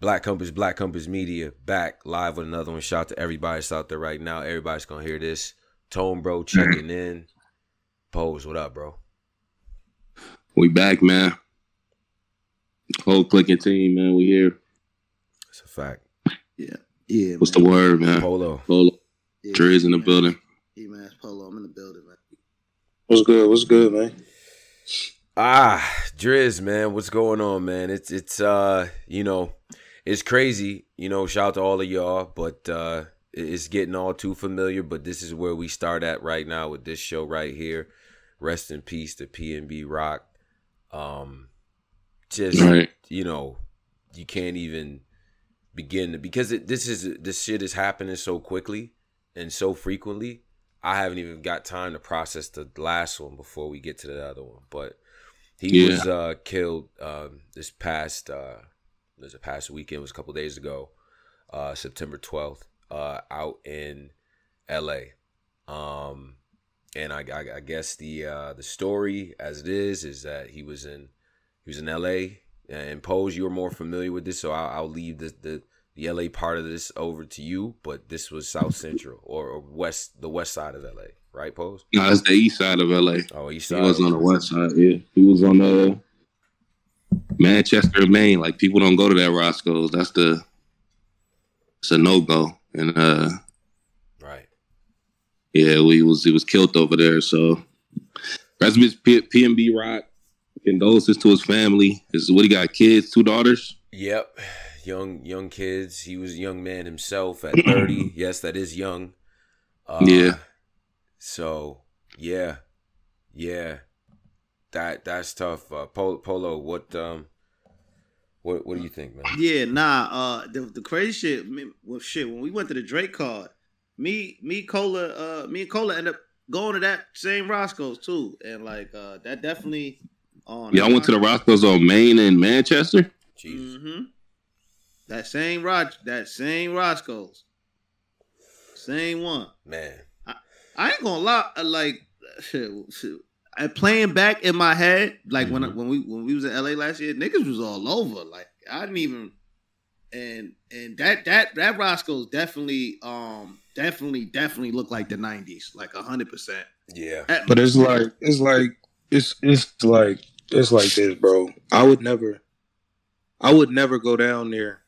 Black Compass, Black Compass Media, back live with another one. Shout out to everybody that's out there right now. Everybody's gonna hear this. Tone Bro checking in. Pose, what up, bro? We back, man. Whole clicking team, man. We here. It's a fact. Yeah, yeah. What's man. the word, man? Polo. Polo. Yeah, Dre's in the man. building. Yeah, man. It's Polo. I'm in the building, man. What's good? What's good, man? Ah, Driz, man, what's going on, man? It's it's uh, you know, it's crazy. You know, shout out to all of y'all, but uh it's getting all too familiar. But this is where we start at right now with this show right here. Rest in peace to PNB Rock. Um, just Right. you know, you can't even begin to because it, this is this shit is happening so quickly and so frequently. I haven't even got time to process the last one before we get to the other one. But he Yeah. was uh, killed um, this past uh, there's a past weekend it was a couple days ago, uh, September twelfth, uh, out in L.A. Um, and I, I, I guess the uh, the story as it is is that he was in he was in L.A. and Pose. you are more familiar with this, so I'll, I'll leave the, the the L.A. part of this over to you. But this was South Central or, or west the west side of L.A. Right, Pose? No, that's the east side of LA. Oh, east side. He was on the west side, yeah. He was on the Manchester, Main. Like people don't go to that Roscoe's. That's the it's a no go. And uh Right. yeah, we was he was killed over there. So rest his P- PNB Rock. Condolences to his family. Is what he got? Kids, two daughters. Yep. Young young kids. He was a young man himself at 30. yes, that is young. Uh, Yeah. So, yeah. Yeah. That that's tough. Uh, Polo, Polo what um what what do you think, man? Yeah, nah. Uh, the, the crazy shit. me- Well, shit. When we went to the Drake card, me, me, Cola, uh, me and Cola ended up going to that same Roscoe's too, and like, uh, that definitely. On Y'all went to the Roscoe's on Main and Manchester. Jesus. Mm-hmm. That same Rod, that same Roscoe's, same one. Man. I I ain't gonna lie, like shit, shit. I playing back in my head, like when Mhm. when we when we was in LA last year, niggas was all over. Like I didn't even and and that that that Roscoe's definitely um definitely definitely looked like the nineties, like hundred percent. Yeah. But it's like it's like it's it's like it's like this, bro. I would never, I would never go down there.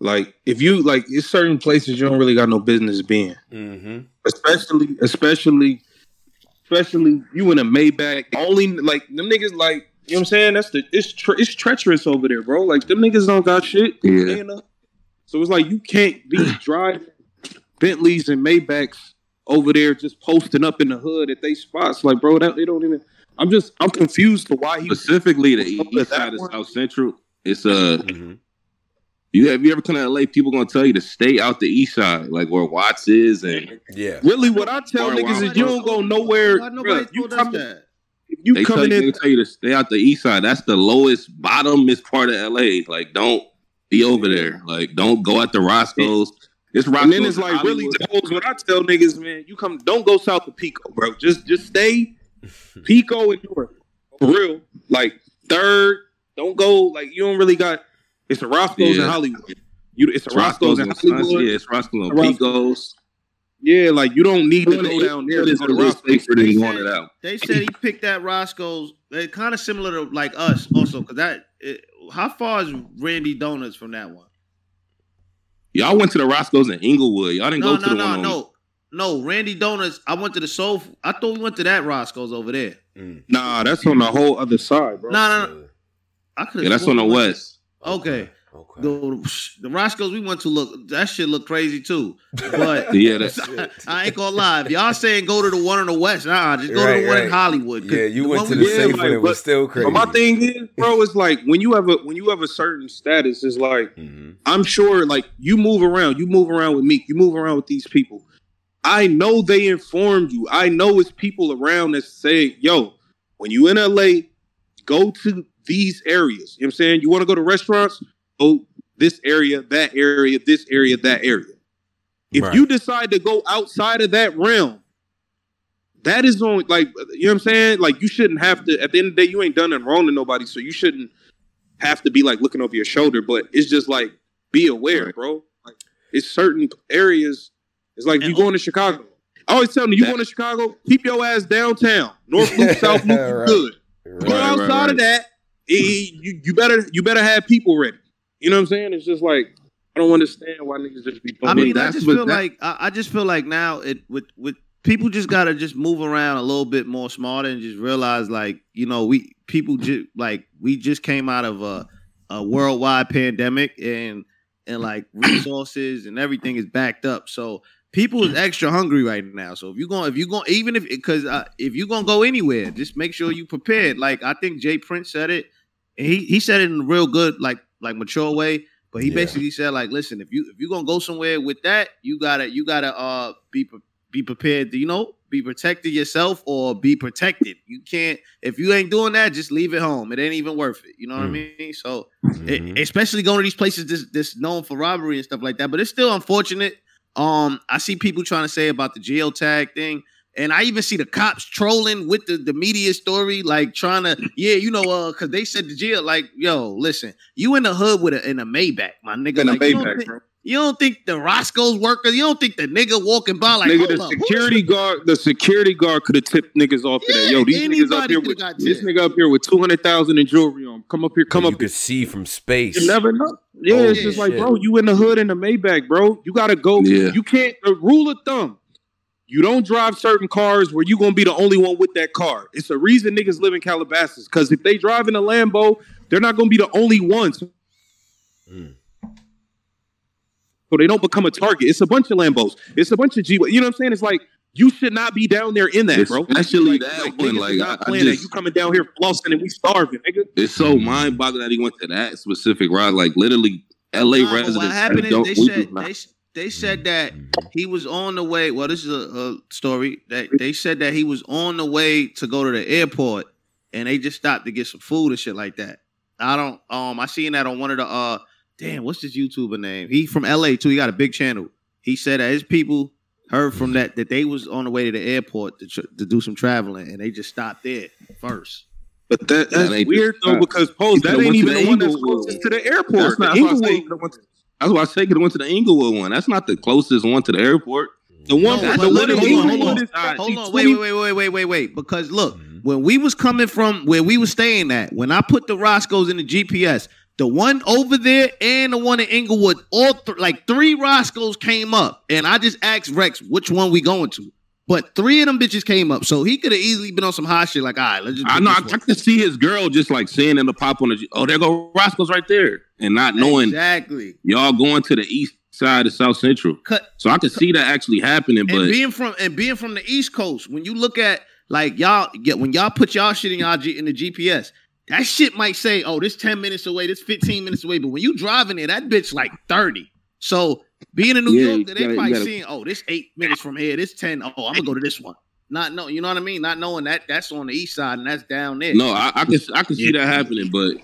Like if you like, it's certain places you don't really got no business being. Mm-hmm. Especially, especially, especially you in a Maybach. Only like them niggas like you know what I'm saying. That's the it's tre- it's treacherous over there, bro. Like them niggas don't got shit. Yeah. You know? So it's like you can't be driving Bentleys and Maybachs over there just posting up in the hood at they spots. Like, bro, that they don't even. I'm just I'm confused to why he Specifically, the east side of? South Central. It's uh, Mm-hmm. You have you ever come to LA? People gonna tell you to stay out the east side, like where Watts is, and Yeah. really what I tell Or niggas why- is you don't go nowhere. Why nobody bruh, you told us come, that? you they tell coming you, in they tell you to stay out the east side. That's the lowest, bottomest part of LA. Like, don't be over there. Like, don't go at the Roscoe's. It's Roscoe's. and then it's in like really Hollywood. what I tell niggas, man, you come don't go south of Pico, bro. Just just stay Pico and North. For real. Like third, don't go like you don't really got it's a Roscoe's Yeah. in Hollywood. You it's a It's Roscoe's, in Hollywood. Yeah, it's Roscoe's on Roscoe's. Picos. Yeah, like you don't need to go down there. It to go a to Roscoe's. safer than They going said- out. They said he picked that Roscoe's. They're kind of similar to like us also, because that. It, how far is Randy Donuts from that one? Y'all went to the Roscoe's in Inglewood. Y'all didn't No, go to no, the no, one on no, no. Randy Donuts. I went to the Soul. I thought we went to that Roscoe's over there. Mm. Nah, that's on the whole other side, bro. No, no, no. I could. Yeah, that's on the west. Okay. Okay. The, the Roscoe's we went to look that shit look crazy too. But Yeah, that's I ain't gonna lie. If y'all saying go to the one in the west, nah, just go Right, to the one in right. Hollywood. 'Cause Yeah, you went to the Yeah, safe like, one. It was but- still crazy. But my thing is, bro, it's like when you have a when you have a certain status, it's like hmm I'm sure like you move around, you move around with Meek, you move around with these people. I know they informed you. I know it's people around that say, yo, when you in LA, go to these areas. You know what I'm saying? You want to go to restaurants? Go this area, that area, this area, that area. If Right. you decide to go outside of that realm, that is on like you know what I'm saying? Like you shouldn't have to at the end of the day, you ain't done nothing wrong to nobody, so you shouldn't have to be like looking over your shoulder. But it's just like be aware, bro. Like it's certain areas. It's like you going to Chicago. I always tell them, you That- going to Chicago, keep your ass downtown. North Loop, South Loop, Right. good. Go Right, right, outside of that, eh, you, you better you better have people ready. You know what I'm saying? It's just like I don't understand why niggas just be. I mean, mean, I just feel that- like I, I just feel like now it with with people just gotta just move around a little bit more smarter and just realize like you know we people just like we just came out of a a worldwide pandemic and and like resources and everything is backed up so people is extra hungry right now so if you're going if you're going even if because uh, if you're gonna go anywhere just make sure you prepared like i think jay prince said it and he he said it in a real good like like mature way but he Yeah. basically said like, listen, if you if you're gonna go somewhere with that, you gotta you gotta uh be pre- be prepared to you know be protected yourself or be protected. You can't if you ain't doing that, just leave it home. It ain't even worth it. You know what I Mm. mean? So Mhm. e- especially going to these places that's, that's known for robbery and stuff like that. But it's still unfortunate. Um, I see people trying to say about the geotag thing. And I even see the cops trolling with the, the media story, like trying to, yeah, you know, uh, cause they said the jail, like, yo, listen, you in the hood with a in a Maybach, my nigga. in a like, you, don't Maybach, think, bro. You don't think the Roscoe's workers, you don't think the nigga walking by like, nigga, the up, who the security guard, the security guard could have tipped niggas off to that. Yo, these niggas up here with this tipped. nigga up here with two hundred thousand in jewelry on. Come up here, come you up You could see from space. You never know. Yeah, Oh, it's just like, shit. bro, you in the hood in the Maybach, bro. You gotta go. Yeah. You can't. The rule of thumb: you don't drive certain cars where you gonna be the only one with that car. It's a reason niggas live in Calabasas because if they drive in a Lambo, they're not gonna be the only ones. Mm. So they don't become a target. It's a bunch of Lambos. It's a bunch of G. You know what I'm saying? It's like you should not be down there in that, bro. Especially that one, niggas like, not I- I just- You coming down here flossing and we starving, nigga. It's so mind boggling that he went to that specific ride. Like literally, L.A. Nah, residents. what happened don't- is they said they, they said that he was on the way. Well, this is a, a story that they said that he was on the way to go to the airport, and they just stopped to get some food and shit like that. I don't. Um, I seen that on one of the. Uh, damn, what's his YouTuber name? He from LA too. He got a big channel. He said that his people heard from that that they was on the way to the airport to, tr- to do some traveling, and they just stopped there first. But that, That that's ain't weird the though because Post He that ain't even the the one that's Inglewood. closest to the airport. That's not- the that's why I say- Inglewood, the That's why I say it went to the Inglewood one. That's not the closest one to the airport. the one, No, the one hold on, hold on. uh, Hold on, wait, wait, wait, wait, wait, wait, wait. Because look, Mhm. when we was coming from where we was staying at, when I put the Roscoe's in the GPS, the one over there and the one in Inglewood, all th- like three Roscoe's came up, and I just asked Rex which one we going to. But three of them bitches came up, so he could have easily been on some hot shit. Like, all right, let's just. I know. I, one. could see his girl just like seeing in the pop on the. Oh, there go Roscoe's right there, and not knowing exactly. y'all going to the east side of South Central. Cut So I could see that actually happening, and but being from and being from the East Coast, when you look at like y'all get when y'all put y'all shit in y'all G, in the GPS, that shit might say, "Oh, this ten minutes away, this fifteen minutes away," but when you driving there, that bitch like thirty. So being in New Yeah, York, they gotta- probably gotta- seeing, "Oh, this eight minutes from here, this ten. Oh, I'm gonna go to this one." Not know, you know what I mean? Not knowing that that's on the east side and that's down there. no, I, I could I could see that happening, but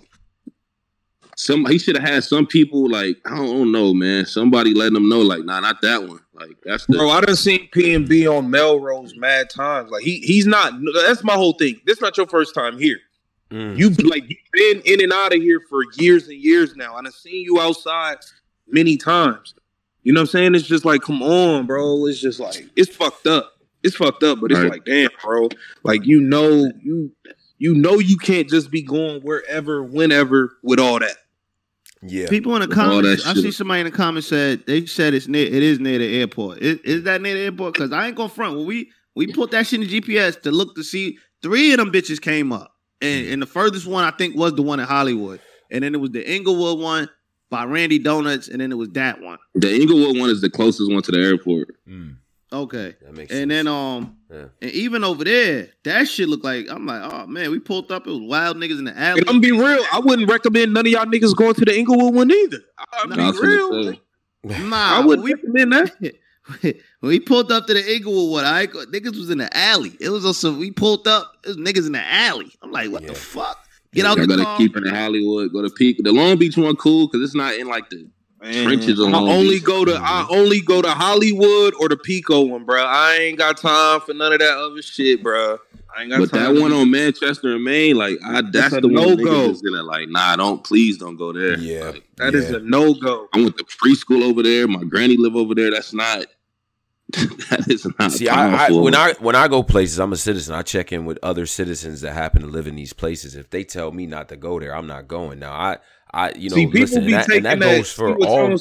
some he should have had some people like I don't, I don't know, man. Somebody letting them know, like, nah, not that one. Like that's the Bro, I done seen P and B on Melrose mad times. Like he he's not. That's my whole thing. This not your first time here. Mm. You've like you've been in and out of here for years and years now. And I've seen you outside many times. You know what I'm saying? It's just like, come on, bro. It's just like it's fucked up. It's fucked up, but it's Right. like, damn, bro. Like you know, you you know you can't just be going wherever, whenever with all that. Yeah. People in the With comments, I see somebody in the comments said they said it's near. It is near the airport. Is, is that near the airport? Because I ain't gonna front. When we we put that shit in the GPS to look to see, three of them bitches came up, and, and the furthest one I think was the one in Hollywood, and then it was the Inglewood one by Randy Donuts, and then it was that one. the Inglewood one is the closest one to the airport. Mm. Okay, That makes and sense. then um, Yeah. and even over there, that shit looked like I'm like, oh man, we pulled up. It was wild niggas in the alley. And I'm gonna be real. I wouldn't recommend none of y'all niggas going to the Inglewood one either. I'm Nah, I be was gonna real. say. Nah, I wouldn't we recommend that. when we pulled up to the Inglewood one, I niggas was in the alley. It was also we pulled up. It was niggas in the alley. I'm like, what Yeah. the fuck? Get Yeah, out Y'all the gotta car. keep it in Hollywood. Go to Peak. The Long Beach one cool because it's not in like the trenches of I only Beach. go to I mm-hmm. only go to Hollywood or the Pico one, bro. I ain't got time for none of that other shit, bro. I ain't got But that time to- one on Manchester and Main, like I, that's a the one no-go. niggas gonna like. Nah, don't please don't go there. Yeah. Like, That is Yeah. a no go. I went to preschool over there. My granny live over there. That's not. that is not. See, I, I when I when I go places, I'm a citizen. I check in with other citizens that happen to live in these places. If they tell me not to go there, I'm not going. Now, I, I, you know, See, people listen, be and that, taking and that that. goes for all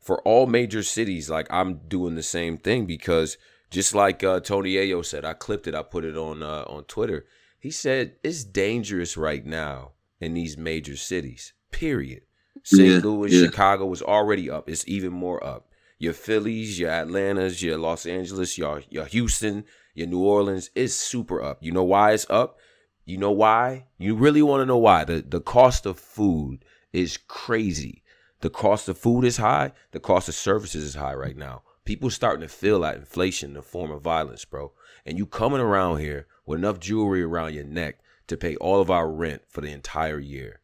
for all major cities. Like I'm doing the same thing because just like uh, Tony Ayo said, I clipped it. I put it on uh, on Twitter. He said it's dangerous right now in these major cities. Period. St. Yeah, Louis, yeah. Chicago was already up. It's even more up. Your Phillies, your Atlantas, your Los Angeles, your your Houston, your New Orleans is super up. You know why it's up? You know why? You really want to know why? The the cost of food is crazy. The cost of food is high. The cost of services is high right now. People starting to feel that inflation in the form of violence, bro. And you coming around here with enough jewelry around your neck to pay all of our rent for the entire year.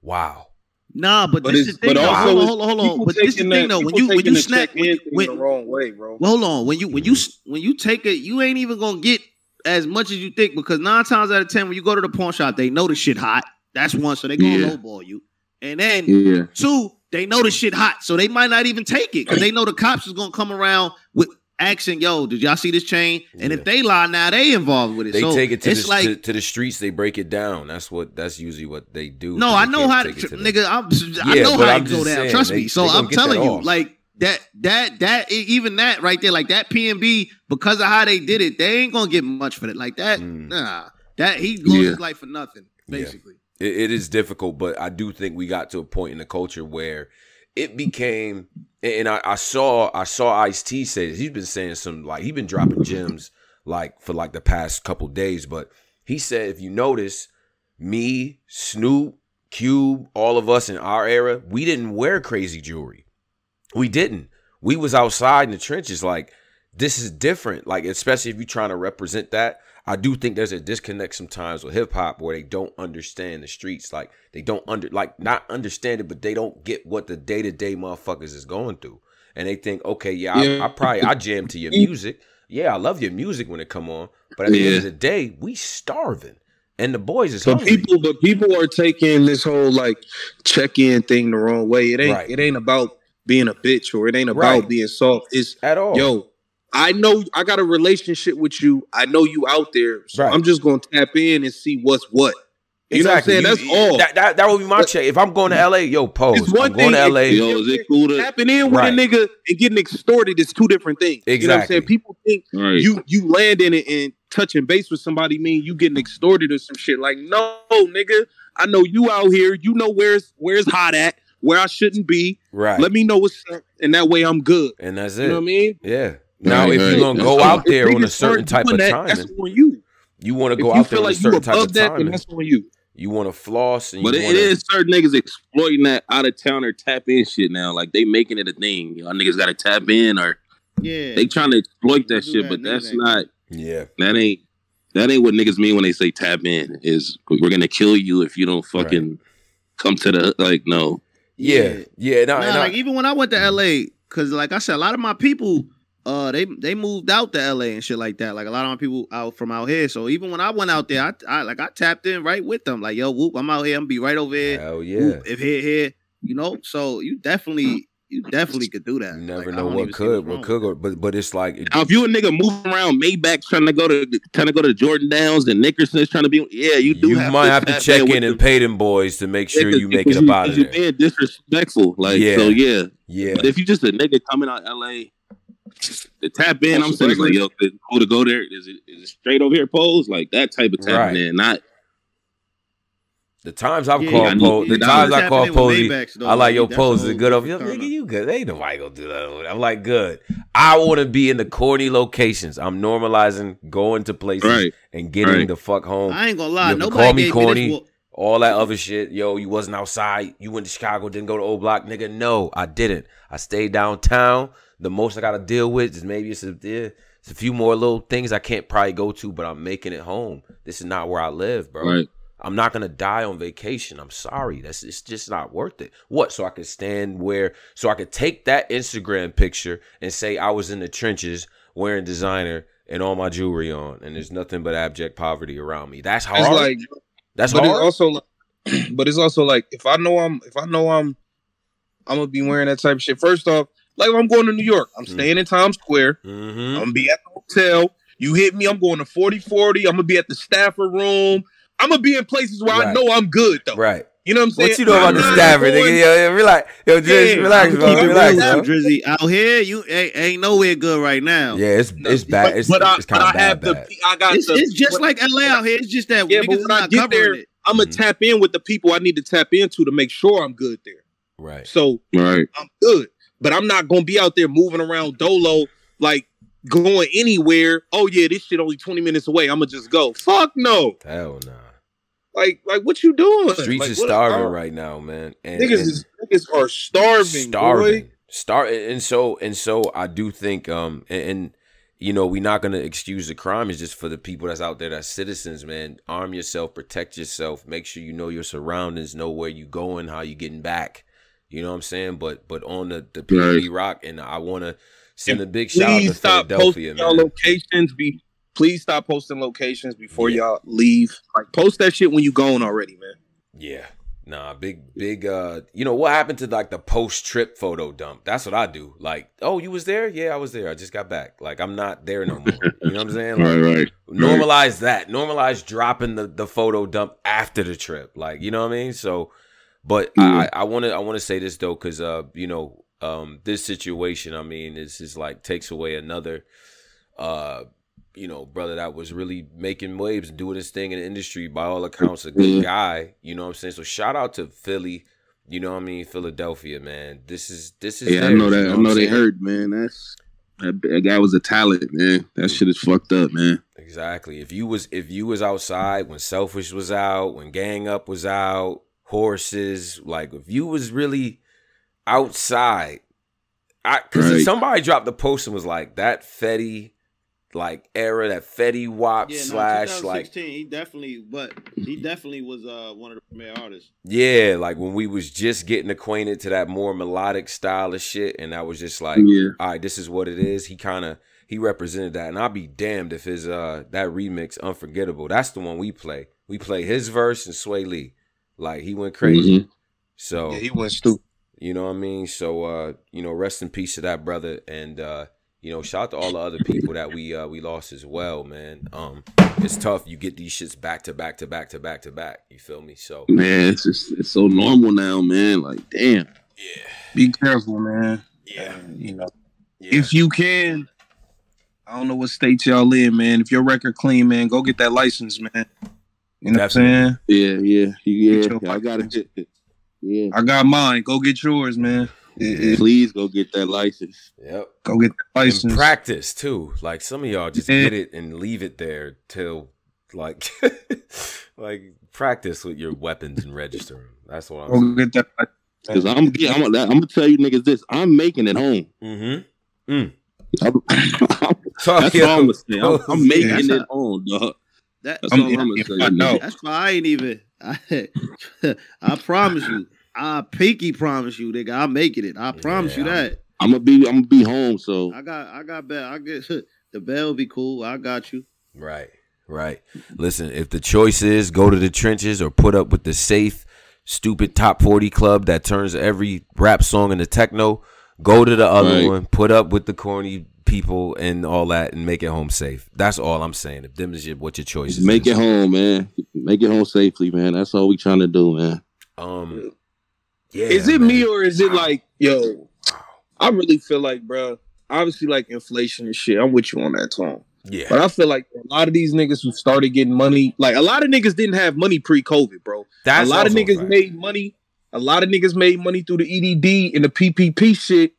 Wow. Nah, but, But this is the thing. but though. also hold on, hold on, hold on. But this is the thing though. When you when you the snap, when, when, the wrong way, bro. well, hold on. When you when you when you take it, you ain't even gonna get as much as you think because nine times out of ten, when you go to the pawn shop, they know the shit hot. That's one, so they gonna Yeah. lowball you. And then yeah, two, they know the shit hot, so they might not even take it because they know the cops is gonna come around with asking, "Yo, did y'all see this chain?" And Yeah. if they lie, now they involved with it. They so take it to it's the, like to, to the streets. They break it down. That's what. That's usually what they do. No, I know how to, to nigga. I'm, I Yeah, know how it go down. Trust they- me. So I'm telling you, off. like that, that, that, even that right there, like that PNB, because of how they did it, they ain't gonna get much for it. Like that, Mm. nah, that he lost Yeah. his life for nothing, basically. it, it is difficult, but I do think we got to a point in the culture where it became. And I, I saw I saw Ice T say this. He's been saying some like he's been dropping gems like for like the past couple days, but he said if you notice, me, Snoop, Cube, all of us in our era, we didn't wear crazy jewelry. We didn't. We was outside in the trenches. Like this is different. Like especially if you're trying to represent that. I do think there's a disconnect sometimes with hip hop where they don't understand the streets. Like they don't under like not understand it, but they don't get what the day to day motherfuckers is going through. And they think, okay, yeah, I, Yeah. I probably I jam to your music. Yeah, I love your music when it come on. But at the end of the day, we starving. And the boys is But hungry. people, but people are taking this whole like check-in thing the wrong way. It ain't. Right. It ain't about being a bitch or it ain't about Right. being soft. It's at all. yo. I know I got a relationship with you. I know you out there, so Right. I'm just gonna tap in and see what's what. You know what I'm saying? That's all. That, that, that would be my But- check. If I'm going to LA, yo, pose. It's one I'm going to thing LA. yo, is it cool to? Tapping in with Right. a nigga and getting extorted is two different things. You know what I'm saying? People think All right, you you land in it and touching base with somebody mean you getting extorted or some shit. Like, no, nigga. I know you out here. You know where's where's hot at, where I shouldn't be. right. Let me know what's up, and that way I'm good. and that's it. You know what I mean? Yeah. Now, Right, if right. you're gonna go out there on a certain type of doing that, timing, That's on you. you want to go out there feel on a certain type of that, then timing. that's on you. You want to floss, and but you it, wanna, it is certain niggas exploiting that out of towner tap in shit now. Like they making it a thing. Y'all niggas got to tap in, or Yeah, they trying to exploit that shit. that, But that's that. not. Yeah. That ain't. That ain't what niggas mean when they say tap in. Is we're gonna kill you if you don't fucking come to the like. No, Yeah. Yeah. No, Nah, and I- like even when I went to LA, because like I said, a lot of my people, uh, they they moved out to LA and shit like that. Like a lot of my people out from out here. So even when I went out there, I, I like I tapped in right with them. Like yo, whoop, I'm out here. I'm be right over here. hell yeah. Whoop, if here here, you know. So you definitely you definitely could do that. You never Like, know don't what could, what could go, but but it's like now if you a nigga moving around Maybach trying to go to trying to go to Jordan Downs and Nickerson's trying to be. Yeah, you do. you have might to have to check in and the- pay them boys to make sure Yeah, you make it because up out of You're being disrespectful. Like Yeah. so, yeah. Yeah. But if you just a nigga coming out LA, the tap in, I'm saying like, yo, is cool to go there? Is it is it straight over here pose? Like that type of tapping Right. in, not The times I've Yeah, called I Pose, the times I tapping call in Posey, I like yo that's Pose is whole good. Of yo, nigga, you good. Ain't nobody gonna do that. I'm like good. I want to be in the corny locations. I'm normalizing going to places right. and getting Right. the fuck home. I ain't gonna lie. You Nobody call me gave corny. Me this, all that other shit. Yo, you wasn't outside. You went to Chicago, didn't go to Old Block, nigga. No, I didn't. I stayed downtown. The most I gotta deal with is maybe it's a, it's a few more little things I can't probably go to, but I'm making it home. This is not where I live, bro. Right. I'm not gonna die on vacation. I'm sorry. That's it's just not worth it. What? So I could stand where so I could take that Instagram picture and say I was in the trenches wearing designer and all my jewelry on, and there's nothing but abject poverty around me. That's hard. It's like, That's but hard. it's also, like, but it's also like if I know I'm, if I know I'm, I'm gonna be wearing that type of shit. First off, like I'm going to New York, I'm Mm. staying in Times Square. hmm I'm gonna be at the hotel. You hit me, I'm going to 4040. I'm gonna be at the Stafford room. I'm gonna be in places where I know I'm good though. Right. You know what I'm saying? What you know about the I'm not Stafford, going- nigga? Yo, yo, relax. Yo, just Yeah, relax, bro. keeping it Relax, real, bro. Drizzy, out here, you ain't, ain't nowhere good right now. Yeah, it's it's bad. But, It's, but I, it's but kind I of bad. have the. I got It's, the, it's just what- like LA out here. It's just that Yeah, niggas but is when I not get covering there, it. I'm gonna Mhm. tap in with the people I need to tap into to make sure I'm good there. Right. So Right. I'm good, but I'm not gonna be out there moving around dolo like going anywhere. Oh yeah, this shit only 20 minutes away. I'm gonna just go. Fuck no. Hell nah. Like like what you doing? Streets like, is starving uh, right now, man. And, Niggas and is niggas are starving. starving, Boy. Star and so and so I do think um and, and you know we're not gonna excuse the crime. It's just for the people that's out there that's citizens, man. Arm yourself, protect yourself, make sure you know your surroundings, know where you going, how you getting back. You know what I'm saying? But but on the the PB Rock, and I want to send a big shout out to stop Philadelphia, posting man. locations. Be please stop posting locations before Yeah. y'all leave. Like post that shit when you gone already, man. Yeah. Nah, big big uh you know what happened to like the post trip photo dump? That's what I do. Like, oh, you was there? Yeah, I was there. I just got back. Like I'm not there no more. You know what I'm saying? Like, Right. Right. normalize that. Normalize dropping the, the photo dump after the trip. Like, you know what I mean? So but Yeah. I I want to I want to say this though cuz uh you know, um this situation, I mean, is is like takes away another uh you know, brother that was really making waves and doing his thing in the industry by all accounts a good Yeah. guy, you know what I'm saying? So shout out to Philly, you know what I mean, Philadelphia, man. This is this is Yeah, I know that. I what I'm know they heard, man. That's that, that guy was a talent, man. That shit is fucked up, man. Exactly. If you was if you was outside when Selfish was out, when Gang Up was out, Horses, like if you was really outside, I because Right. somebody dropped the post and was like that Fetty like era, that Fetty Wap Yeah, no, slash like 2016, he definitely, but he definitely was uh, one of the premier artists. yeah, like when we was just getting acquainted to that more melodic style of shit, and that was just like Yeah. all right, this is what it is. He kind of he represented that, and I'll be damned if his uh that remix unforgettable. That's the one we play. We play his verse and Swae Lee, like he went crazy. Mhm. So Yeah, he went stupid. you know what I mean. So uh you know, rest in peace to that brother, and uh you know, shout out to all the other people that we uh we lost as well, man. Um, it's tough. You get these shits back to back to back to back to back. You feel me? So Man, it's just it's so normal now, man. Like, damn. yeah, Be careful, man. yeah, And, you know, yeah. if you can, I don't know what state y'all in, man. If your record clean, man, go get that license, man. You know Definitely. what I'm saying? Yeah, yeah, yeah. Get your I got it. Yeah. I got mine. Go get yours, man. It- it- Please go get that license. yep. go get that And license. practice too. Like some of y'all just Yeah. get it and leave it there till like like practice with your weapons and register them. That's what I'm Go saying. get that. Cause I'm, yeah, I'm, I'm gonna tell you niggas this. I'm making it home. Mm-hmm. I'm- that's all I'm. I'm, I'm making That's it home, dog. That, That's I'm- all I'm gonna say. I know. That's why I ain't even. I, I promise you. I pinky promise you, nigga. I'm making it. I promise you Yeah, that. I'm gonna be. I'm gonna be home. So I got. I got bell. I get the bell. Be cool. I got you. Right, right. Listen, if the choice is go to the trenches or put up with the safe, stupid top 40 club that turns every rap song into techno, go to the other Right. one, put up with the corny people and all that and make it home safe. That's all I'm saying. If them is your, what your choice is. make it home, man. Make it home safely, man. That's all we trying to do, man. Um, yeah. is it man. me or is it like, yo? I really feel like, bro. Obviously, like inflation and shit. I'm with you on that, Tom. Yeah. But I feel like a lot of these niggas who started getting money, like a lot of niggas didn't have money pre-COVID, bro. That's a lot of niggas fact. made money. A lot of niggas made money through the EDD and the PPP shit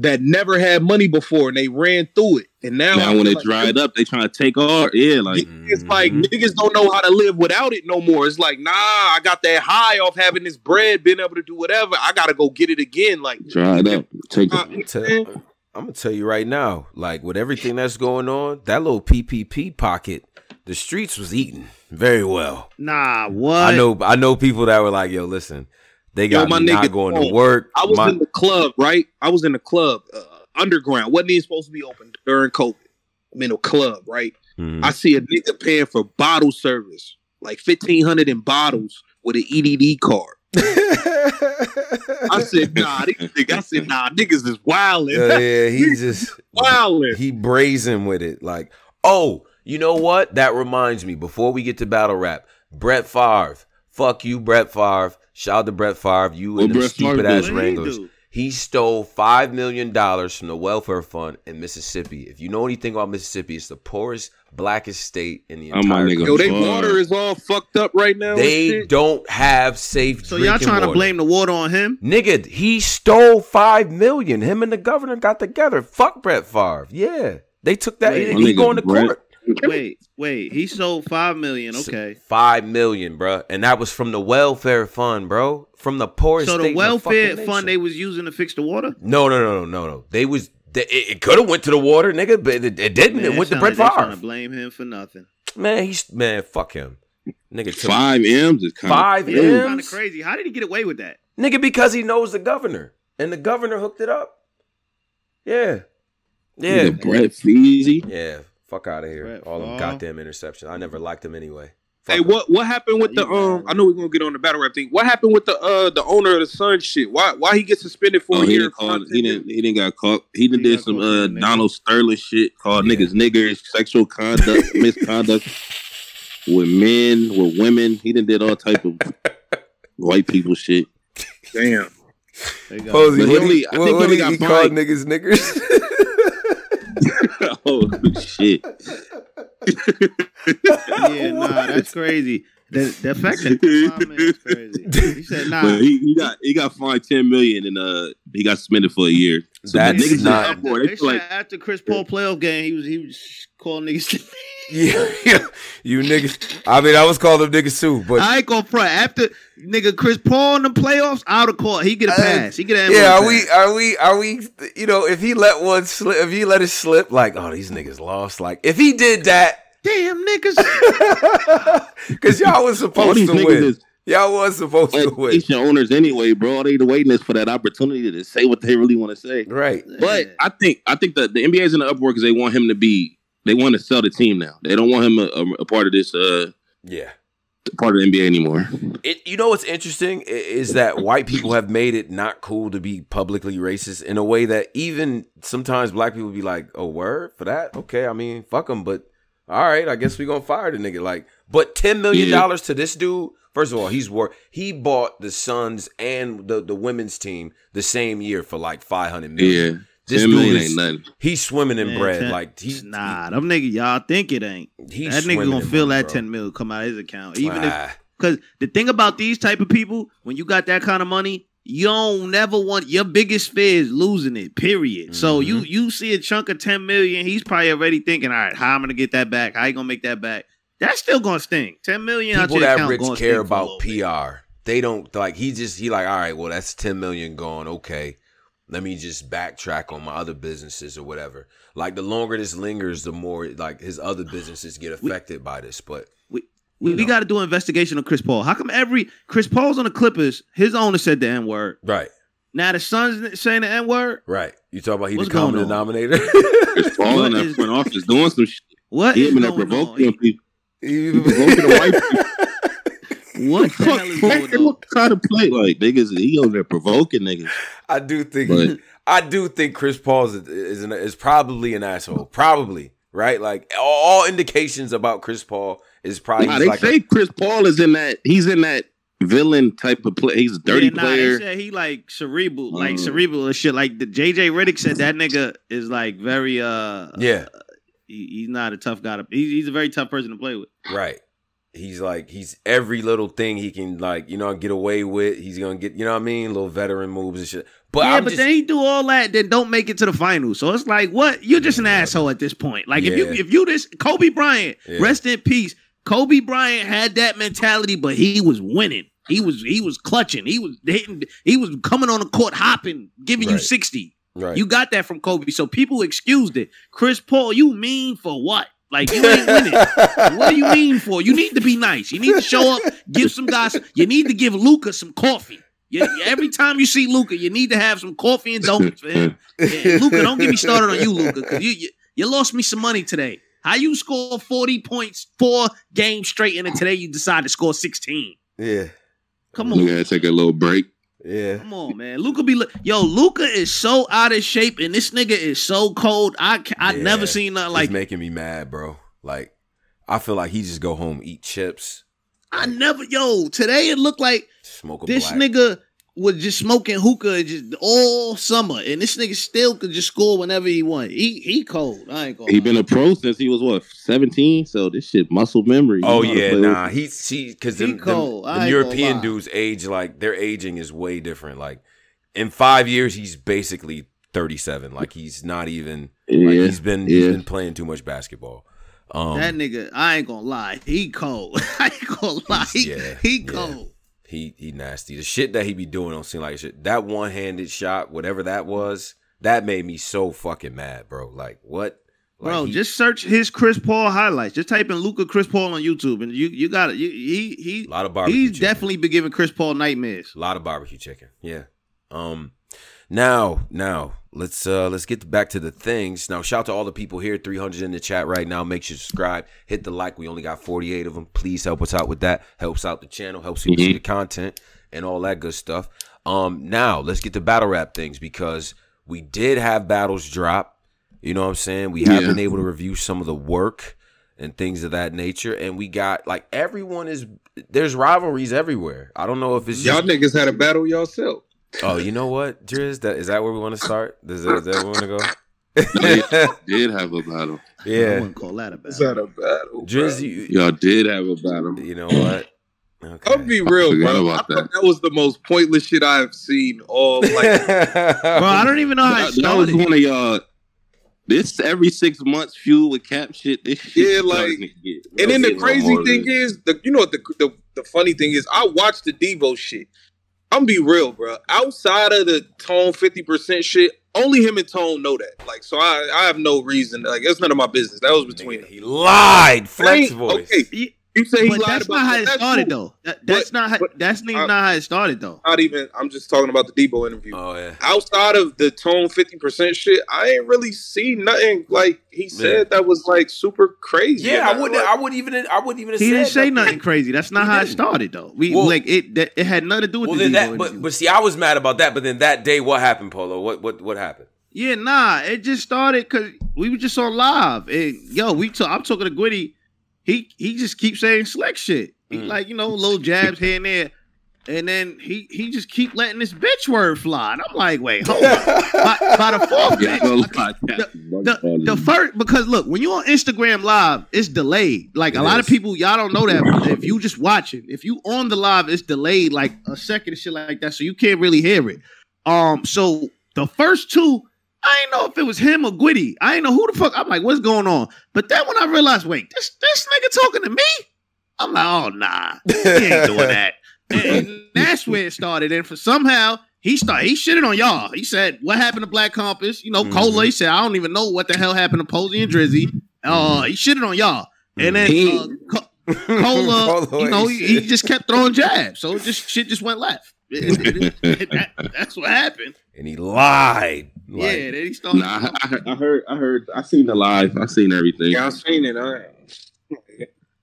that never had money before, and they ran through it. And now, Now when feel it like dried up, they trying to take our yeah, like it's like Mhm. niggas don't know how to live without it no more. It's like, nah, I got that high off having this bread, being able to do whatever. I gotta go get it again. Like, dried up. Take uh, it. Tell- I'm gonna tell you right now, like with everything that's going on, that little PPP pocket, the streets was eating very well. Nah. What? I know, I know people that were like, "Yo, listen, they Yo, got my me not nigga, going to oh, work." I was My- in the club, right? I was in the club, uh, underground. wasn't even supposed to be open during COVID. I'm in a club, right? Mhm. I see a nigga paying for bottle service, like fifteen hundred in bottles with an EDD card. I said, nah, these niggas, I said, nah, niggas is wilding, yeah, yeah, he just wilding. he brazen with it. Like, oh, you know what? That reminds me. Before we get to battle rap, Brett Favre. Fuck you, Brett Favre. Shout out to Brett Favre. You What and the Brett Favre stupid ass What he Wranglers. He stole five million dollars from the welfare fund in Mississippi. If you know anything about Mississippi, it's the poorest, blackest state in the my entire nigga. Yo, country. they water is all fucked up right now. They don't have safe. So y'all drinking trying to blame the water on him? Nigga, he stole five million. Him and the governor got together. Fuck Brett Favre. Yeah, they took that. Wait, he he going to Brett- court. Wait, wait. He sold five million. Okay. Five million, bro, and that was from the welfare fund, bro, from the poorest. So state the in welfare fucking fund they was using to fix the water? No, no, no, no, no, no. They was. They, it it could have went to the water, nigga, but it, it didn't. Man, it went to sound Brett like they trying to blame him for nothing. Man, he's man. Fuck him, nigga. Took Five M's is kind Five of That's M's? kind of crazy. How did he get away with that? nigga because he knows the governor, and the governor hooked it up. Yeah, yeah, Brett Feezy. yeah. Fuck out of here. Brett All them goddamn interceptions. I never liked them anyway. Fuck Hey, 'em. what what happened with the um? I know we're gonna get on the battle rap thing. What happened with the uh the owner of the Sun shit? Why why he get suspended for Oh, a he year? didn't call. He didn't. He didn't got caught. He done He did some uh. Donald Sterling shit called Yeah. niggas niggers, sexual conduct, misconduct with men, with women. He done did all type of white people shit. Damn. There. Posey, But he what only- he, I what, think he what only he, got he called fined. niggas niggers? oh shit! yeah, nah, that's crazy. The, the fact that that's crazy. He said, nah. But he, he got he got fined ten million and uh he got suspended for a year. So That's niggas not- in after, uproar. They they like after Chris Paul playoff game, he was he was calling niggas. yeah, yeah, you niggas. I mean, I was calling them niggas too, but I ain't gonna front. After nigga Chris Paul in the playoffs, out of court, he get a Uh, pass. He get an yeah, are pass. we? Are we? Are we? You know, if he let one slip, if he let it slip, like, oh, these niggas lost. Like, if he did that, Damn niggas. because y'all was supposed to win. is Y'all was supposed to win. plantation owners anyway, bro. All they waiting is for that opportunity to say what they really want to say. Right. But I think I think that the NBA is in the uproar because they want him to be. They want to sell the team now. They don't want him a, a, a part of this uh Yeah. part of the NBA anymore. It, you know what's interesting is that white people have made it not cool to be publicly racist in a way that even sometimes black people be like, "Oh, word for that? Okay, I mean, fuck them." But all right, I guess we gonna fire the nigga. Like, but ten million dollars to this dude. First of all, he's worth. He bought the Suns and the the women's team the same year for like five hundred million. Yeah. This dude million is ain't nothing. he's swimming in Man, bread. ten- like he's nah, them niggas, y'all think it ain't. he's that nigga gonna in feel money, that bro. ten mil come out of his account. Even if Ah, Because the thing about these type of people, when you got that kind of money, you don't never want your biggest fear is losing it. Period. So Mm-hmm. you you see a chunk of ten million, he's probably already thinking, all right, how I'm gonna get that back? How you gonna make that back? That's still gonna sting. Ten million out people that rich care sting for a about little bit. PR. They don't like he just he like all right. Well, that's ten million gone. Okay, let me just backtrack on my other businesses or whatever. Like the longer this lingers, the more like his other businesses get affected by this. But We, we, we got to do an investigation on Chris Paul. How come every Chris Paul's on the Clippers? His owner said the N word. right, Now the son's saying the N word. right. You talk about he What's the common going on? denominator. Chris Paul in What front office doing some shit. What He is been there going on? provoking people. He- Provoking the white people. What the hell is going on? What kind of play? Like niggas, he over there provoking niggas. I do think But- I do think Chris Paul is is, an, is probably an asshole. Probably right. Like all, all indications about Chris Paul is probably Nah, they like a- say Chris Paul is in that. He's in that villain type of play. He's a dirty yeah, nah, player. They said he like cerebral, like Mm. cerebral and shit. Like the JJ Redick said that nigga is like very uh yeah. he, he's not a tough guy to he's, he's a very tough person to play with. Right. He's like he's every little thing he can like you know get away with. He's gonna get you know what I mean little veteran moves and shit. But yeah, I'm but just, then he do all that, then don't make it to the finals. So it's like, what? You're just an asshole at this point. Like if you if you this Kobe Bryant, Yeah. rest in peace. Kobe Bryant had that mentality, but he was winning. He was he was clutching. He was hitting. He was coming on the court, hopping, giving you sixty. right. You got that from Kobe. So people excused it. Chris Paul, you mean for what? Like you ain't winning. what do you mean for? You need to be nice. You need to show up, give some guys. You need to give Luka some coffee. You, every time you see Luka, you need to have some coffee and donuts for him. Luka, don't get me started on you, Luka, because you, you You lost me some money today. How you score 40 points four games straight and then today you decide to score 16? Yeah. Come We on. gotta take a little break. Yeah. Come on, man. Luka be li- yo. Luka is so out of shape, and this nigga is so cold. I I Yeah. never seen nothing Like like. making me mad, bro. Like I feel like he just go home, eat chips, I never yo. Today it looked like smoke a this black. nigga was just smoking hookah just all summer, and this nigga still could just score whenever he want. He he cold. I ain't gonna. He lie. been a pro since he was what seventeen. So this shit muscle memory. Oh You know how to yeah, play with- nah. He's see because He them, them, cold. I them European dudes age like their aging is way different. Like in five years, he's basically thirty seven. Like he's not even. Like he's been he's yeah. been playing too much basketball. Um, that nigga. I ain't gonna lie. He cold. I ain't gonna lie. He, Yeah, he yeah. cold. He he nasty. The shit that he be doing don't seem like shit. That one handed shot, whatever that was, that made me so fucking mad, bro. Like what? Like, Bro, he- just search his Chris Paul highlights. Just type in Luka Chris Paul on YouTube, and you you got it. You, he he a lot of barbecue. he's chicken. definitely been giving Chris Paul nightmares. A lot of barbecue chicken. Yeah. Um now, now let's uh let's get back to the things. Now shout out to all the people here, 300 in the chat right now. Make sure you subscribe, hit the like. We only got 48 of them. Please help us out with that. Helps out the channel, helps people see the content and all that good stuff. Um now let's get to battle rap things because we did have battles drop. You know what I'm saying? We have Yeah. been able to review some of the work and things of that nature. And we got like everyone is there's rivalries everywhere. I don't know if it's Y'all just niggas had a battle yourself. Oh, you know what, Driz? That is that where we want to start? Is that, is that where we want to go? did have a battle. I yeah, wouldn't call that a battle. Is that a battle? Driz, you, Y'all did have a battle. you know what? Okay. I'll be real, forgot bro. about I thought that was the most pointless shit I have seen all like Bro, I don't even know how That, that was started. one of y'all. This every six months fuel with cap shit. This shit Yeah, like- And then the crazy thing is, the you know what the, the the funny thing is, I watched the Devo shit. I'm be real, bro. Outside of the Tone 50% shit, only him and Tone know that. Like, so I I have no reason. Like, it's none of my business. That was between Nigga, them. he lied. Flex voice. Okay, you say he but lied that's about not how that. it That's started, cool. though. That, that's But- not. How, but that's even I- not how it started, though. Not even. I'm just talking about the Debo interview. Oh yeah. Outside of the Tone 50% shit, I ain't really see nothing like he said that was like super crazy. Yeah, I And wouldn't. like- I wouldn't even. I wouldn't even. Have He said didn't say nothing crazy. That's not He how it didn't. started, though. We Well- like it. That, it had nothing to do with Well, the then Devo that. But interview. but see, I was mad about that. But then that day, what happened, Polo? What what what happened? Yeah, nah, it just started because we were just on live. And yo, we talk, I'm talking to Gwitty. He he just keeps saying slick shit. He Mm. like, you know, little jabs here and there. And then he he just keep letting this bitch word fly. And I'm like, wait, hold on. by, by the fourth Yeah, bitch, no okay, lie, Cap is the, the first because look, when you're on Instagram live, it's delayed. Like It a lot of people, y'all don't know that. but If you just watching, if you on the live, it's delayed like a second and shit like that, so you can't really hear it. Um, so the first two, I ain't know if it was him or Gwitty. I ain't know who the fuck. I'm like, what's going on? But then when I realized, wait, this this nigga talking to me, I'm like, oh nah, he ain't doing that. And that's where it started. And for somehow he started, he shitted on y'all. He said, "What happened to Black Compass?" You know, Mhm. Cola. He said, "I don't even know what the hell happened to Posey and Drizzy." Uh, he shitted on y'all. And then He- uh, Co- Cola, you know, he, he just kept throwing jabs. So just shit just went left. It- it- it- that- that's what happened. and he lied. Like, yeah, then he started. Nah, I, I, I heard, I heard, I seen the live, I seen everything. Yeah, I seen it. I,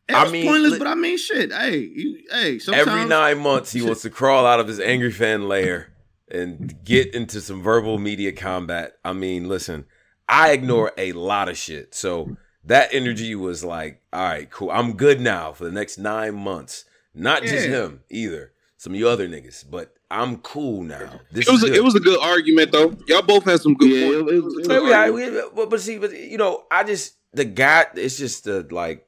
it I was mean, pointless, li- but I mean, shit. Hey, you, hey, sometimes Every nine months, he wants to crawl out of his angry fan lair and get into some verbal media combat. I mean, listen, I ignore a lot of shit. So that energy was like, all right, cool. I'm good now for the next nine months. Not just him either. Some of you other niggas, but I'm cool now. This it was is a, good. it was a good argument though. Y'all both had some good Yeah, points. it, it, was- it But, was we, we- but, but see, but you know, I just the guy. It's just the like.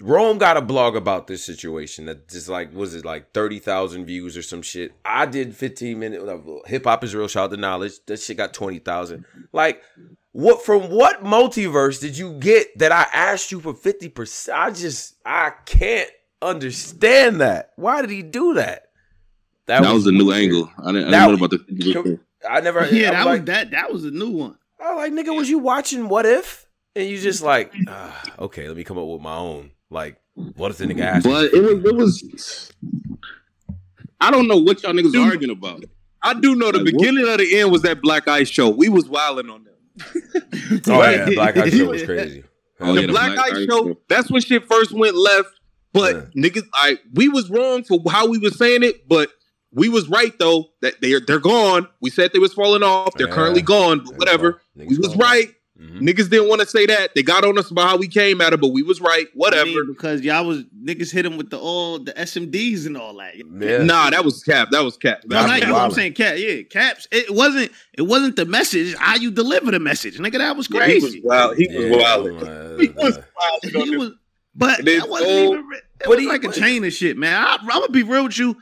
Rome got a blog about this situation that just like was it like thirty thousand views or some shit. I did fifteen minute uh, hip hop is real. Shout out to knowledge. That shit got twenty thousand. Like what from what multiverse did you get that I asked you for fifty percent? I just I can't understand that. Why did he do that? that was a new weird. angle. I didn't, I didn't know about the. I never. Yeah, I'm that like, was that. That was a new one. I was like, nigga, was you watching What If? And you just like, ah, okay, let me come up with my own. Like, what if the nigga asked? But it was, it was. I don't know what y'all niggas Dude. arguing about. I do know the Like, what- beginning of the end was that Black Ice show. We was wilding on them. Oh yeah, Black Ice Show was crazy. Oh, the yeah, the Black, Black Ice Ice Show, Show. that's when shit first went left. But Yeah. niggas, I we was wrong for how we was saying it, but we was right though that they're they're gone. We said they was falling off. They're Yeah. currently gone, but whatever. Niggas We was gone. right. Mhm. Niggas didn't want to say that. They got on us about how we came at it, but we was right. Whatever. I mean, because y'all was niggas hit him with the all the SMDs and all that. Yeah. Nah, that was cap. That was cap. No, That not was you. cap. I'm saying cap. Yeah, caps. It wasn't. It wasn't the message. How you deliver the message, nigga. That was He was crazy. wild. He was Yeah, wild. uh, He was wild. He was, but And that wasn't Cole- even. re- It But was he- like a but- chain of shit, man. I, I'm gonna be real with you.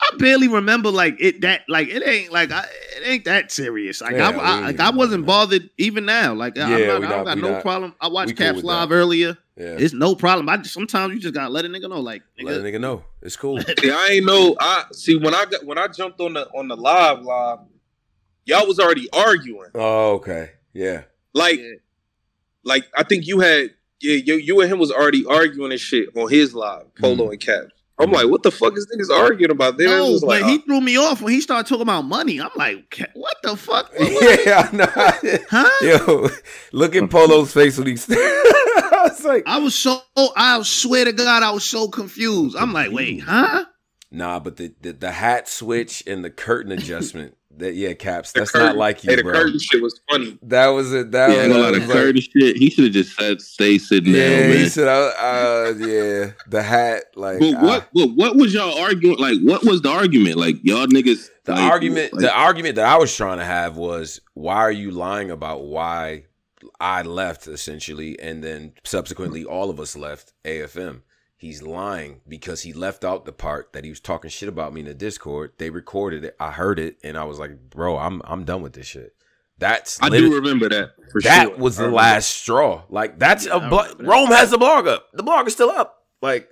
I barely remember like it that like it ain't like I, it ain't that serious. Like Yeah, I, I like I wasn't man. bothered even now. Like Yeah, I'm not, I don't not- got no not- problem. I watched Caps with live that. earlier. yeah. It's no problem. I just sometimes you just gotta let a nigga know, like Let a nigga, nigga know. It's cool. See, I ain't know. I see when I got when I jumped on the on the live live, y'all was already arguing. oh, okay. Yeah. Like, Yeah. like I think you had yeah, you, you and him was already arguing and shit on his live, Polo and Caps. I'm like, what the fuck is niggas arguing about? Then no, was but like, he uh, threw me off when he started talking about money. I'm like, what the fuck? What- what- yeah, I know. Huh? Yo, look at Polo's face when he's. I was like, I was so I swear to God, I was so confused. I'm like, wait, huh? nah, but the, the the hat switch and the curtain adjustment. That yeah, caps. the That's curtain- not like you, hey, the bro. curtain shit was funny. That was it. That Yeah, was, a lot that of was like- curtain shit. He should have just said, "Stay sitting Yeah, there, he said, uh, uh, yeah, the hat, like But what? But what was y'all arguing? Like, what was the argument? Like, y'all niggas. The like, argument, like- the argument that I was trying to have was, why are you lying about why I left, essentially, and then subsequently all of us left AFM? He's lying because he left out the part that he was talking shit about me in the Discord. They recorded it, I heard it, and I was like, bro, I'm I'm done with this shit. That's I do remember that for that sure. was the remember. last straw. Like that's Yeah, a I blo- that. Rome has the blog up. The blog is still up. Like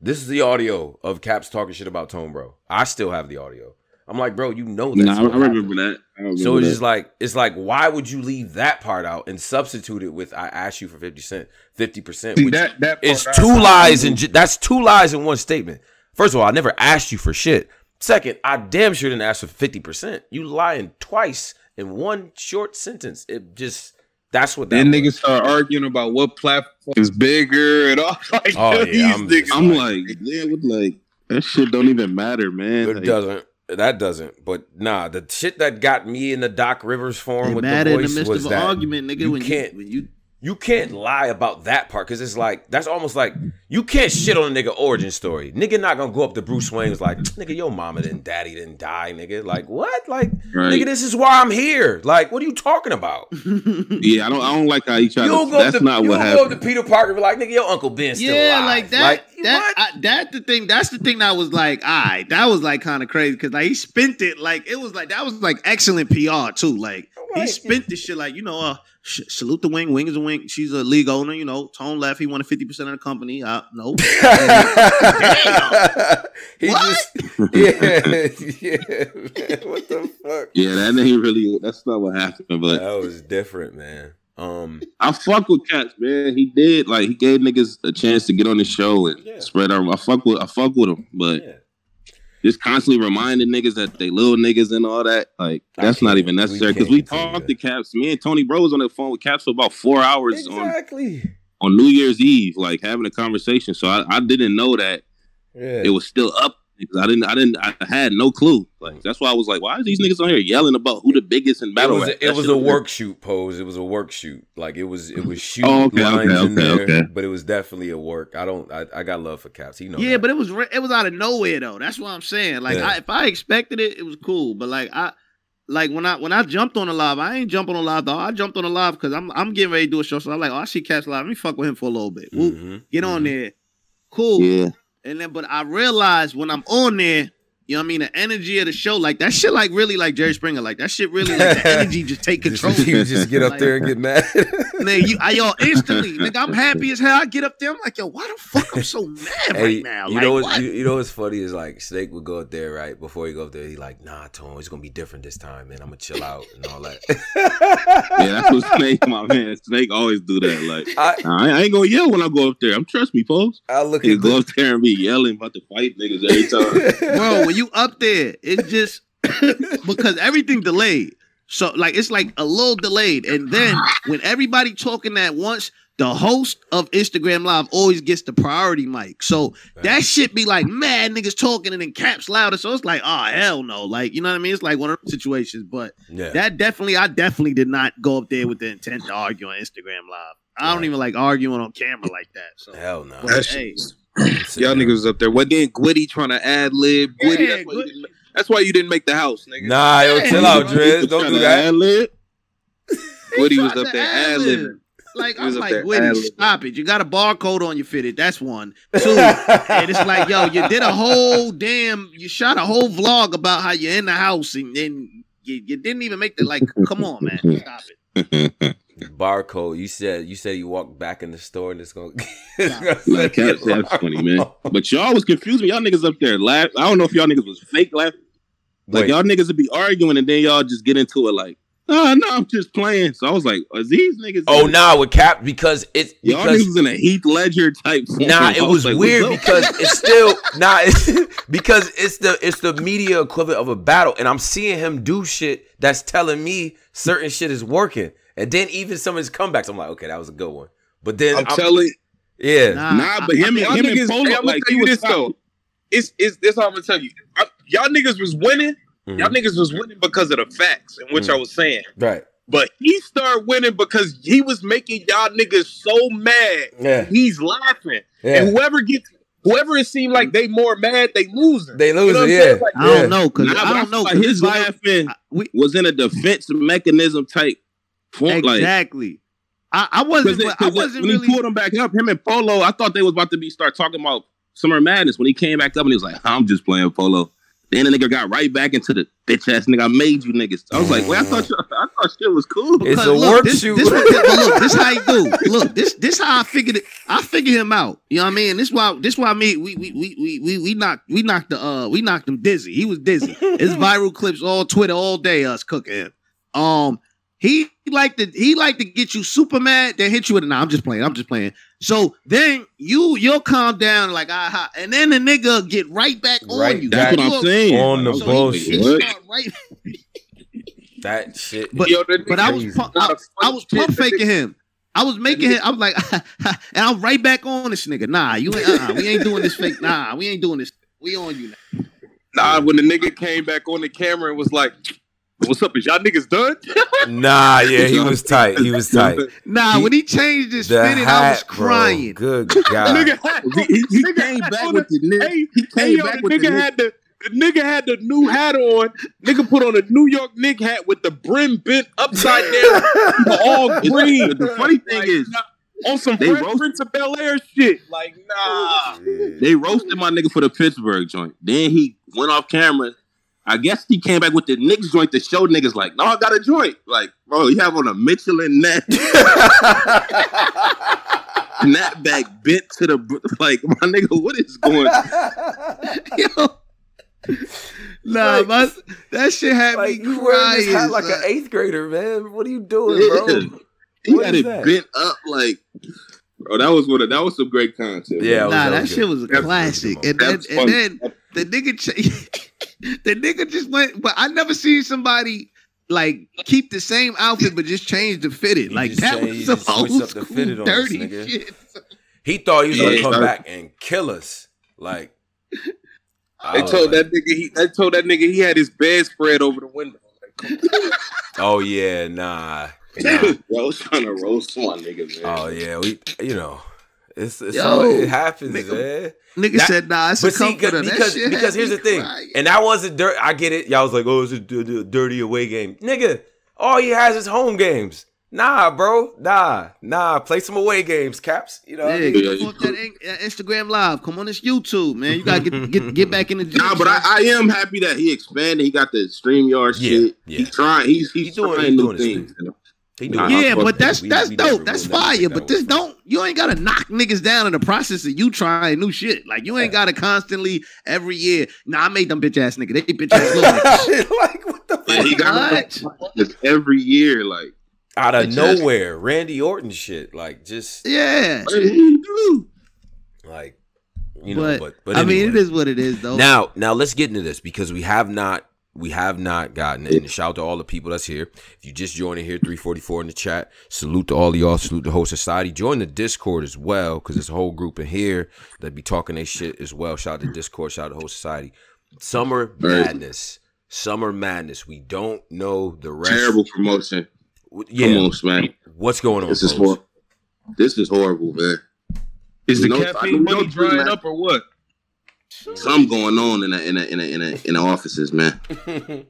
this is the audio of Caps talking shit about Tone Bro. I still have the audio. I'm like, bro, you know that. Nah, I, remember that. I remember So it's that. just like it's like, why would you leave that part out and substitute it with I asked you for fifty cent, fifty percent? Which that that is two I- lies and that's two lies in one statement. First of all, I never asked you for shit. Second, I damn sure didn't ask for fifty percent. You lying twice in one short sentence. It just that's what that Then was. niggas start arguing about what platform is bigger and all. Like, Oh, yeah, these I'm- niggas. I'm like, yeah, with like that shit don't even matter, man. It Like, doesn't. That doesn't. But nah, the shit that got me in the Doc Rivers form They with the in the voice midst was of an that argument, nigga. you when can't- you when you you can't lie about that part because it's like that's almost like you can't shit on a nigga origin story. Nigga not gonna go up to Bruce Wayne was like, nigga, your mama didn't, daddy didn't die, nigga. Like what? Like Right. nigga, this is why I'm here. Like what are you talking about? Yeah, I don't. I don't like how he tried You to. go That's to, not you what don't go up to Peter Parker and be like, nigga, your uncle Ben still yeah, alive. like that. you that what? I, that the thing. That's the thing that was like, all right, that was like kind of crazy because like he spent it like it was like that was like excellent PR too. Like he spent this shit like you know, uh, sh- salute the wing. Wing is a wing. She's a league owner. You know, Tone left. He wanted fifty percent of the company. Uh, no, he What? just yeah, yeah. Man, what the fuck? Yeah, that ain't really. That's not what happened. But That was different, man. Um, I fuck with Caps, man. He did like he gave niggas a chance to get on the show and Yeah. spread our. I fuck with. I fuck with him, but yeah. Just constantly reminding niggas that they little niggas and all that. Like I that's not even necessary because can't we, talked to Caps. Me and Tony Bro was on the phone with Caps for about four hours on Exactly. on New Year's Eve, like having a conversation. So I, I didn't know that Yeah. it was still up because I didn't. I didn't. I had no clue. Like that's why I was like, why are these niggas on here yelling about who the biggest in It battle? was, rap? a, it was a was- work shoot pose. It was a work shoot. Like it was it was shoot Oh, okay, lines okay, in there, okay, okay. but it was definitely a work. I don't I, I got love for Caps. He know yeah, that. but it was re- it was out of nowhere though. That's what I'm saying. Like Yeah. I, if I expected it, it was cool. But like I. Like when I when I jumped on the live, I ain't jump on the live though. I jumped on the live because I'm I'm getting ready to do a show. So I'm like, oh, I see Caps live. Let me fuck with him for a little bit. Whoop. Mhm, Get on mhm. there. Cool. Yeah. And then, but I realized when I'm on there, you know what I mean, the energy of the show, like that shit, like really like Jerry Springer, like that shit really like the energy just take control. You just get up Like- there and get mad. Nigga, you, I, yo, instantly, nigga, I'm happy as hell. I get up there, I'm like, yo, why the fuck I'm so mad Hey, right now? you Like, know what's what? you, you know what's funny is like Snake would go up there right before he go up there. He like, nah, Tone, it's gonna be different this time, man. I'm gonna chill out and all that. Yeah, that's what Snake, my man. Snake always do that. Like, I, I, I ain't gonna yell when I go up there. I'm trust me, folks. I look He at go the, up there and be yelling about to fight niggas every time. Bro, when you up there, it's just because everything delayed. So like it's like a little delayed, and then when everybody talking at once, the host of Instagram Live always gets the priority mic. So that shit be like mad niggas talking and then caps louder. So it's like, oh hell no, like you know what I mean? It's like one of those situations. But Yeah. that definitely, I definitely did not go up there with the intent to argue on Instagram Live. I don't Right. even like arguing on camera like that. So Hell no. But, That hey, shit- Y'all niggas was up there. What then? Gwitty trying to ad lib. Gwitty. Yeah, that's, why you Gwitty. didn't, that's why you didn't make the house, nigga. Nah, yo, Yeah, chill out, he Driz. Don't do that. Ad-lib. Gwitty was up there ad ad-lib. libbing. Like He was I'm up like, there Whitney, ad-libbing. stop it. You got a barcode on your fitted. That's one. Two, and it's like, yo, you did a whole damn, you shot a whole vlog about how you're in the house, and then you, you didn't even make the like. Come on, man, stop it. Barcode. You said you said you walked back in the store and it's gonna. it's gonna Like, that's, that's funny, man. But y'all was confused me. Y'all niggas up there laugh. I don't know if y'all niggas was fake laughing. Like Wait. y'all niggas would be arguing and then y'all just get into it like, oh no, I'm just playing. So I was like, are these niggas? Oh nah, with Cap because it's y'all because niggas was in a Heath Ledger type. form. Nah, it was like, weird because it's still nah, it's, because it's the it's the media equivalent of a battle, and I'm seeing him do shit that's telling me certain shit is working, and then even some of his comebacks, I'm like, okay, that was a good one, but then I'm I'm- telling yeah, Nah, Nah, but him and y'all him niggas. and Polo, hey, I'm gonna like tell he you was this though. It's it's this. I'm gonna tell you. I, y'all niggas was winning. Mhm. Y'all niggas was winning because of the facts in which Mhm. I was saying. right, But he started winning because he was making y'all niggas so mad. yeah, He's laughing, yeah. and whoever gets, whoever it seemed like they more mad, they losing. They You know losing, I'm yeah. Like, I don't know because Nah, I don't know feel 'cause like his laughing I- we, was in a defense mechanism type form. Like exactly. I, I wasn't. Because I wasn't when really. he pulled him back up, him and Polo, I thought they was about to be start talking about Summer Madness. When he came back up and he was like, "I'm just playing Polo." Then the nigga got right back into the bitch ass nigga. I made you niggas. I was like, "Wait, I thought you, I thought shit was cool." It's Because a look, work this, shoot. This, what- but look, this how you do. Look, this this how I figured it. I figured him out. You know what I mean? This why this why me we we we we we, we knocked we knocked the uh we knocked him dizzy. He was dizzy. His viral clips all Twitter all day. Us cooking him. Um, he like to he like to get you super mad, then hit you with a nah. I'm just playing. I'm just playing. So then you you'll calm down like ah, and then the nigga get right back Right on you. That's what I'm saying. On the so bullshit. he What? start right that shit. But- Yo, that But I was Crazy. pump, got I, a funny I was pump faking him. I was making him. I was like, and I'm right back on this nigga. Nah, you ain't. Uh, we ain't doing this fake. Nah, we ain't doing this. We on you now. Nah, when the nigga came back on the camera and was like, "What's up? Is y'all niggas done?" Nah, yeah, he was tight. He was tight. Nah, He- when he changed his The spinning, I was hat, bro. crying. Good God. nigga had, He, he, he Nigga came had back with the nigga. Hey, he hey, came yo, back the with the nigga nigga. had the the nigga had the new hat on. Nigga put on a New York Knick hat with the brim bent upside down, all green. the funny thing Like, is, nah, on some they Fresh roast- Prince of Bel Air shit. Like, nah. They roasted my nigga for the Pittsburgh joint. Then he went off camera. I guess he came back with the Knicks joint to show niggas like, no, I got a joint. Like, bro, you have on a Mitchell & Ness, net back bent to the like, my nigga, what is going? Yo. Nah, Like- my, that shit had like me you wearing this hat crying. like an eighth grader, man. What are you doing, Yeah. bro? He What had it that? bent up like, bro. That was what. That was some great content. Yeah, bro. was- Nah, that that was shit was a classic. good. And then, and then the nigga, ch- the nigga just went. But I never seen somebody like keep the same outfit but just change the fitted. He Like that changed- was he some old up the school fitted on us, dirty nigga. shit. He thought he was gonna Yeah, come back and kill us. Like I They told like, that nigga he they told that nigga he had his bed spread over the window. Like. Oh yeah, nah. nah. Bro, I was trying to roast my nigga, man. Oh yeah, we you know. It's, it's Yo, it happens, nigga, man. Nigga That- said, "Nah, it's But a see, comforter." That because shit because had here's the thing, crying. and that wasn't dirt. I get it. Y'all was like, oh, it's a d- d- dirty away game, nigga. All he has is home games. Nah, bro. Nah, nah. Play some away games, caps. You know. what I Yeah, mean? get Yeah, you that in- uh, Instagram live. Come on this YouTube, man. You gotta get get get back in the gym. Nah, but I, I am happy that he expanded. He got the StreamYard Yeah, shit. yeah. He's trying. He's he's He doing- trying he new doing his things. thing. you know? He Nah, yeah, but that's We- that's we dope. that's fire. take But this one. don't. You ain't gotta knock niggas down in the process of you trying new shit. Like you ain't Yeah. gotta constantly every year. Nah, I made them bitch ass nigga. They bitch ass little niggas. like what the Yeah, fuck? he got What? this every year. Like, Out of It just- nowhere, Randy Orton shit. Like just Yeah. like you know. But, But but, I mean, it is what it is, though. Now, now let's get into this because we have not we have not gotten it. And shout out to all the people that's here. If you just joining here, 344 in the chat. Salute to all of y'all. Salute the whole society. Join the Discord as well, because there's a whole group in here that be talking their shit as well. Shout out to Discord. Shout out to the whole society. Summer madness. Summer madness. We don't know the rest. Terrible promotion. Yeah. Come on, Smack. What's going on? This is Pose? horrible. This is horrible, man. Is the You know, I caffeine know money too, drying up or what? Something going on in a, in a, in a, in a, in the offices, man.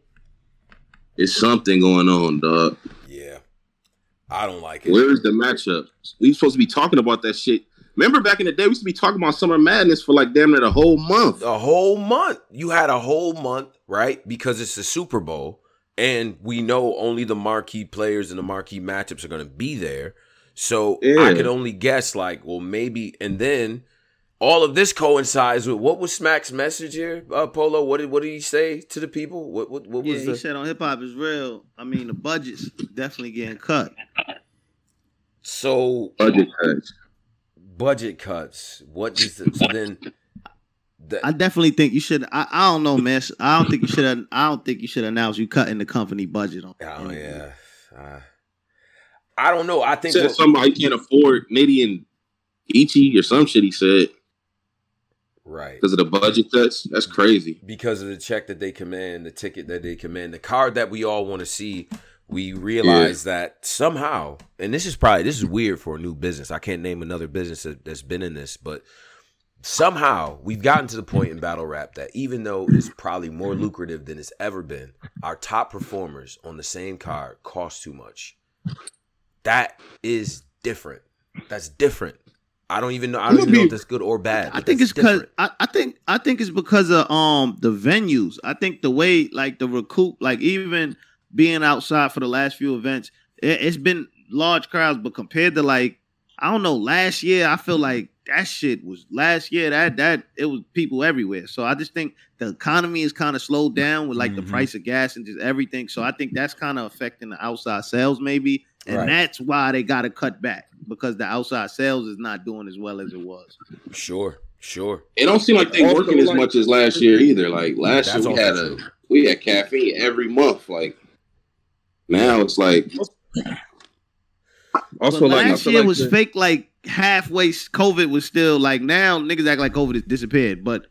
It's something going on, dog. yeah. I don't like it. Where is the matchup? We supposed to be talking about that shit. Remember back in the day, we used to be talking about summer madness for like damn near a whole month. a whole month. You had a whole month, right? Because it's the Super Bowl, and we know only the marquee players and the marquee matchups are going to be there. So I could only guess, like, well, maybe, and then all of this coincides with what was Smack's message here, uh, Polo? What did what did he say to the people? What what, what Yeah, was he the? said on hip hop is real. I mean, the budget's definitely getting cut. so Budget cuts. budget cuts. What does the, so then? The, I definitely think you should. I, I don't know, man. I don't think you should. have I don't think you should announce you cutting the company budget on. oh yeah. Uh, I don't know. I think Said what- somebody can't afford Nitty and Ichi or some shit. He said right. because of the budget cuts. That's mm-hmm. crazy. because of the check that they command, the ticket that they command, the card that we all want to see, we realize that somehow, and this is probably this is weird for a new business. I can't name another business that, that's been in this, but somehow we've gotten to the point in battle rap that even though it's probably more mm-hmm. lucrative than it's ever been, our top performers on the same card cost too much. That is different. That's different. I don't even know. I don't even know if that's good or bad. I think it's because. I, I think I think it's because of um the venues. I think the way like the recoup, like even being outside for the last few events, it, it's been large crowds. But compared to like I don't know, last year I feel like that shit was last year that that it was people everywhere. So I just think the economy is kind of slowed down with like Mhm. the price of gas and just everything. So I think that's kind of affecting the outside sales maybe. And Right. that's why they got to cut back because the outside sales is not doing as well as it was. Sure, sure. It don't seem like they Also, working as much as last year either. Like last year we had also a we had caffeine every month. Like now it's like Also, But like last feel year like was the- fake. Like halfway, COVID was still like now niggas act like COVID has disappeared. But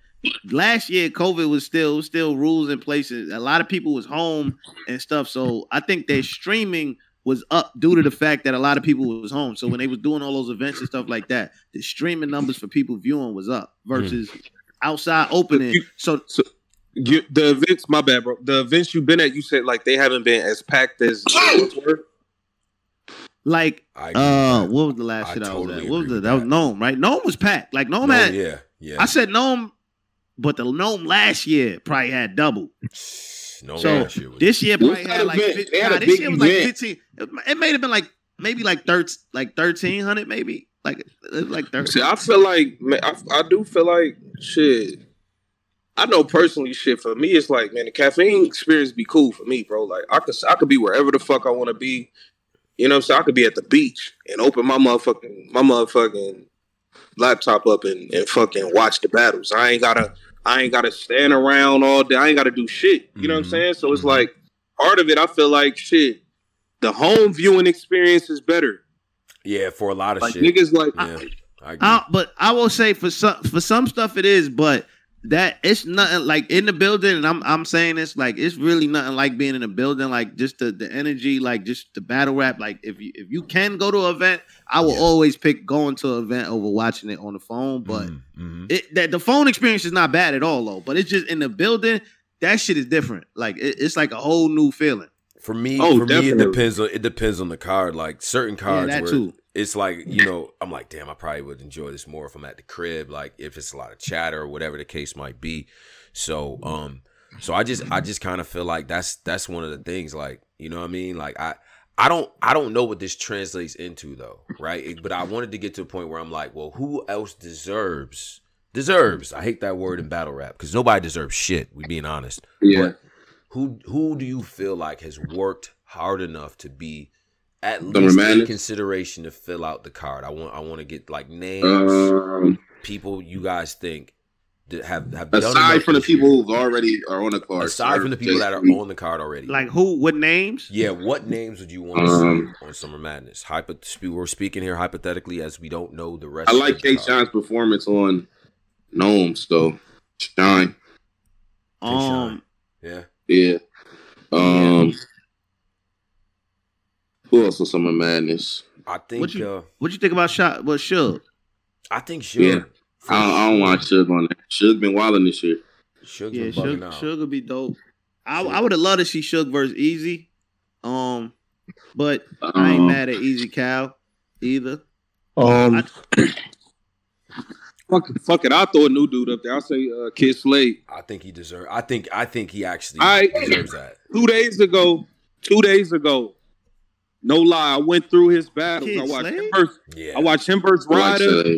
last year, COVID was still still rules in place. and A lot of people was home and stuff. So I think their streaming was up due to the fact that a lot of people was home. So when they was doing all those events and stuff like that, the streaming numbers for people viewing was up hmm. versus outside opening. You- So You, the events, my bad, bro. The events you've been at, you said like they haven't been as packed as they were. Like I uh, with what was the last I shit I was at? What was agree the, with that was. NOME, right? NOME was packed. Like NOME No, had yeah, yeah. I said NOME, but the NOME last year probably had double. no, so that shit was- This year probably that had like event? fif- had nah, this year was like event. fifteen. It, it may have been like maybe like thirteen, like thirteen hundred, maybe like it was like See, thirteen. I feel like man, I, I do feel like shit. I know personally, shit for me, it's like man, the caffeine experience be cool for me, bro. Like I could I could be wherever the fuck I want to be. You know what I'm saying? I could be at the beach and open my motherfucking my motherfucking laptop up and, and fucking watch the battles. I ain't gotta I ain't gotta stand around all day. I ain't gotta do shit. You know what I'm Mhm. saying? So it's Mhm. like part of it. I feel like shit. The home viewing experience is better. yeah, for a lot of Like shit. niggas like yeah, I agree. I, but I will say for some for some stuff it is, but that it's nothing like in the building, and I'm I'm saying this like it's really nothing like being in a building, like just the, the energy, like just the battle rap. Like if you if you can go to an event, I will Yeah. always pick going to an event over watching it on the phone. But Mhm, mhm. it that the phone experience is not bad at all though. But it's just in the building, that shit is different. Like it, it's like a whole new feeling. for me, Oh, for me, it depends on it depends on the card. Like certain Yeah, cards, that where too. It's like you know, I'm like, damn, I probably would enjoy this more if I'm at the crib. Like if it's a lot of chatter or whatever the case might be. So, um, so I just I just kind of feel like that's that's one of the things. Like you know what I mean? Like I. I don't I don't know what this translates into though, right? It- But I wanted to get to a point where I'm like, well, who else deserves deserves? I hate that word in battle rap because nobody deserves shit. We being honest. yeah. But who who do you feel like has worked hard enough to be at Summer least in consideration to fill out the card? I want I want to get like names, Um, people you guys think that have have Aside enough from the this year. people who already are on the card. aside from the people that are Jason on the card already. Like who? What names? yeah, what names would you want to Um, see on Summer Madness? Hypo- we're speaking here hypothetically as we don't know the rest. I like of the K. Shine's performance on NOMEs, though. Shine. Um, Yeah, Yeah. Um who else on Summer Madness? I think. What you- uh, what you think about shot? What Suge? I think Suge. Yeah. I don't, I don't sure. want Suge on that. Suge been wilding this year. Suge's Yeah, been bugging Suge. Suge would be dope. I, I would have loved to see Suge versus Easy. Um, but I ain't Um, mad at Easy Cow either. Um, fuck, fuck it. I'll throw a new dude up there. I'll say uh, Kid Slade. I think he deserves. I think. I think he actually I- deserves that. Two days ago, two days ago, no lie, I went through his battles. Kid I watched him Slade? versus, Yeah. I watched him versus I Ryder.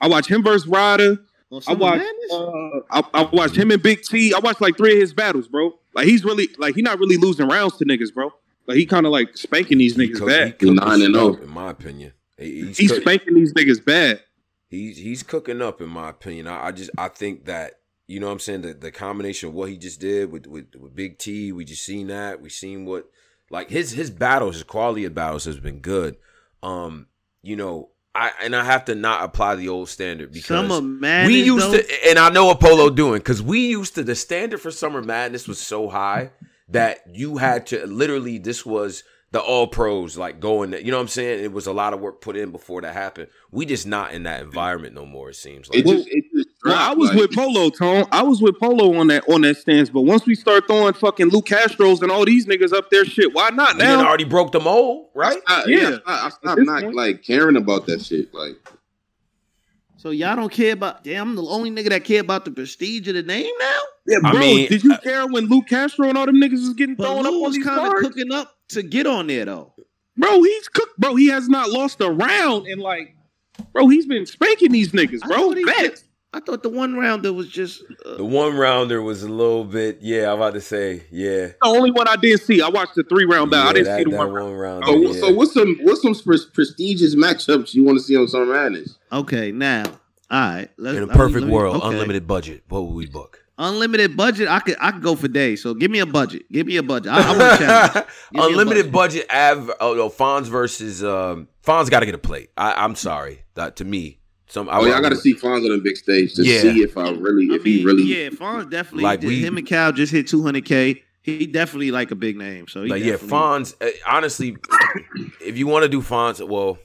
I watched him versus Ryder. On I Summer watched. Uh, I, I watched him and Big T. I watched like three of his battles, bro. Like he's really like he not really losing rounds to niggas, bro. Like he kind of like spanking these He niggas cook- he bad. cooking Nine and up, oh. in my opinion. He's, He's spanking these niggas bad. he's he's cooking up in my opinion. I, I just I think that you know what I'm saying the, the combination of what he just did with, with with Big T, we just seen that. We seen what like his his battles, his quality of battles has been good. Um, you know, I and I have to not apply the old standard because Summer Madness. we used though, to, and I know what Polo doing because we used to. The standard for Summer Madness was so high that you had to literally. This was the All Pros like going. You know what I'm saying? It was a lot of work put in before that happened. We just not in that environment no more. It seems like. It just, it just Well, I was like- with Polo, Tone. I was with Polo on that on that stance. But once we start throwing fucking Luke Castros and all these niggas up there, shit, why not now? done now? already broke the mold, right? I, Yeah. yeah, I, I stopped not point. like caring about that shit. Like, So y'all don't care about. Damn, I'm the only nigga that care about the prestige of the name now. Yeah, I bro, mean, did you uh, care when Luke Castro and all them niggas was getting But thrown up on was these kind of cooking up to get on there though. Bro, he's cooked. Bro, he has not lost a round and like, bro, he's been spanking these niggas, bro. thought Bet. did. I thought the one rounder was just. Uh, The one rounder was a little bit. Yeah, I'm about to say. Yeah. The only one I didn't see. I watched the three round battle. I didn't that, see the one. one round. rounder. so, yeah. so what's some what's some pres- prestigious matchups you want to see on Summer Madness? okay, now, all right. Let's, in a let me- perfect let me- world, okay. unlimited budget, what would we book? unlimited budget. I could I could go for days. So give me a budget. Give me a budget. I, I want to challenge. Give a Unlimited budget. Av oh, no, Fonz versus um, Fonz got to get a plate. I, I'm sorry. That to me, some. Oh yeah, I got to see Fonz on the big stage to Yeah. see if I really, I if he really. yeah, Fonz definitely. Like did- we- him and Cal just hit 200k. He definitely like a big name. So he Like yeah, Fonz. uh, honestly, if you want to do Fonz, well,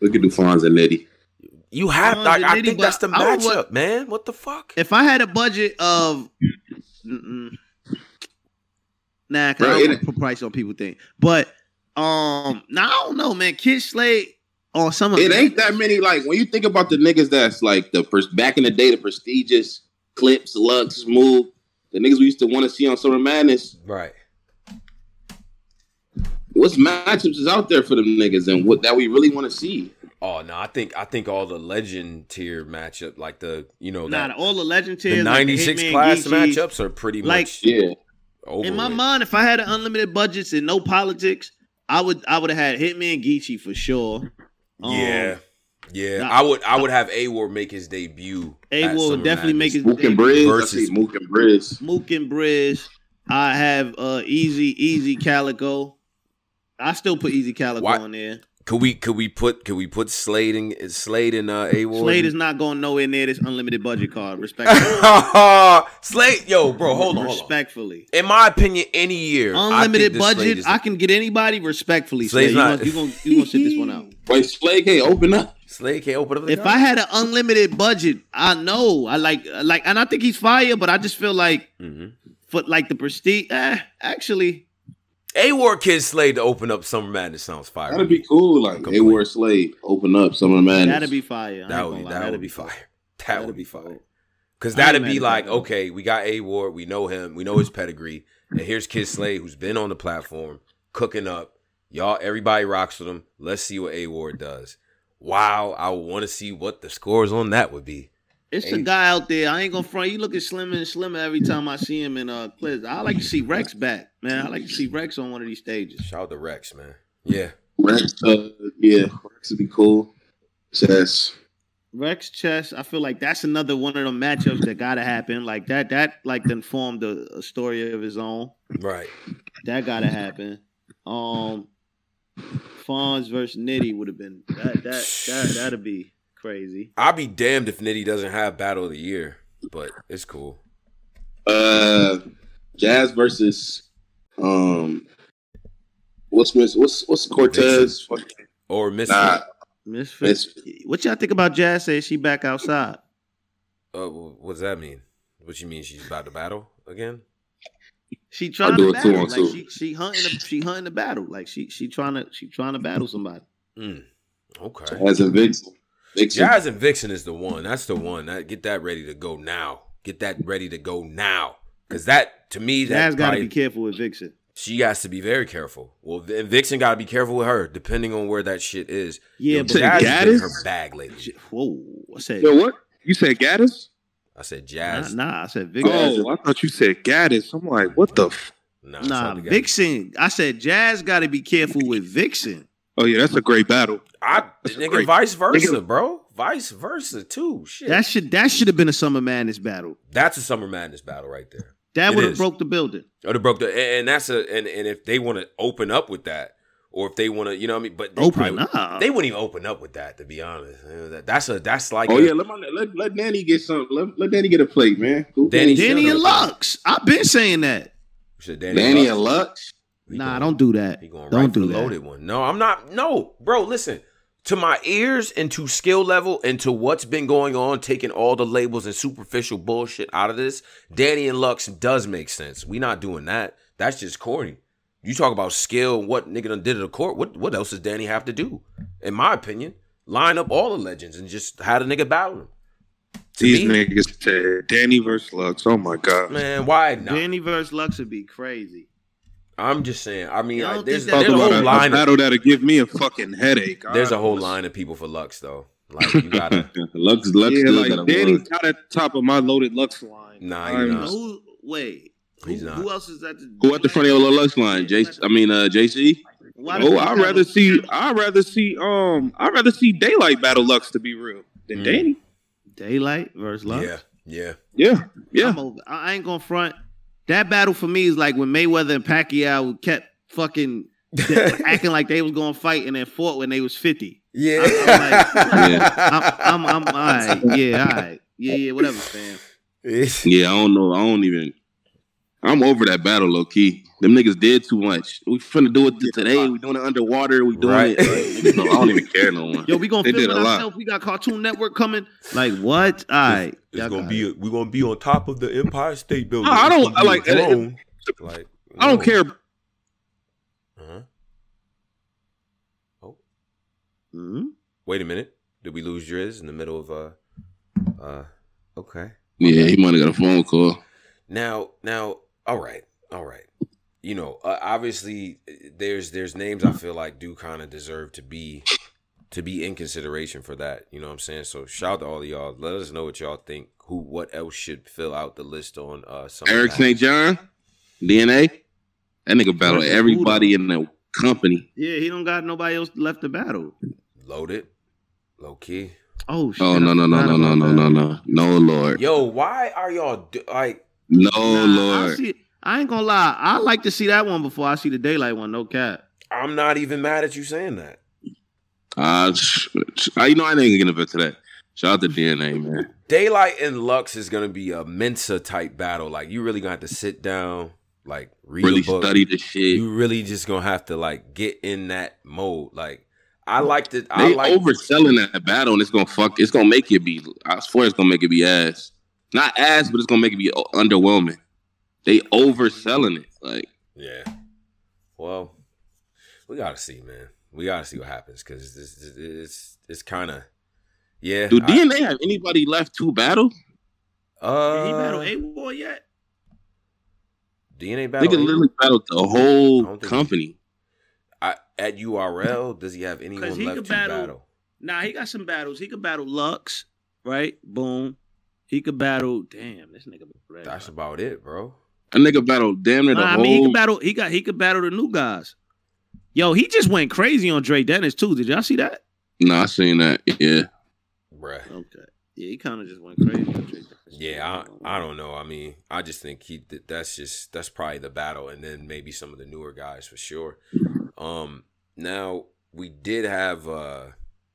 We could do Fonz and Nitty. you have. Fonz Like, I Nitty, think that's the but I would matchup, want- man. What the fuck? If I had a budget of, mm-mm. nah, cause Bro, I don't want to put price on people think. But um, nah, I don't know, man. Kid Slade on some of It ain't that many. Like when you think about the niggas that's like the pres- back in the day, the prestigious clips, Lux, Move, the niggas we used to want to see on Summer Madness. Right. What's matchups is out there for them niggas and what that we really want to see? Oh no, I think I think all the legend tier matchup, like the you know Nah, that all the legend tier, the tiers, like '96 class Geechee. matchups are pretty Like- much Yeah, over. In my with. mind, if I had an unlimited budgets and no politics, I would I would have had Hitman Geechee for sure. Um, Yeah. Yeah, nah, I would. I would have A Ward make his debut. A at War would Summer definitely make Madness. his Mook and Briz. Versus- I Mook and Briz. Mook and Briz. I have uh Easy Easy Calico. I still put Easy Calico Why- on there. Could we? Could we put? Could we put Slade in Slade in uh, A Ward? Slade is not going nowhere near this unlimited budget card. Respectfully, Slade, yo, bro, hold on, hold on. respectfully. In my opinion, any year, I Unlimited think budget. I can get anybody respectfully. Slade's Slade, you not- gonna, you gonna you gonna sit this one out. Wait, Slade can't open up. Slade can't open up. The If I had an unlimited budget, I know I like like, and I think he's fire. But I just feel like hmm for like the prestige. Eh, actually, A Ward Kid Slade to open up Summer Madness sounds fire. That'd be cool. Like Complete. A Ward Slade open up Summer Madness. that'd be fire. That would be lie, that would be fire. That That'd would be be fire. Because I that'd be like, that. okay, we got A Ward, we know him, we know his pedigree, and here's Kid Slade who's been on the platform cooking up. Y'all, everybody rocks with him. Let's see what A Ward does. Wow, I want to see what the scores on that would be. It's Hey. a guy out there. I ain't gonna front. You look at Slimmer and Slimmer every time I see him in uh clips. I like to see Rex back, man. I like to see Rex on one of these stages. Shout out to Rex, man. Yeah, Rex, uh, yeah, Rex would be cool. Chess. Rex chess. I feel like that's another one of them matchups that gotta happen. Like that. That like then formed a, a story of his own. Right. That gotta happen. Um, Fonz versus Nitty would have been that. That that that'd be crazy. I'll be damned if Nitty doesn't have battle of the year, but it's cool. Uh, Jazz versus um, what's Miss? What's what's Cortez? Fucking- Or Miss Nah, Misfit. Miss- What y'all think about Jazz? Say she back outside. uh, what does that mean? What you mean she's about to battle again? She trying to it two battle. on Like two. she she hunting the, she hunting the battle. Like she she trying to she trying to battle somebody. Mm, okay. Jazz and Vixen. Vixen. Jazz and Vixen is the one. That's the one. That, get that ready to go now. Get that ready to go now. Because that, to me, that Jazz got to be careful with Vixen. she has to be very careful. Well, and Vixen got to be careful with her, depending on where that shit is. Yeah, Yo, but Jazz has been in Gaddis? her bag lately. Whoa, I said Yo, what? You said Gaddis? I said Jazz. nah. I said Vixen. Oh, I thought you said Gaddis. I'm like, what the? F- Nah, it's nah, hard to get- Vixen. I said Jazz got to be careful with Vixen. oh yeah, that's a great battle. I That's nigga, great. vice versa, Nigga- bro. Vice versa too. Shit. That should that should have been a Summer Madness battle. That's a summer madness battle right there. That would have broke the building. Or they broke the and, and that's a and, and if they want to open up with that, or if they want to, you know what I mean. But they Open probably- up. They wouldn't even open up with that, to be honest. That's a that's like Oh a- yeah, let, my, let let Danny get some. Let, let Danny get a plate, man. Cool. Danny Danny and. Lux. I've been saying that. Shit, Danny, Danny Lux. and Lux. He Nah, going- don't do that. He going Don't right for do the that. loaded one. No, I'm not. No, bro. Listen to my ears and to skill level and to what's been going on, taking all the labels and superficial bullshit out of this. Danny and Lux does make sense. We not doing that. That's just corny. You talk about skill what nigga done did to the court. What what else does Danny have to do? In my opinion, line up all the legends and just have a nigga battle him. To These me, niggas said Danny versus Lux. Oh my god. man, why not? Danny versus Lux would be crazy. I'm just saying. I mean, You I, don't there's, there's Talk a about whole a, a line. Of, battle that'll give me a fucking headache. there's a whole line of people for Lux though. Like you gotta. Lux Lux Yeah, like Danny's one. not at the top of my loaded Lux line. Nah, I'm- you're not. Who? Wait. He's who, not. who else is at the? Who at the front of your Lux line? J. I mean, uh, JC. Oh, I'd rather see. I'd rather see. Um, I'd rather see Daylight battle Lux to be real than Mm. Danny. Daylight versus Lux. Yeah, yeah. Yeah, yeah. I'm over. I I ain't gonna front. That battle for me is like when Mayweather and Pacquiao kept fucking acting like they was gonna fight and then fought when they was fifty. Yeah. I'm, I'm, I'm, all right. Yeah, all right. Yeah, yeah, whatever, fam. Yeah, I don't know. I don't even. I'm over that battle, low key. Them niggas did too much. We finna do it today. We doing it underwater. We doing Right. it. Like, niggas don't- I don't even care no more. Yo, we gonna They film did it a lot. ourselves. We got Cartoon Network coming. Like what? All right. It's Y'all gonna be it. we're gonna be on top of the Empire State Building. No, I don't- gonna be I like- a drone. like I don't care. Uh-huh. Oh, Mhm. wait a minute. Did we lose Driz in the middle of uh uh okay. Yeah, he might have got a phone call. Now, now, all right, all right. You know, uh, obviously, there's there's names I feel like do kind of deserve to be to be in consideration for that. You know what I'm saying? So shout out to all of y'all. Let us know what y'all think. Who, what else should fill out the list on uh some Eric that. St. John, DNA. That nigga battled Versus everybody in the company. Yeah, he don't got nobody else left to battle. loaded, low key. Oh shit. Oh no no no no no no no no no Lord Yo, why are y'all do- like? No Nah, I, Lord. see, I ain't gonna lie. I like to see that one before I see the daylight one. No cap. I'm not even mad at you saying that. Uh, sh- sh- uh, you know I ain't gonna get to that. Shout out to DNA man. Daylight and Lux is gonna be a Mensa type battle. Like you really gonna have to sit down, like read Really a book. study the shit. You really just gonna have to like get in that mode. Like I like to. I They like overselling that battle, and it's gonna fuck. It's gonna make it be. I swear, it's gonna make it be ass. Not ass, but it's gonna make it be underwhelming. They overselling it. Like Yeah. Well, we gotta see, man. We gotta see what happens because this it's it's, it's kind of yeah. Do I- DNA have anybody left to battle? uh, he battled A Ward yet? DNA battle. They battle. could literally battle the whole don't think- company. I, at URL, does he have anyone he left could to battle- battle? Nah, he got some battles. He could battle Lux, right? Boom. He could battle. Damn, this nigga. Ready. That's about it, bro. A nigga battled damn near the Nah, I mean, he could battle. He got. He could battle the new guys. Yo, he just went crazy on Dre Dennis too. Did y'all see that? no, I seen that. Yeah, bruh. Okay. Yeah, he kind of just went crazy. Yeah, I, I don't know. I mean, I just think he th- that's just that's probably the battle, and then maybe some of the newer guys for sure. Um, now we did have uh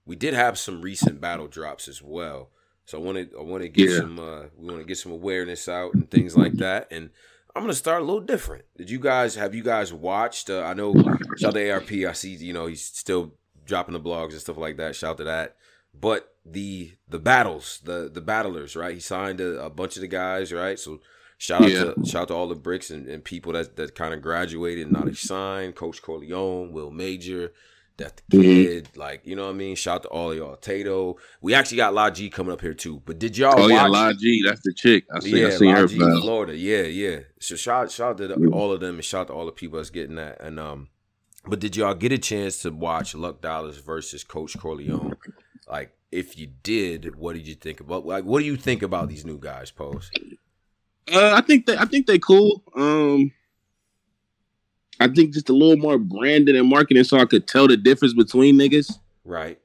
we did have some recent battle drops as well. So I want to I want to get Yeah. some uh we want to get some awareness out and things like that. And I'm gonna start a little different. Did you guys have you guys watched? Uh, I know shout to ARP. I see you know he's still dropping the blogs and stuff like that. Shout out to that. But the the battles, the the battlers, right? He signed a, a bunch of the guys, right? So shout out Yeah. to shout out to all the bricks and, and people that that kind of graduated, not signed. Coach Corleone, Will Major, Death the. Kid, like you know what I mean. Shout out to all y'all. Tato, we actually got La G coming up here too. But did y'all? Oh watch? yeah, La G, that's the chick. I see. yeah, I seen La her G. Florida. Yeah, yeah. So shout shout out to the, all of them and shout out to all the people that's getting that. And um, but did y'all get a chance to watch Luck Dollars versus Coach Corleone? Like, if you did, what did you think about? Like, what do you think about these new guys? Pose. Uh, I think they, I think they cool. Um, I think just a little more branding and marketing, so I could tell the difference between niggas Right.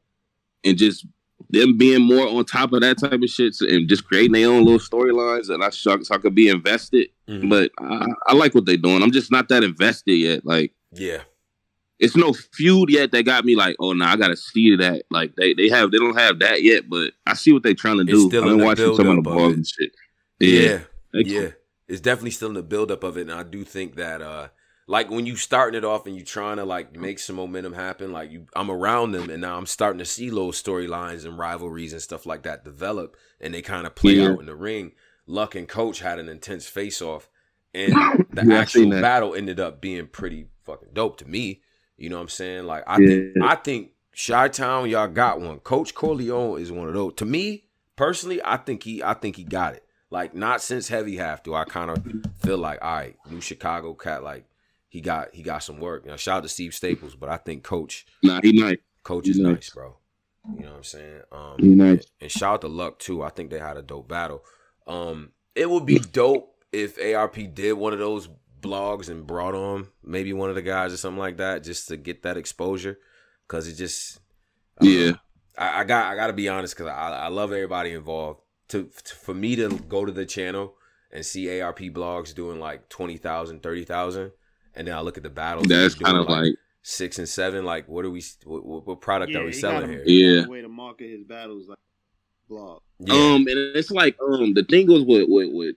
and just them being more on top of that type of shit and just creating their own little storylines, and I so, so I could be invested. Mhm. But I, I like what they're doing. I'm just not that invested yet. Like Yeah. it's no feud yet that got me like, oh no, I gotta see that. Like they they have they don't have that yet, but I see what they're trying to It's do. still I've been watching some of the build-up of blogs it. and shit. Yeah. Yeah, Yeah. It's definitely still in the buildup of it. And I do think that uh like when you starting it off and you trying to like make some momentum happen, like you I'm around them and now I'm starting to see little storylines and rivalries and stuff like that develop and they kind of play Yeah. out in the ring. Luck and Coach had an intense face off and the Yeah, actual battle ended up being pretty fucking dope to me. You know what I'm saying? Like I Yeah. think I think Chi Town, y'all got one. Coach Corleone is one of those. To me, personally, I think he I think he got it. Like not since Heavy Half do I kind of feel like, all right, new Chicago cat, like he got he got some work. You know, shout out to Steve Staples, but I think Coach Nah, he nice. Coach is nice. nice, bro. You know what I'm saying? Um, He nice. and shout out to Luck too. I think they had a dope battle. Um, it would be dope if ARP did one of those blogs and brought on maybe one of the guys or something like that, just to get that exposure. Cause it just, I. Yeah. I, I got I got to be honest because I, I love everybody involved. To, to for me to go to the channel and see ARP blogs doing like 20,000, 30,000 and then I look at the battles That's kind of like six and seven. Like what are we? What, what- what product are we he selling got here? a- he Yeah. a way to market his battles like blog. Yeah. Um, and it's like um the thing was with with, with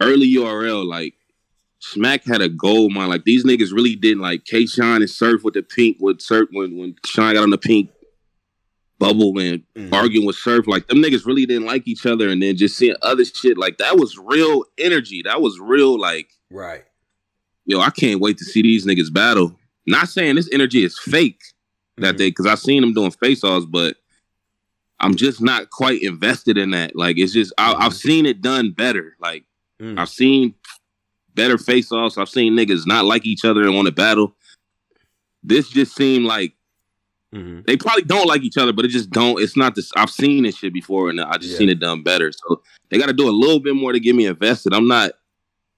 early URL like Smack had a gold mine. Like these niggas really didn't like K Shine and Surf with the pink with Surf when when Shine got on the pink bubble and Mhm. arguing with Surf. Like them niggas really didn't like each other, and then just seeing other shit like that was real energy. That was real like right. Yo. I can't wait to see these niggas battle. Not saying this energy is fake that day because I seen them doing face offs, but I'm just not quite invested in that. Like it's just I, I've seen it done better. Like Mm. I've seen better face offs. I've seen niggas not like each other and want to battle. This just seemed like Mhm. they probably don't like each other, but it just don't. It's not this. I've seen this shit before, and I just Yeah. seen it done better. So they got to do a little bit more to get me invested. I'm not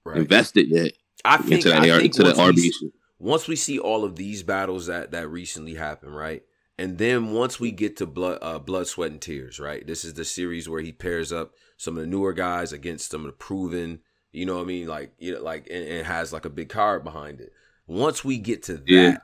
Right. invested yet I think, into that I think once, we, RB once we see all of these battles that that recently happened, right? And then once we get to blood, uh, blood, sweat, and tears, right? This is the series where he pairs up some of the newer guys against some of the proven. You know what I mean? Like, you know, like, and, and has like a big card behind it. Once we get to that, Yeah.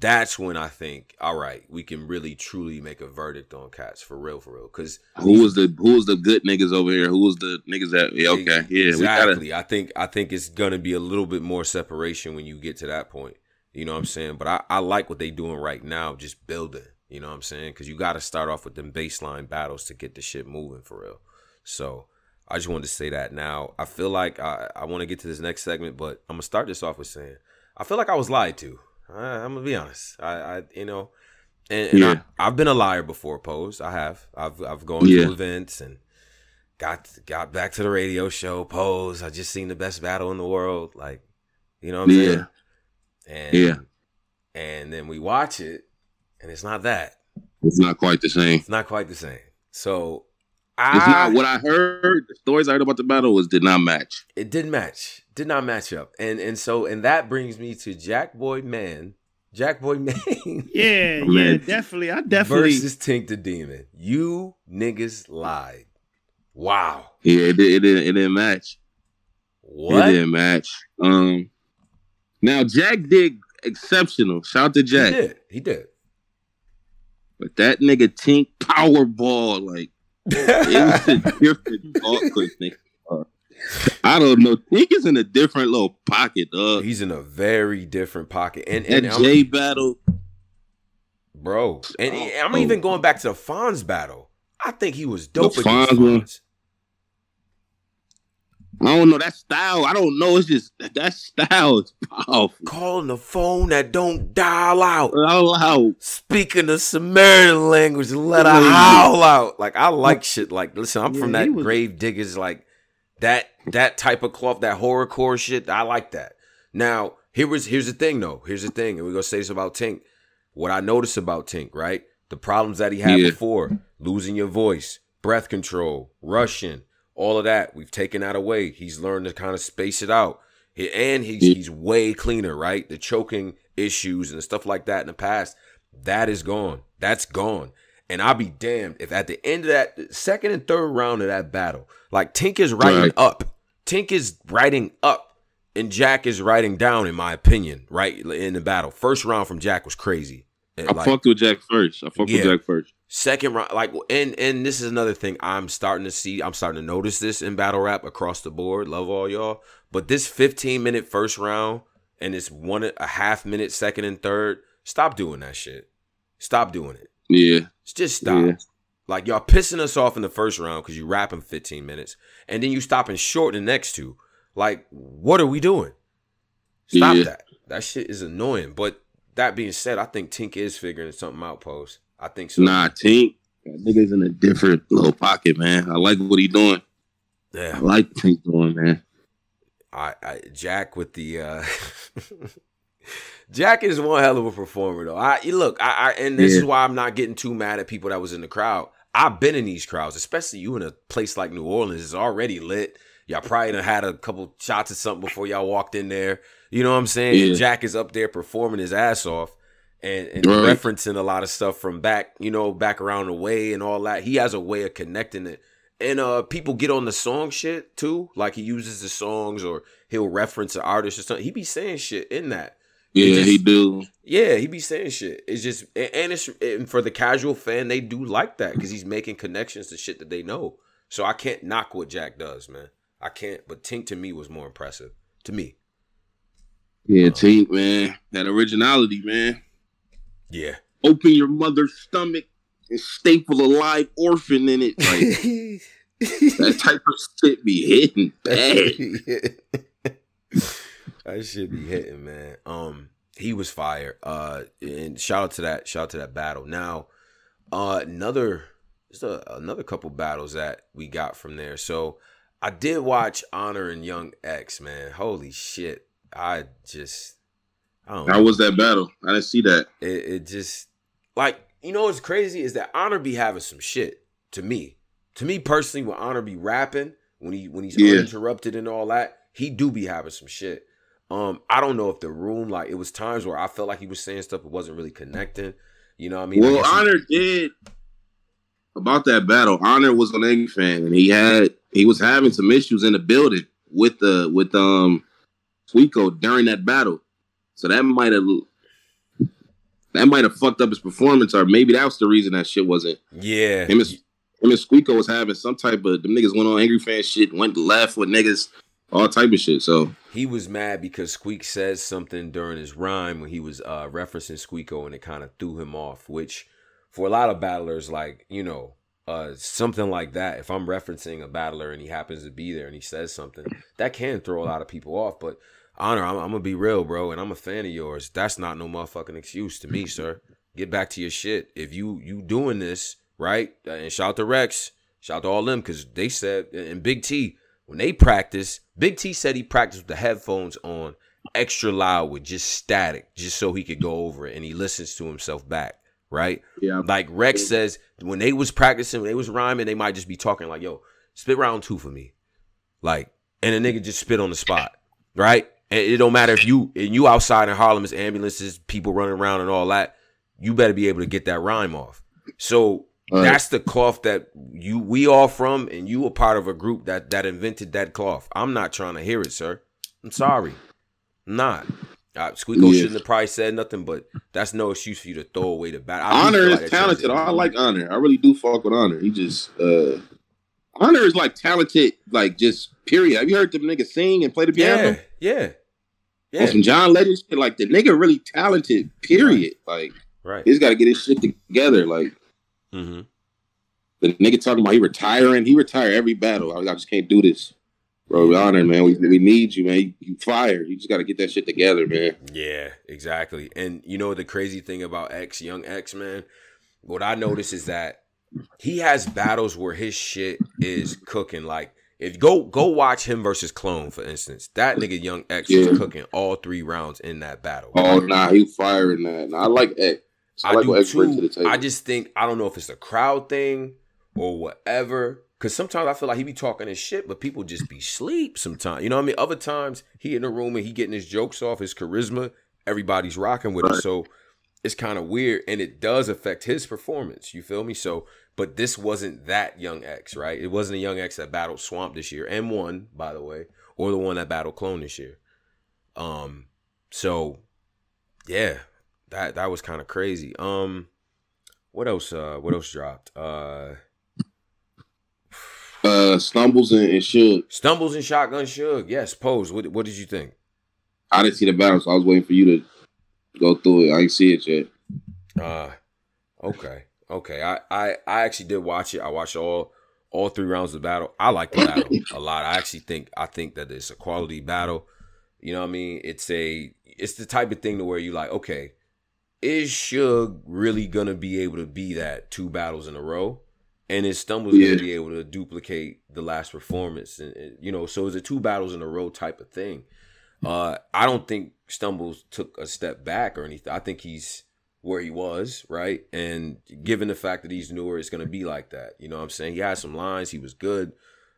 That's when I think, all right, we can really truly make a verdict on cats for real, for real. Because Who was the who was the good niggas over here? Who was the niggas that? Yeah, okay, yeah, we gotta. exactly. I think I think it's gonna be a little bit more separation when you get to that point. You know what I'm saying? But I, I like what they doing right now, just building. You know what I'm saying? Because you got to start off with them baseline battles to get the shit moving for real. So I just wanted to say that. Now I feel like I, I want to get to this next segment, but I'm gonna start this off with saying I feel like I was lied to. I, I'm gonna be honest. I, I you know, and, and Yeah. I, I've been a liar before. Pose. I have. I've I've gone Yeah. to events and got got back to the radio show. Pose. I just seen the best battle in the world. Like, you know what I'm Yeah. saying? And Yeah. and then we watch it, and it's not that. It's not quite the same. It's not quite the same. So I, not what I heard. The stories I heard about the battle was did not match. it didn't match. Did not match up. And and so and that brings me to Jack Boy Man Jack Boy Man. Yeah, yeah, definitely. I definitely. versus Tink the Demon. You niggas lied. Wow. Yeah, it, did- it, didn't it didn't match. What? It didn't match. Um, now Jack did exceptional. Shout out to He Jack. did. He did. But that nigga Tink Powerball, like it was a different I don't know. Tink is in a different little pocket, dog. He's in a very different pocket. And, and That I'm- J battle, bro. And Oh, I'm oh. even going back to the Fonz battle. I think he was dope The Fonz? Fonz. I don't know that style. I don't know. It's just that style is powerful. Calling the phone that don't dial out. How how Speaking the Samaritan language and let Yeah. howl out. Like I like shit. Like listen, I'm from Yeah, he that was- grave diggers. Like that that type of cloth, that horrorcore shit. I like that. Now here was here's the thing though. Here's the thing, and we're gonna say this about Tink. What I noticed about Tink, right? The problems that he had Yeah. before, losing your voice, breath control, rushing, all of that. We've taken that away. He's learned to kind of space it out. He- And he's he's way cleaner, right? The choking issues and stuff like that in the past, that is gone. That's gone. And I'll be damned if at the end of that second and third round of that battle, like Tink is writing Right. up. Tink is writing up and Jack is writing down, in my opinion, right? In the battle. First round from Jack was crazy. And, I like, fucked with Jack first. I fucked Yeah. with Jack first. Second round, like, and and this is another thing I'm starting to see. I'm starting to notice this in battle rap across the board. Love all y'all, but this 15 minute first round and this one a half minute second and third. Stop doing that shit. Stop doing it. Yeah. Just stop. Yeah. Like y'all pissing us off in the first round because you rapping 15 minutes, and then you stopping short in the next two. Like, what are we doing? Stop Yeah. that. That shit is annoying. But that being said, I think Tink is figuring something out. Post. I think so. Nah, Tink. That nigga's in a different little pocket, man. I like what he doing. Yeah. I like Tink doing, man. I, I Jack with the uh Jack is one hell of a performer though. I look, I, I and this Yeah. is why I'm not getting too mad at people that was in the crowd. I've been in these crowds, especially you in a place like New Orleans. It's already lit. Y'all probably done had a couple shots of something before y'all walked in there. You know what I'm saying? Yeah. Jack is up there performing his ass off and, and Right. referencing a lot of stuff from back, you know, back around the way and all that. He has a way of connecting it. And uh people get on the song shit too. Like he uses the songs or he'll reference an artist or something. He be saying shit in that. Yeah, just- he do. Yeah, he be saying shit. It's just and it's and for the casual fan, they do like that because he's making connections to shit that they know. So I can't knock what Jack does, man. I can't. But Tink to me was more impressive. To me, Yeah, Tink, man. That originality, man. Yeah. Open your mother's stomach and staple a live orphan in it. Like that type of shit be hitting bad. that should be hitting, man. Um, he was fire. Uh, and shout out to that. Shout out to that battle. Now, uh, another, just a, another couple battles that we got from there. So I did watch Honor and Young X, man. Holy shit! I just, I don't know. How was that battle? I didn't see that. it, it just like you know what's crazy is that Honor be having some shit to me. To me personally, when Honor be rapping, when he when he's Yeah. uninterrupted and all that, he do be having some shit. Um, I don't know if the room like it was times where I felt like he was saying stuff it wasn't really connecting. You know what I mean? I well, he- Honor did about that battle. Honor was an Angry fan, and he had he was having some issues in the building with the with um Squeako during that battle. So that might have that might have fucked up his performance, or maybe that was the reason that shit wasn't. yeah, Him and, him and Squeako was having some type of them niggas went on angry fan shit, went left with niggas, all type of shit. So he was mad because Squeak says something during his rhyme when he was uh, referencing Squeako and it kind of threw him off. Which, for a lot of battlers, like you know, uh, something like that. If I'm referencing a battler and he happens to be there and he says something, that can throw a lot of people off. But honor, I'm, I'm gonna be real, bro, and I'm a fan of yours. That's not no motherfucking excuse to me, sir. Get back to your shit. If you you doing this right, uh, and shout out to Rex, shout out to all them because they said and Big T when they practice, Big T said he practiced with the headphones on extra loud with just static, just so he could go over it and he listens to himself back, right? yeah, Like Rex says, when they was practicing, when they was rhyming, they might just be talking like, yo, spit round two for me. Like, and a nigga just spit on the spot, right? And it don't matter if you and you outside in Harlem, it's ambulances, people running around and all that. You better be able to get that rhyme off. So Right. that's the cloth that you we all from, and you were part of a group that that invented that cloth. I'm not trying to hear it, sir. I'm sorry, I'm not. Uh, Squeako Yeah. shouldn't have probably said nothing, but that's no excuse for you to throw away the bat. I Honor is like talented. I like Honor. I really do fuck with Honor. He just uh Honor is like talented, like just period. Have you heard the nigga sing and play the piano? Yeah, yeah, On yeah. some John Legend shit. Like the nigga really talented, period. Like Right. he's gotta get his shit together. Like Mm-hmm. the nigga talking about he retiring. He retire every battle. I, I just can't do this. Bro, Honor, man. We, we need you, man. You, you fired. You just gotta get that shit together, man. Yeah, exactly. And you know the crazy thing about X, young X, man, what I notice is that he has battles where his shit is cooking. Like if go go watch him versus Clone, for instance. That nigga young X Yeah. was cooking all three rounds in that battle. Oh nah, he firing that. Nah, I like X. I, I like do what X brings to the table. I just think I don't know if it's a crowd thing or whatever. Cause sometimes I feel like he be talking his shit, but people just be sleep sometimes. You know what I mean? Other times he in the room and he getting his jokes off, his charisma, everybody's rocking with him. So it's kind of weird and it does affect his performance. You feel me? So but this wasn't that young X, right? It wasn't a young X that battled Swamp this year and won, by the way, or the one that battled Clone this year. Um, so yeah, that that was kind of crazy. Um, what else? Uh, what else dropped? Uh, uh stumbles and, and should. stumbles and shotgun Suge. Yes, pose. What what did you think? I didn't see the battle, so I was waiting for you to go through it. I ain't see it yet. Uh, okay, okay. I I I actually did watch it. I watched all all three rounds of the battle. I like the battle a lot. I actually think I think that it's a quality battle. You know what I mean? It's a it's the type of thing to where you like, okay, is Suge really gonna be able to be that two battles in a row? And is Stumbles Yeah. gonna be able to duplicate the last performance? And, and, you know, so it's a two battles in a row type of thing. Uh, I don't think Stumbles took a step back or anything. I think he's where he was, right? And given the fact that he's newer, it's gonna be like that. You know what I'm saying? He had some lines, he was good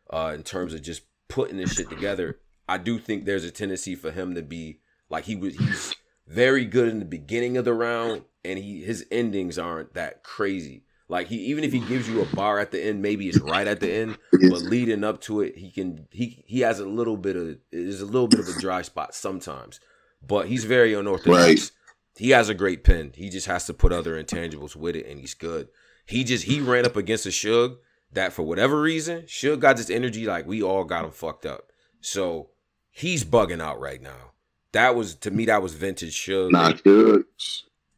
uh in terms of just putting this shit together. I do think there's a tendency for him to be like he was he's very good in the beginning of the round and he his endings aren't that crazy. Like he even if he gives you a bar at the end, maybe it's right at the end, but leading up to it, he can he he has a little bit of is a little bit of a dry spot sometimes. But he's very unorthodox. Right. He has a great pen. He just has to put other intangibles with it, and he's good. He just he ran up against a Suge that for whatever reason, Suge got this energy like we all got him fucked up. So he's bugging out right now. That was to me that was vintage Suge. Nah, good.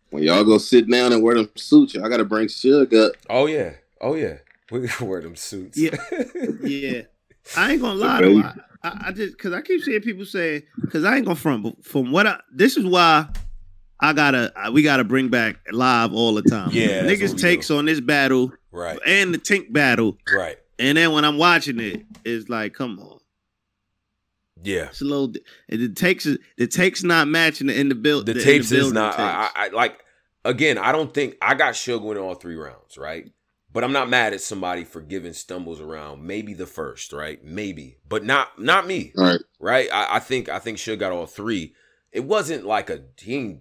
When y'all go sit down and wear them suits, y'all gotta bring Suge up. Oh yeah, oh yeah. We gotta wear them suits. Yeah. Yeah, I ain't gonna lie though. I, I, I just because I keep seeing people say because I ain't gonna front. But from what I, this is why I gotta I- we gotta bring back live all the time. Yeah, niggas takes do. on this battle right, and the Tink battle, right. and then when I'm watching it, it's like, come on, Yeah. it's a little. It takes the takes not matching the in the build. the in tapes is not. I, I, I like again. I don't think I got Suge winning all three rounds, right? But I'm not mad at somebody for giving stumbles around. Maybe the first, right? Maybe, but not not me, All right. right? I, I think I think Suge got all three. It wasn't like a he ain't,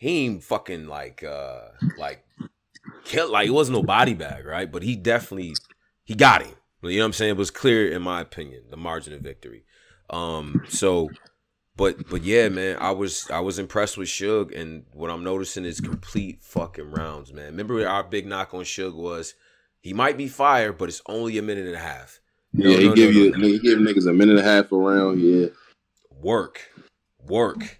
he ain't fucking like uh like kill like it wasn't no body bag, right? But he definitely he got him. You know what I'm saying? It was clear in my opinion, the margin of victory. Um, so but but yeah, man, I was I was impressed with Suge, and what I'm noticing is complete fucking rounds, man. Remember our big knock on Suge was he might be fired, but it's only a minute and a half. No, yeah, he no, give no, you he give niggas a minute and a half around. Yeah. Work, work.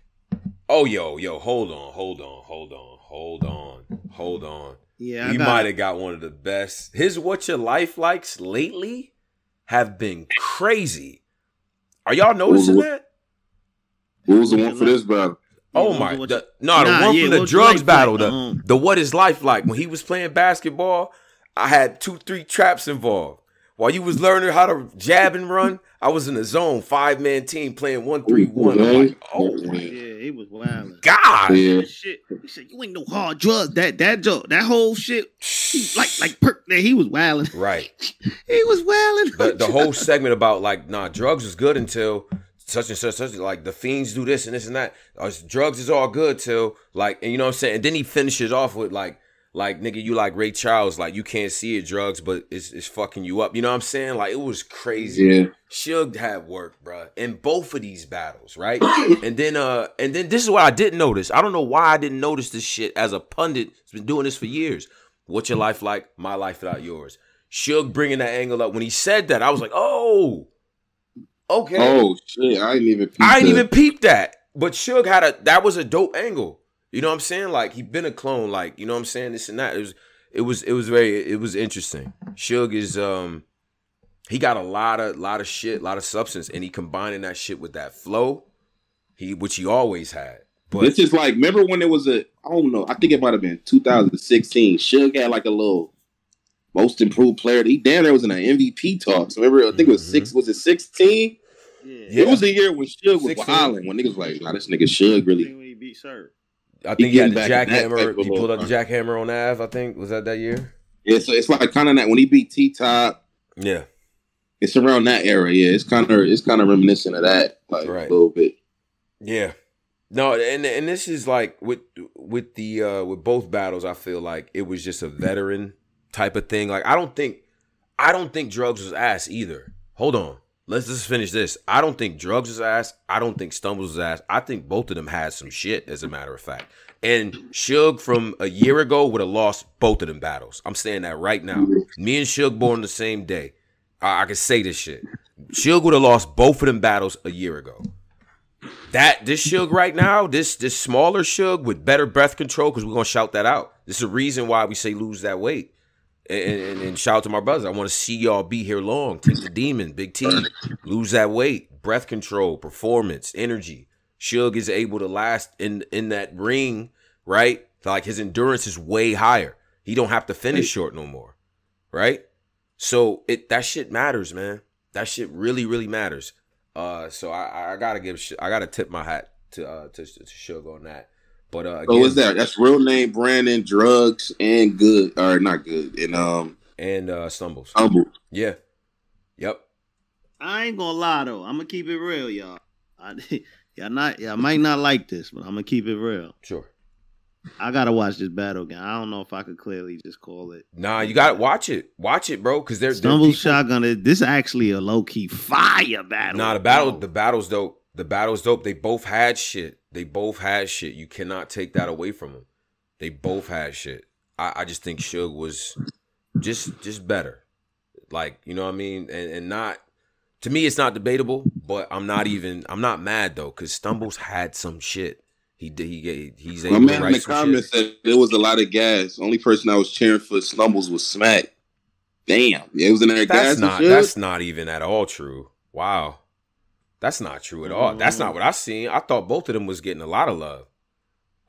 Oh yo yo, hold on, hold on, hold on, hold on, hold on. yeah, I he might have got one of the best. His what your life likes lately have been crazy. Are y'all noticing What- that? Who was the one for this battle? Oh Yeah, my! what The, no, the Nah, one yeah, from the drugs battle. like, The um, the what is life like when he was playing basketball? I had two, three traps involved. While you was learning how to jab and run, I was in the zone, five man team playing one three one. I'm like, oh my Yeah, he was wild. god! Yeah. Shit, he said you ain't no hard drug. That that joke, that whole shit, he, like like perk. Man, he was wilding. Right. He was wilding. The the whole segment about like nah, drugs was good until such and such, such like the fiends do this and this and that. Drugs is all good till like, and you know what I'm saying. And then he finishes off with like, like nigga, you like Ray Charles, like you can't see it drugs, but it's it's fucking you up. You know what I'm saying? Like it was crazy. Yeah. Suge had work, bruh, in both of these battles, right? and then uh and then this is what I didn't notice. I don't know why I didn't notice this shit as a pundit. It's been doing this for years. What's your life like? My life without yours. Suge bringing that angle up when he said that, I was like, oh, okay. Oh shit! I didn't even. peep I ain't that. even peeped that. But Suge had a that was a dope angle. You know what I'm saying? Like he been a clone, like, you know what I'm saying? This and that. It was it was it was very it was interesting. Suge is um he got a lot of lot of shit, a lot of substance, and he combining that shit with that flow, he which he always had. But This is like, remember when there was a, I don't know, I think it might have been 2016. Suge had like a little most improved player. He damn there was in an MVP talks. Remember, I think it was Mhm. six. Was it 16? Yeah. Yeah. It was the year when Suge was 16. wilding. When niggas was like, nah, this nigga Suge really. when he beat Sir. I think he had getting the back in that jackhammer. He pulled out the jackhammer on Av. I think was that that year. Yeah, so it's like kind of that when he beat T Top. Yeah, It's around that era. Yeah, it's kind of it's kind of reminiscent of that, like Right. a little bit. yeah. No, and and this is like with with the uh with both battles. I feel like it was just a veteran type of thing. Like I don't think I don't think drugs was ass either. Hold on. Let's just finish this. I don't think drugs was ass. I don't think stumbles was ass. I think both of them had some shit, as a matter of fact. And Suge from a year ago would have lost both of them battles. I'm saying that right now. Me and Suge born the same day. I, I can say this shit. Suge would have lost both of them battles a year ago. That this Suge right now, this this smaller Suge with better breath control, because we're gonna shout that out. This is a reason why we say lose that weight. And, and, and shout out to my brothers. I want to see y'all be here long. Take the demon, Big T, lose that weight, breath control, performance, energy. Suge is able to last in in that ring, right? Like his endurance is way higher. He don't have to finish short no more, right? So it that shit matters, man. That shit really, really matters. Uh, so I, I gotta give, I gotta tip my hat to uh to, to Suge on that. But uh, So again, what's that? That's real name Brandon Drugs and good or not good and um and uh, stumbles. humble. Yeah, yep. I ain't gonna lie though. I'm gonna keep it real, y'all. I, y'all not, y'all might not like this, but I'm gonna keep it real. Sure. I gotta watch this battle again. I don't know if I could clearly just call it. Nah, you gotta watch it. Watch it, bro, because they're, they're Stumble people- shotgun. is- actually a low key fire battle. Nah, the battle, bro. the battle's dope. The battle's dope. They both had shit. They both had shit. You cannot take that away from them. They both had shit. I, I just think Suge was just just better. Like, you know what I mean? And and not to me it's not debatable, but I'm not even I'm not mad though, because Stumbles had some shit. He did he get he's My able to man in the comments said there was a lot of gas. Only person I was cheering for Stumbles was Smack. Damn, yeah, it was in there gas. That's and not that's not even at all true. Wow. That's not true at all. That's Mm-hmm. not what I seen. I thought both of them was getting a lot of love.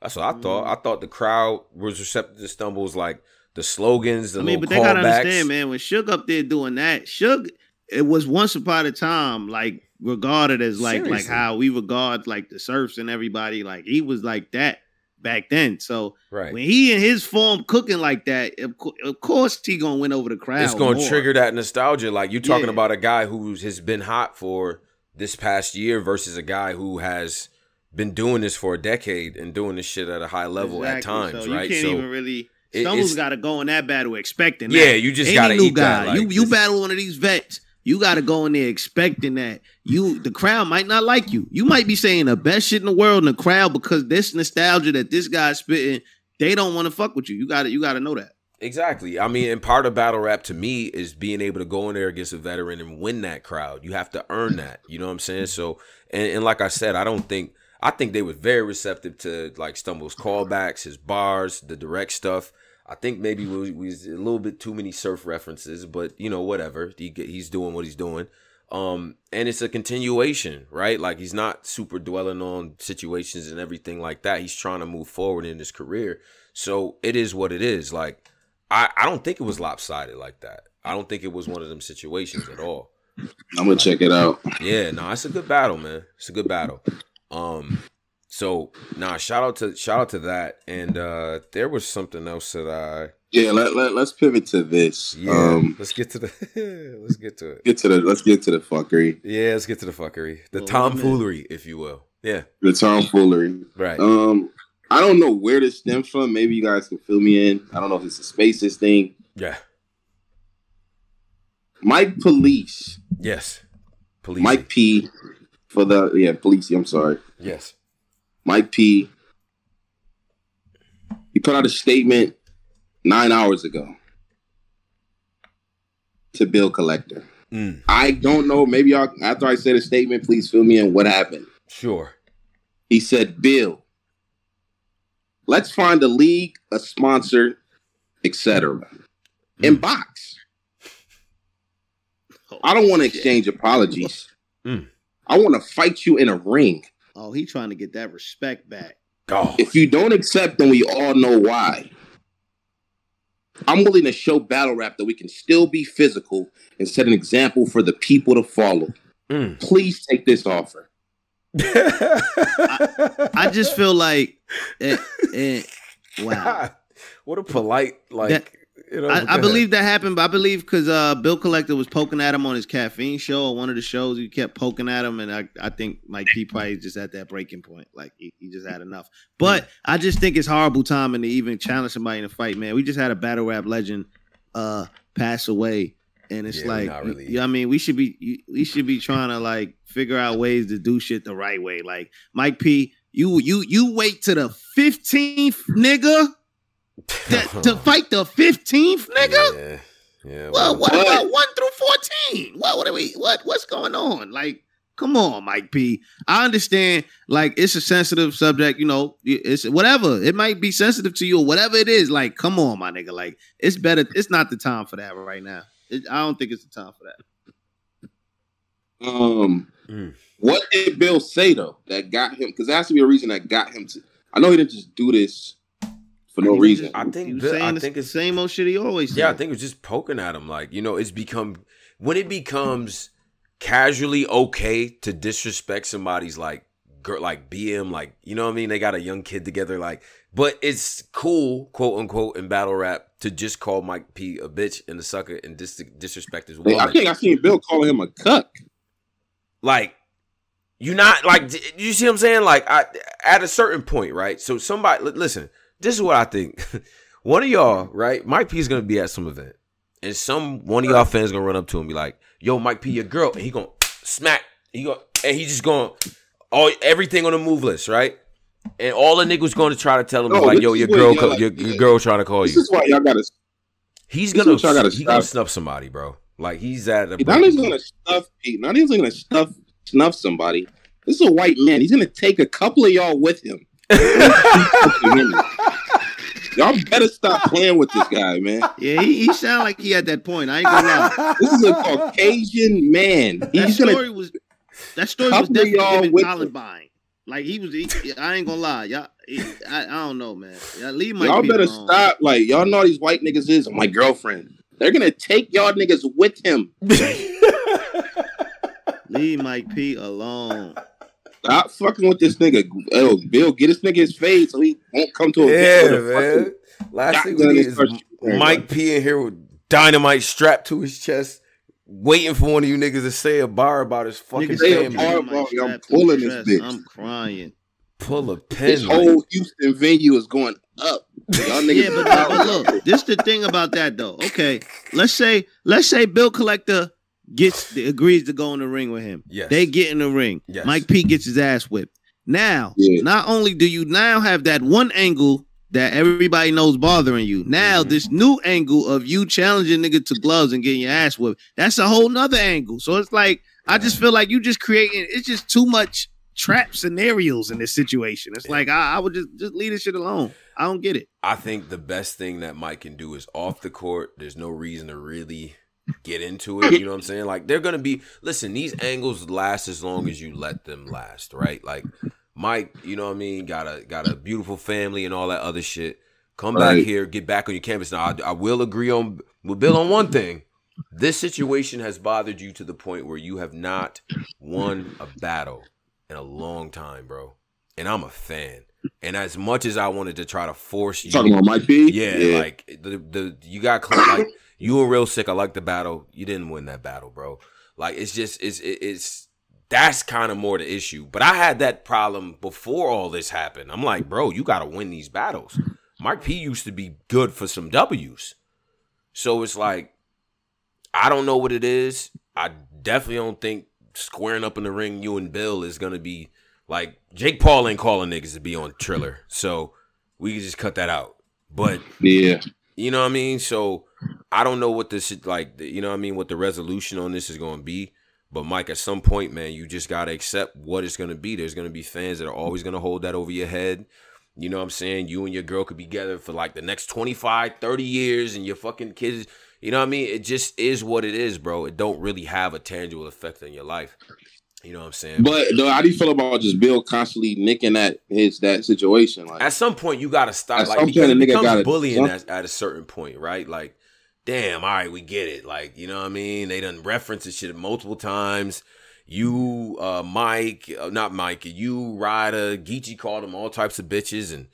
That's what I thought. Mm-hmm. I thought the crowd was receptive to stumbles like the slogans, the I mean, but they gotta callbacks. understand, man. When Suge up there doing that, Suge, it was once upon a time like regarded as like like how we regard like the surfs and everybody. Like he was like that back then. So Right. when he in his form cooking like that, of, co- of course he gonna win over the crowd. it's going to more. trigger that nostalgia. Like you're talking Yeah. about a guy who has been hot for this past year versus a guy who has been doing this for a decade and doing this shit at a high level at times, so right? You can't so even really. it's- got to go in that battle expecting yeah, that. you just got to new eat guy, that. Like, you you battle one of these vets. You got to go in there expecting that. You the crowd might not like you. You might be saying the best shit in the world in the crowd because this nostalgia that this guy's spitting, they don't want to fuck with you. You got to you got to know that. Exactly. I mean, and part of battle rap to me is being able to go in there against a veteran and win that crowd. You have to earn that. You know what I'm saying? So, and, and like I said, I don't think I think they were very receptive to like Stumble's callbacks, his bars, the direct stuff. I think maybe we, we was a little bit too many surf references, but you know, whatever. He he's doing what he's doing. Um, and it's a continuation, right? Like he's not super dwelling on situations and everything like that. He's trying to move forward in his career. So it is what it is. Like I, I don't think it was lopsided like that. I don't think it was one of them situations at all. I'm gonna check it out. Yeah, no, it's a good battle, man. It's a good battle. Um, so nah, shout out to shout out to that. And uh there was something else that I Yeah, let, let, let's pivot to this. Yeah, Um, let's get to the let's get to it. get to the let's get to the fuckery, Yeah, let's get to the fuckery, the Well, tomfoolery, if you will. Yeah, the tomfoolery. right. Um, I don't know where this stems from. Maybe you guys can fill me in. I don't know if it's a spaces thing. yeah. Mike Police, Yes. Police. Mike P, for the yeah police. I'm sorry, Yes. Mike P. He put out a statement nine hours ago to bill collector. Mm, I don't know. Maybe y'all after I said a statement, please fill me in. What happened? sure. He said, Bill, let's find a league, a sponsor, etc. In box. I don't want to exchange apologies. Mm. I want to fight you in a ring. Oh, he trying to get that respect back. Oh, If you don't accept, then we all know why. I'm willing to show battle rap that we can still be physical and set an example for the people to follow. Mm. Please take this offer. I just feel like, eh, eh, wow. what a polite like. That- you know, I, I believe that happened, but I believe because uh, Bill Collector was poking at him on his caffeine show or one of the shows. He kept poking at him, and I, I think Mike P probably just at that breaking point. Like he, he just had enough. But I just think it's horrible timing to even challenge somebody in a fight, man. We just had a battle rap legend uh, pass away, and it's Yeah, like, really- yeah, I mean, we should be we should be trying to like figure out ways to do shit the right way. Like Mike P, you you you wait to the fifteenth nigga to, to fight the fifteenth nigga. Yeah. Yeah. Well, well, what What? about one through fourteen? What what are we what what's going on? Like, come on, Mike P. I understand, like, it's a sensitive subject, you know, it's whatever. It might be sensitive to you or whatever it is. Like, come on, my nigga. Like, it's better, it's not the time for that right now. It, I don't think it's the time for that. Um, Mm. what did Bill say though that got him? Because there has to be a reason that got him to. I know he didn't just do this for no He was reason. just- I think he was Bill- saying I the think it's- same old shit he always said. Yeah, I think it was just poking at him. Like, you know, it's become when it becomes casually okay to disrespect somebody's like girl like BM, like, you know what I mean? They got a young kid together, like, but it's cool, quote unquote, in battle rap to just call Mike P a bitch and a sucker and dis- disrespect his woman. I think I seen Bill calling him a cuck. like you not like you see what I'm saying? Like I at a certain point, right? So somebody li- listen, this is what I think. one of y'all, right? Mike P is gonna be at some event. And some one of y'all fans gonna run up to him and be like, yo, Mike P, your girl, and he gonna smack, he gonna and he just gonna all everything on the move list, right? And all the niggas gonna try to tell him is No, like, yo, your girl, co- like- your, your girl trying to call This you. is why y'all gotta. He's gonna, what gotta he gonna snuff somebody, bro. Like he's at a Not only is he gonna stuff. Not only is he gonna stuff snuff somebody. This is a white man. He's gonna take a couple of y'all with him. Y'all better stop playing with this guy, man. Yeah, he, he sound like he at that point. I ain't gonna lie. This is a Caucasian man. That He's gonna story was that story was Couple of y'all definitely giving with Columbine. Like he was, he, I ain't gonna lie, y'all. he- I, I don't know, man. Y'all leave my y'all better stop. Like y'all know these white niggas is my girlfriend. They're gonna take y'all niggas with him. Leave Mike P alone. Stop fucking with this nigga. Oh, Bill, get this nigga his fade so he won't come to a Yeah, with fucking- man. Last thing we shotgun need is is Mike P in here with dynamite strapped to his chest, waiting for one of you niggas to say a bar about his fucking Niggas say a family. bar. Mike bro, strapped I'm pulling this chest. bitch. I'm crying. Pull a pin. This like- whole Houston venue is going up. Y'all niggas Yeah, but, but look, this the thing about that though. Okay, let's say let's say Bill Collector gets agrees to go in the ring with him. Yes. They get in the ring. Yes. Mike P gets his ass whipped. Now, Yeah. not only do you now have that one angle that everybody knows bothering you, now Mhm. this new angle of you challenging nigga to gloves and getting your ass whipped, that's a whole nother angle. So it's like I just feel like you just creating it's just too much trap scenarios in this situation. It's like I, I would just just leave this shit alone. I don't get it. I think the best thing that Mike can do is off the court. There's no reason to really get into it. You know what I'm saying? Like they're gonna be listen, these angles last as long as you let them last, right? Like Mike, you know what I mean, got a got a beautiful family and all that other shit. Come back Right. here, get back on your canvas. Now I, I will agree on with Bill on one thing. This situation has bothered you to the point where you have not won a battle in a long time, bro. and I'm a fan. And as much as I wanted to try to force you, Talking about Mike P. yeah, like the the you got like you were real sick. I like the battle. You didn't win that battle, bro. Like it's just it's it- it's that's kind of more the issue. But I had that problem before all this happened. I'm like, bro, you got to win these battles. Mike P used to be good for some W's, so it's like I don't know what it is. I definitely don't think squaring up in the ring, you and Bill is gonna be like Jake Paul ain't calling niggas to be on Triller, so we can just cut that out. But yeah. you know what I mean? So I don't know what this like. You know what I mean? What the resolution on this is going to be. But Mike, at some point, man, you just gotta accept what it's gonna be. There's gonna be fans that are always gonna hold that over your head. You know what I'm saying? You and your girl could be together for like the next 25, 30 years, and your fucking kids. You know what I mean? It just is what it is, bro. It don't really have a tangible effect on your life. You know what I'm saying? But though, how do you feel about just Bill constantly nicking at his that situation? Like, at some point you gotta stop At like some because it becomes gotta- bullying at, at a certain point, right? Like, damn, all right, we get it. Like, you know what I mean? They done reference this shit multiple times. You, uh, Mike, uh, not Mike, you, Ryder, Geechi called him all types of bitches, and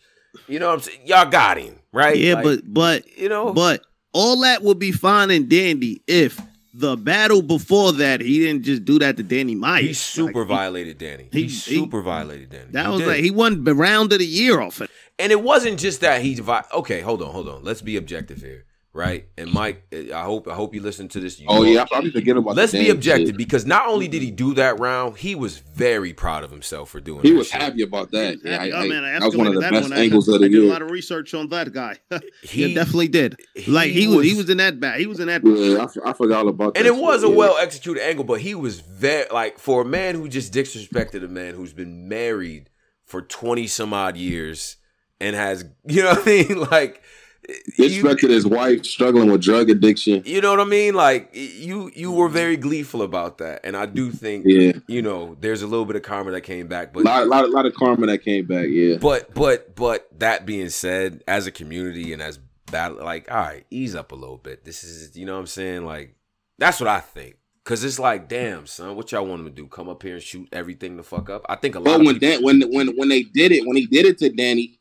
you know what I'm saying? Y'all got him, right? Yeah, Like, but but you know, but all that would be fine and dandy if the battle before that he didn't just do that to Danny Myers. he super Like, he- violated Danny. He, he- super violated Danny. That He was did. like he won the round of the year off it. And it wasn't just that he vi- okay, hold on, hold on. Let's be objective here, right? And Mike, eh, I hope I hope you listen to this. You oh know- yeah, I probably forget about. Let's the be objective shit. because not only did he mm-hmm. do that round, he was very proud of himself for doing it. He that was shit. happy about that. Yeah, I- oh I- man, I that was one of the best that one. I- angles of I the did a lot of research on that guy. He he definitely did. Like he he was, he was- was in that bat. He was in that. Yeah, I, f- I forgot all about that. and it was a well executed angle, but he was very like for a man who just disrespected a man who's been married for twenty some odd years and has you know what I mean? Like you, disrespected his wife struggling with drug addiction. you know what I mean? Like you you were very gleeful about that. And I do think Yeah, you know, there's a little bit of karma that came back, but a lot, lot, lot of karma that came back. Yeah, But but but that being said, as a community and as battle, like all right, ease up a little bit. This is you know what I'm saying. Like that's what I think. Cause it's like, damn son, what y'all want him to do? Come up here and shoot everything the fuck up? I think a lot. but of when people, Dan, when when when they did it, when he did it to Danny,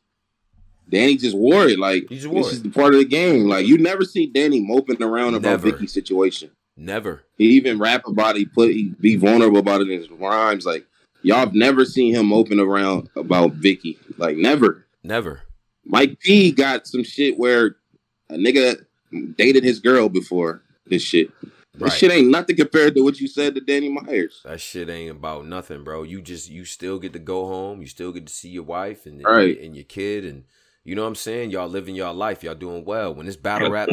Danny just wore it. Like He just wore this it. is the part of the game. Like you never see Danny moping around about. Vicky's situation. never, He even rap about it. He put he be vulnerable about it in his rhymes. Like y'all have never seen him moping around about Vicky. Like never. never. Mike P got some shit where a nigga dated his girl before this shit. Right. This shit ain't nothing compared to what you said to Danny Myers. That shit ain't about nothing, bro. You just you still get to go home. You still get to see your wife and Right. and your kid, and you know what I'm saying. Y'all living your life. Y'all doing well. When this battle rap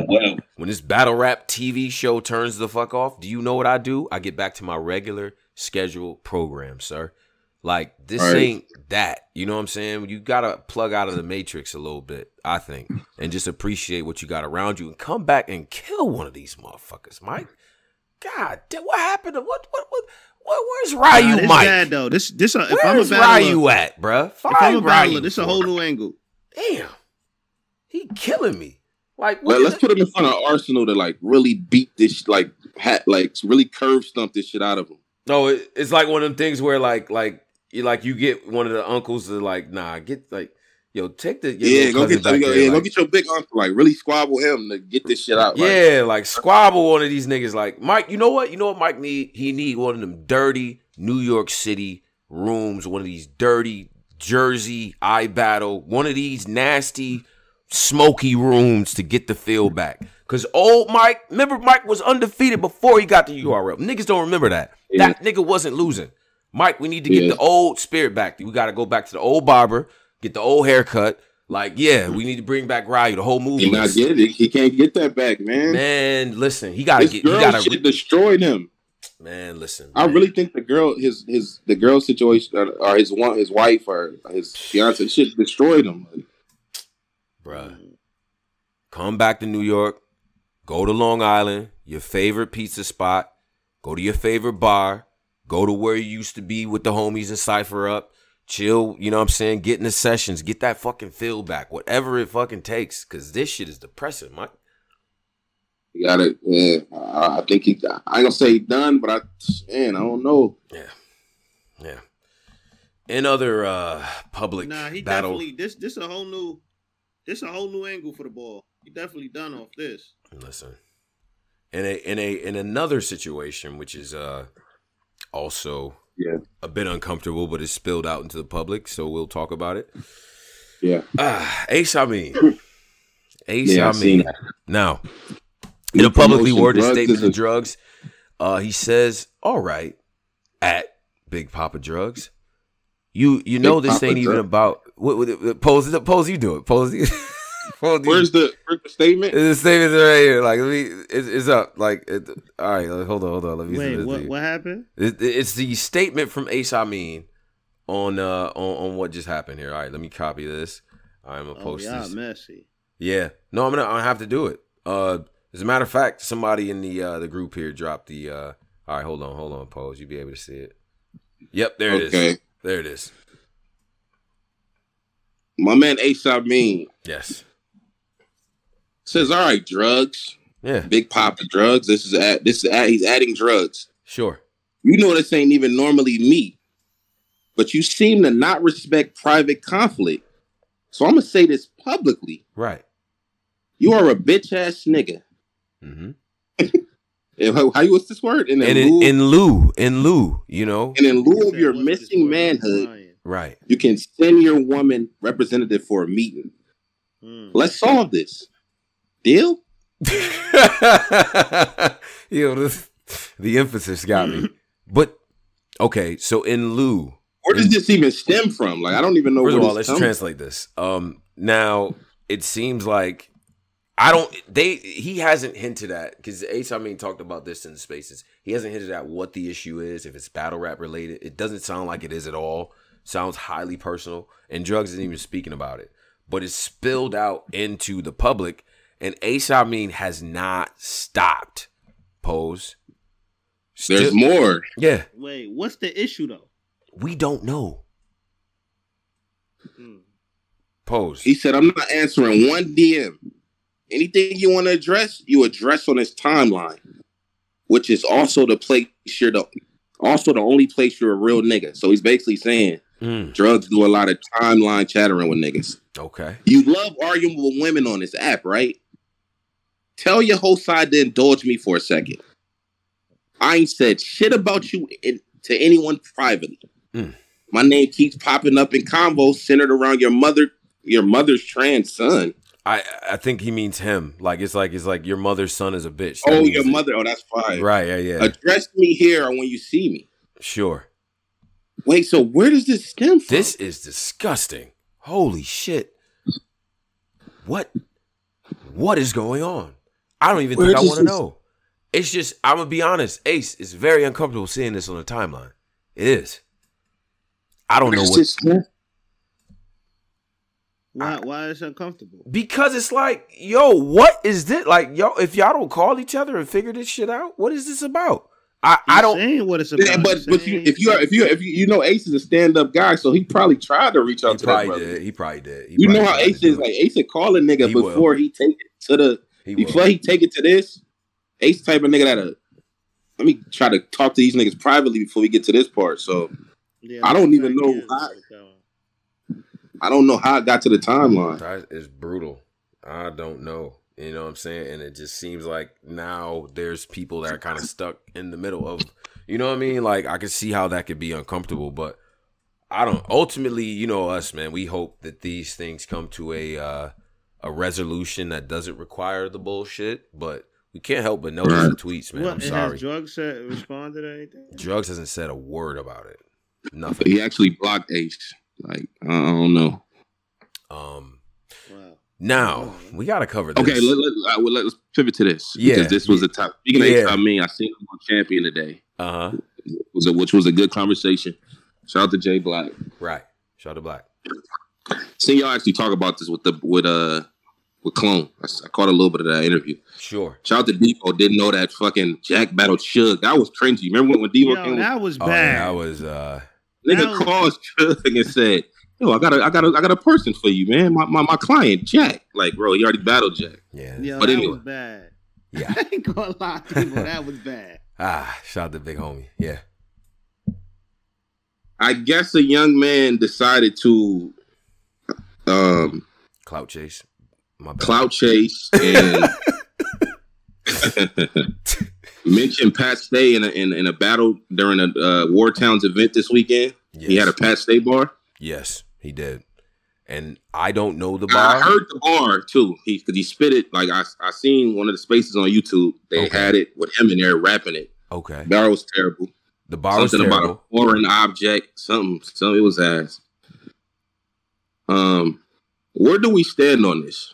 when this battle rap TV show turns the fuck off, do you know what I do? I get back to my regular scheduled program, sir. Like this Right. ain't that. You know what I'm saying? You gotta plug out of the matrix a little bit, I think, and just appreciate what you got around you and come back and kill one of these motherfuckers, Mike. God, what happened to what what what, what where's Nah, Ryu this Mike? bad though. This this a, if I'm a Where's battler, Ryu at, bruh? if I'm a battler, Ryu this a whole new angle. Damn. He killing me. Like Well, let's it- put him in front of Arsenal to like really beat this, like hat, like really curve stump this shit out of him. No, it, it's like one of them things where like like you like you get one of the uncles to like nah get like yo take the yeah, go get, there, yeah, go get your big uncle, like really squabble him to get this shit out. like, yeah like squabble one of these niggas like Mike you know what you know what Mike need he need one of them dirty New York City rooms one of these dirty Jersey eye battle one of these nasty smoky rooms to get the feel back. Cause old Mike, remember Mike was undefeated before he got the URL. Niggas don't remember that. Yeah. That nigga wasn't losing. Mike, we need to get Yeah. the old spirit back. We got to go back to the old barber, get the old haircut. Like, yeah, we need to bring back Ryu, the whole he not get it. He can't get that back, man. Man, listen, he gotta this get. He girl gotta. shit destroyed him. Man, listen. I really think the girl, his his the girl situation, or, or his one, his wife, or his fiance, shit destroyed him. Like, bruh. Come back to New York. Go to Long Island, your favorite pizza spot. Go to your favorite bar. Go to where you used to be with the homies and cipher up. Chill, you know what I'm saying? Get in the sessions. Get that fucking feel back. Whatever it fucking takes. Cause this shit is depressing, Mike. He got it. Yeah, I, I think he. I ain't gonna say he done, but I, man, I don't know. Yeah. Yeah. In other uh public Nah, he battle. definitely this this a whole new this a whole new angle for the ball. He definitely done off this. Listen, in a in a in another situation, which is uh also Yeah. a bit uncomfortable, but it's spilled out into the public, so we'll talk about it. Yeah. Ah, Ace Amin. Ace Yeah, I've seen Amin. that. Now, in New a publicly promotion, worded statement of drugs, uh, he says, "All right, at Big Papa Drugs, you you know this Papa ain't even about what, what, what pose pose you do it pose you." pose you- Where's the, where's the statement? the statement right here. Like, let me. It's, it's up. Like, it, all right. Hold on. Hold on. Let me. Wait, what you. what happened? It, it's the statement from Ace Amin on uh on, on what just happened here. All right. Let me copy this. I'm gonna Oh, post y'all this. messy. Yeah. No, I'm gonna. I have to do it. Uh, as a matter of fact, somebody in the uh the group here dropped the. uh All right. Hold on. Hold on. Pose. You'll be able to see it. Yep. There it is. Okay. There it is. My man Ace Amin Yes. says, "All right, drugs, Yeah. Big Papa drugs. This is at this is at, he's adding drugs. Sure. You know this ain't even normally me, but you seem to not respect private conflict. So I'm gonna say this publicly: Right. you are a bitch ass nigga. Mm-hmm. How, how you what's this word? And, And in in, lieu, in lieu, in lieu, you know. and in lieu of your missing word? manhood, Right. you can send your woman representative for a meeting. Hmm. Let's solve this. Deal? Yo, this, the emphasis got me. But okay, so in lieu, Where does this even stem from? Like I don't even know. first where of all, this let's comes translate this. Um, now it seems like I don't. They he hasn't hinted at because Ace Amin talked about this in the spaces. He hasn't hinted at what the issue is. If it's battle rap related, it doesn't sound like it is at all. Sounds highly personal, and drugs isn't even speaking about it. But it's spilled out into the public, and Ace Amin has not stopped. Pose. There's more. Yeah, Wait, what's the issue though? we don't know. Hmm. Pose. He said, "I'm not answering one DM. Anything you want to address, you address on this timeline, which is also the place you're the, also the only place you're a real nigga." So he's basically saying Mm, drugs do a lot of timeline chattering with niggas. okay. You love arguing with women on this app, right? Tell your whole side to indulge me for a second. I ain't said shit about you in, to anyone privately. Mm. My name keeps popping up in convos centered around your mother, your mother's trans son. I I think he means him. Like it's like it's like your mother's son is a bitch. That Oh, your it. mother. Oh, that's fine. Right. Yeah. Yeah. Address me here when you see me. sure. Wait, so where does this stem from? This is disgusting. Holy shit. What? What is going on? I don't even Where think I want to know. It's just I'm gonna be honest. Ace is very uncomfortable seeing this on the timeline. It is. I don't know what this stem- Why why is it uncomfortable? because it's like, yo, what is this? Like, yo, if y'all don't call each other and figure this shit out, what is this about? I, I don't. saying what it's about. Yeah, but but you, if you are if you if you, you know Ace is a stand up guy, so he probably tried to reach out He to that probably brother. did. He probably did. He You probably know how Ace is like Ace would call a nigga He will. before he take it to the He will. before he take it to this. Ace type of nigga that uh let me try to talk to these niggas privately before we get to this part. So Yeah, I don't let's even back know in how- with that one. I don't know how I got to the timeline. That is brutal. I don't know. You know what I'm saying? And it just seems like now there's people that are kind of stuck in the middle of, you know what I mean? Like I can see how that could be uncomfortable, but I don't. Ultimately, you know us, man. We hope that these things come to a uh, a resolution that doesn't require the bullshit. But we can't help but notice the tweets, man. What, I'm and sorry. Has drugs said, responded or anything? Drugs hasn't said a word about it. But Nothing. he actually blocked Ace. Like I don't know. Um. Wow. Now we got to cover this. Okay, let, let, well, let's pivot to this. Yeah. because this was a top. Speaking of Yeah. Ace, I mean, I seen him on Champion today. Uh huh. Was a, which was a good conversation. Shout out to Jay Black. Right. Shout out to Black. Seen y'all actually talk about this with the with uh with Clone. I caught a little bit of that interview. Sure. Shout out to Devo. Didn't know that fucking Jack battled Suge. That was cringy. Remember when, when Devo Yo, came? that was Oh, bad. yeah, that was uh nigga that was- called Suge and said, "Yo, I got a, I got a, I got a person for you, man. My, my my client, Jack. Like, bro, he already battled Jack. yeah. Yo, But that anyway. was bad. Yeah. I ain't gonna lie, people. That was bad. Ah, shout out to Big Homie. Yeah. I guess a young man decided to um Clout chase. My bad. clout chase and mention Pat Stay in a, in, in a battle during a uh, War Towns event this weekend. Yes. He had a Pat Stay bar. yes, he did. And I don't know the bar. I heard the bar too. He because he spit it like I I seen one of the spaces on YouTube. They Okay. had it with him in there rapping it. okay. the Bar was terrible. The bar was something terrible. about a foreign object. Something. Something. It was ass. Um, where do we stand on this?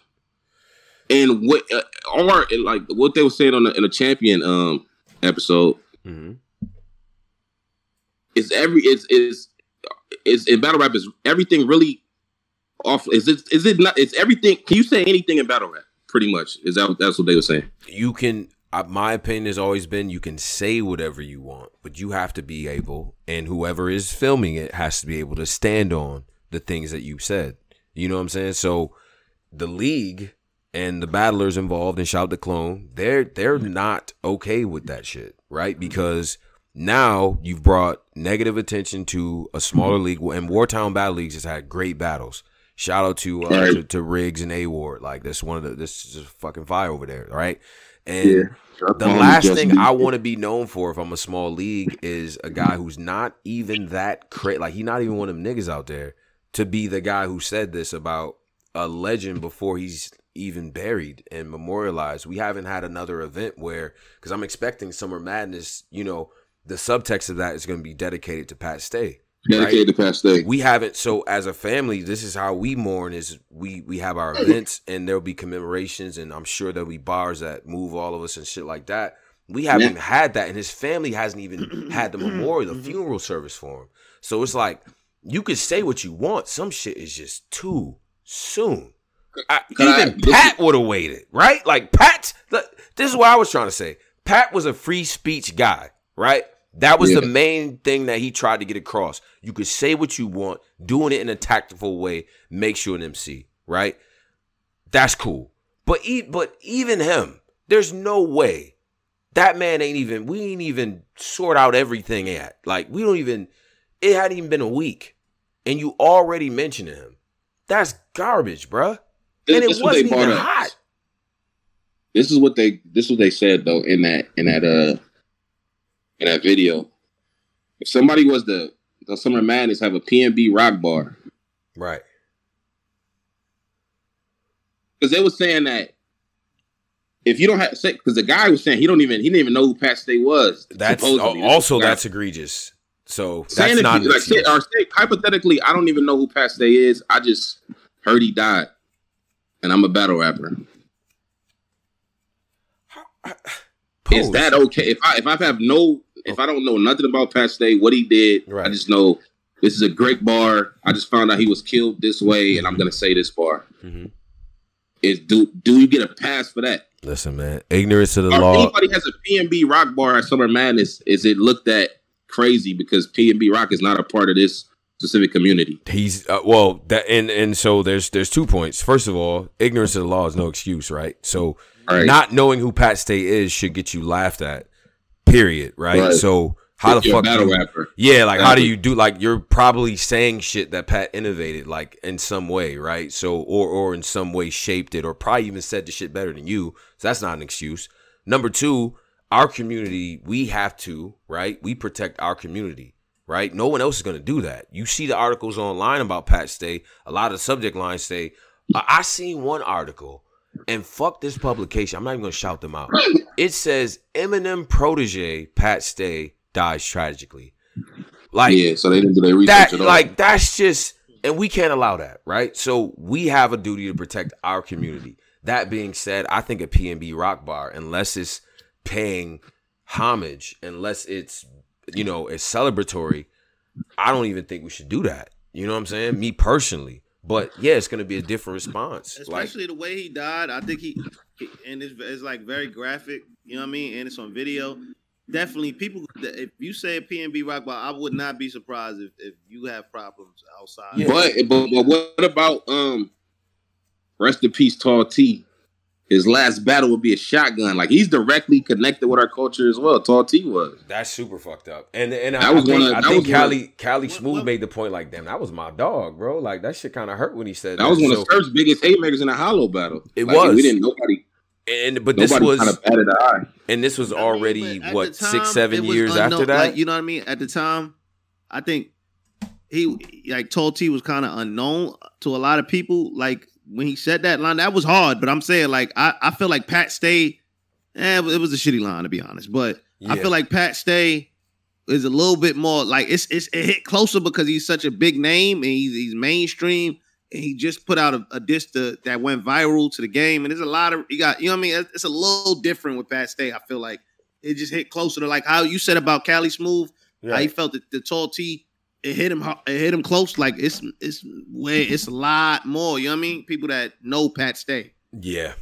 And what uh, are like what they were saying on the, in the champion um episode hmm is every is is is in battle rap is everything really off? Is it is it not? Is everything? Can you say anything in battle rap? Pretty much. Is that that's what they were saying? You can. Uh, my opinion has always been you can say whatever you want, but you have to be able, and whoever is filming it has to be able to stand on the things that you've said. You know what I'm saying? So the league and the battlers involved and shout the clone, they're they're not okay with that shit, right? Because now you've brought negative attention to a smaller league, and Wartown Battle Leagues has had great battles. Shout out to uh, Right. to, to Riggs and A Ward, like this one of the this is fucking fire over there, right? And Yeah. the last thing I want to be known for if I'm a small league is a guy who's not even that cra like he not even one of them niggas out there to be the guy who said this about a legend before he's even buried and memorialized. We haven't had another event where because I'm expecting Summer Madness, you know, the subtext of that is going to be dedicated to Pat Stay dedicated to Pat Stay. we haven't so as a family this is how we mourn is we we have our events and there'll be commemorations and i'm sure there'll be bars that move all of us and shit like that. We haven't Yeah. even had that and his family hasn't even had the memorial the mm-hmm. funeral service for him. So it's like you could say what you want. Some shit is just too soon I, Could I- even pat would have waited right like pat this is what i was trying to say pat was a free speech guy right that was Yeah. the main thing that he tried to get across. You could say what you want, doing it in a tactful way makes you an MC, right? That's cool. But e- but even him, there's no way that man ain't even. We ain't even sort out everything yet. Like we don't even. It hadn't even been a week, and you already mentioning him. That's garbage, bruh. And This it is what they wasn't even up. hot. This is what they this is what they said though in that in that uh in that video. If somebody was the the Summer Madness have a PNB rock bar, Right. because they were saying that if you don't have because the guy was saying he don't even he didn't even know who Pat Stay was. That's supposedly. also that's egregious. So saying that's not you, like say, or say hypothetically, I don't even know who Pat Stay is. I just heard he died, and I'm a battle rapper. Is that okay? If I if I have no if I don't know nothing about Pat Stay, what he did, I just know this is a great bar. I just found out he was killed this way, and I'm gonna say this bar. Mhm. Is do do you get a pass for that? Listen, man. Ignorance of the Or if law. anybody has a PNB Rock bar at Summer Madness, is it looked at crazy because PNB Rock is not a part of this specific community? He's uh, well that and and so there's there's two points. First of all, ignorance of the law is no excuse, right? So right. not knowing who Pat Stay is should get you laughed at. Period. Right. Right. So how If the fuck battle you- rapper? Yeah, like how do you do like you're probably saying shit that Pat innovated like in some way, right? So or or in some way shaped it or probably even said the shit better than you. So that's not an excuse. Number 2, our community, we have to, right? We protect our community, right? No one else is going to do that. You see the articles online about Pat Stay, a lot of the subject lines say I seen one article and fuck this publication. I'm not even gonna shout them out. It says Eminem protege Pat Stay dies tragically. Like yeah, so they didn't do their research that, like that's just, and we can't allow that, right? So we have a duty to protect our community. That being said, I think a PNB Rock Bar, unless it's paying homage, unless it's you know it's celebratory, I don't even think we should do that. You know what I'm saying? Me personally. But yeah, it's gonna be a different response. Like especially the way he died. I think he, he- and it's, it's like very graphic. You know what I mean? And it's on video. Definitely, people. If you say a PNB rock bar, I would not be surprised if, if you have problems outside. Yeah. But, but but what about um rest in peace Tall T his last battle would be a shotgun. Like he's directly connected with our culture as well. Tall T was. That's super fucked up. And and That I, was think, one of- I think was one of- Cali Cali Smooth what- made the point like, damn, that was my dog, bro. Like that shit kind of hurt when he said That That was one So- of the first biggest haymakers in the hollow battle. It Like, was. We didn't nobody. and but this was kind of batted an eye. and this was I mean, already what time, six seven years unknown- after that. Like, you know what I mean? At the time, I think he like Tall T was kind of unknown to a lot of people. Like when he said that line, that was hard. But I'm saying like I, I feel like Pat Stay, eh, it was a shitty line to be honest. But I feel like Pat Stay is a little bit more like it's it's it hit closer because he's such a big name and he's, he's mainstream and he just put out a, a disc to, that went viral to the game and there's a lot of you got you know what I mean it's, a little different with Pat Stay I feel like it just hit closer to like how you said about Cali Smooth how he felt that the tall T it hit him it hit him close like it's it's way it's a lot more you know what I mean people that know Pat Stay Yeah.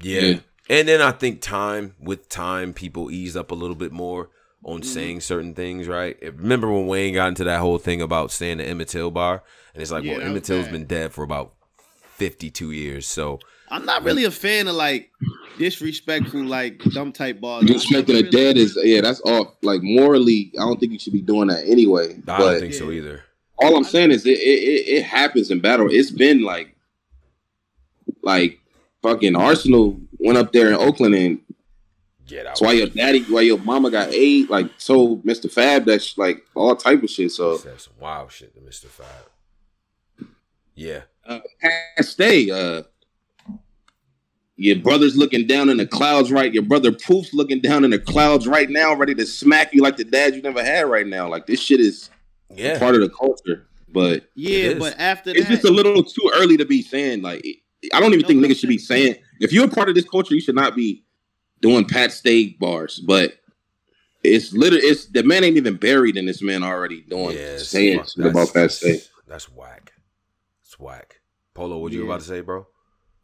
yeah. Yeah. And then I think time with time people ease up a little bit more on Mhm. saying certain things, right? Remember when Wayne got into that whole thing about saying the Emmett Till bar? And it's like, Yeah, well, that Emmett Till's bad. been dead for about 52 years. So I'm not really a fan of like disrespectful like dumb type bars Just making it dead is yeah, that's off. Like morally, I don't think you should be doing that anyway. I but don't think so either. all I'm saying is it, it it it happens in battle. It's been like like fucking Arsonal went up there in Oakland and Get out. that's why your daddy, why your mama got eight, like told Mr. Fab that sh- like all type of shit. So that's some wild shit to Mr. Fab. Yeah. uh, stay. Uh, your brother's looking down in the clouds, right? Your brother Proof's looking down in the clouds right now, ready to smack you like the dad you never had right now. Like this shit is Yeah. part of the culture, but yeah but after it's that just a little too early to be saying. Like I don't even No, think niggas should be saying- saying if you're a part of this culture, you should not be doing Pat Stay bars. But it's literally it's the man ain't even buried in this man already doing Yeah, saying shit about Pat Stay. That's whack. It's whack. Polo, what you about to say, bro?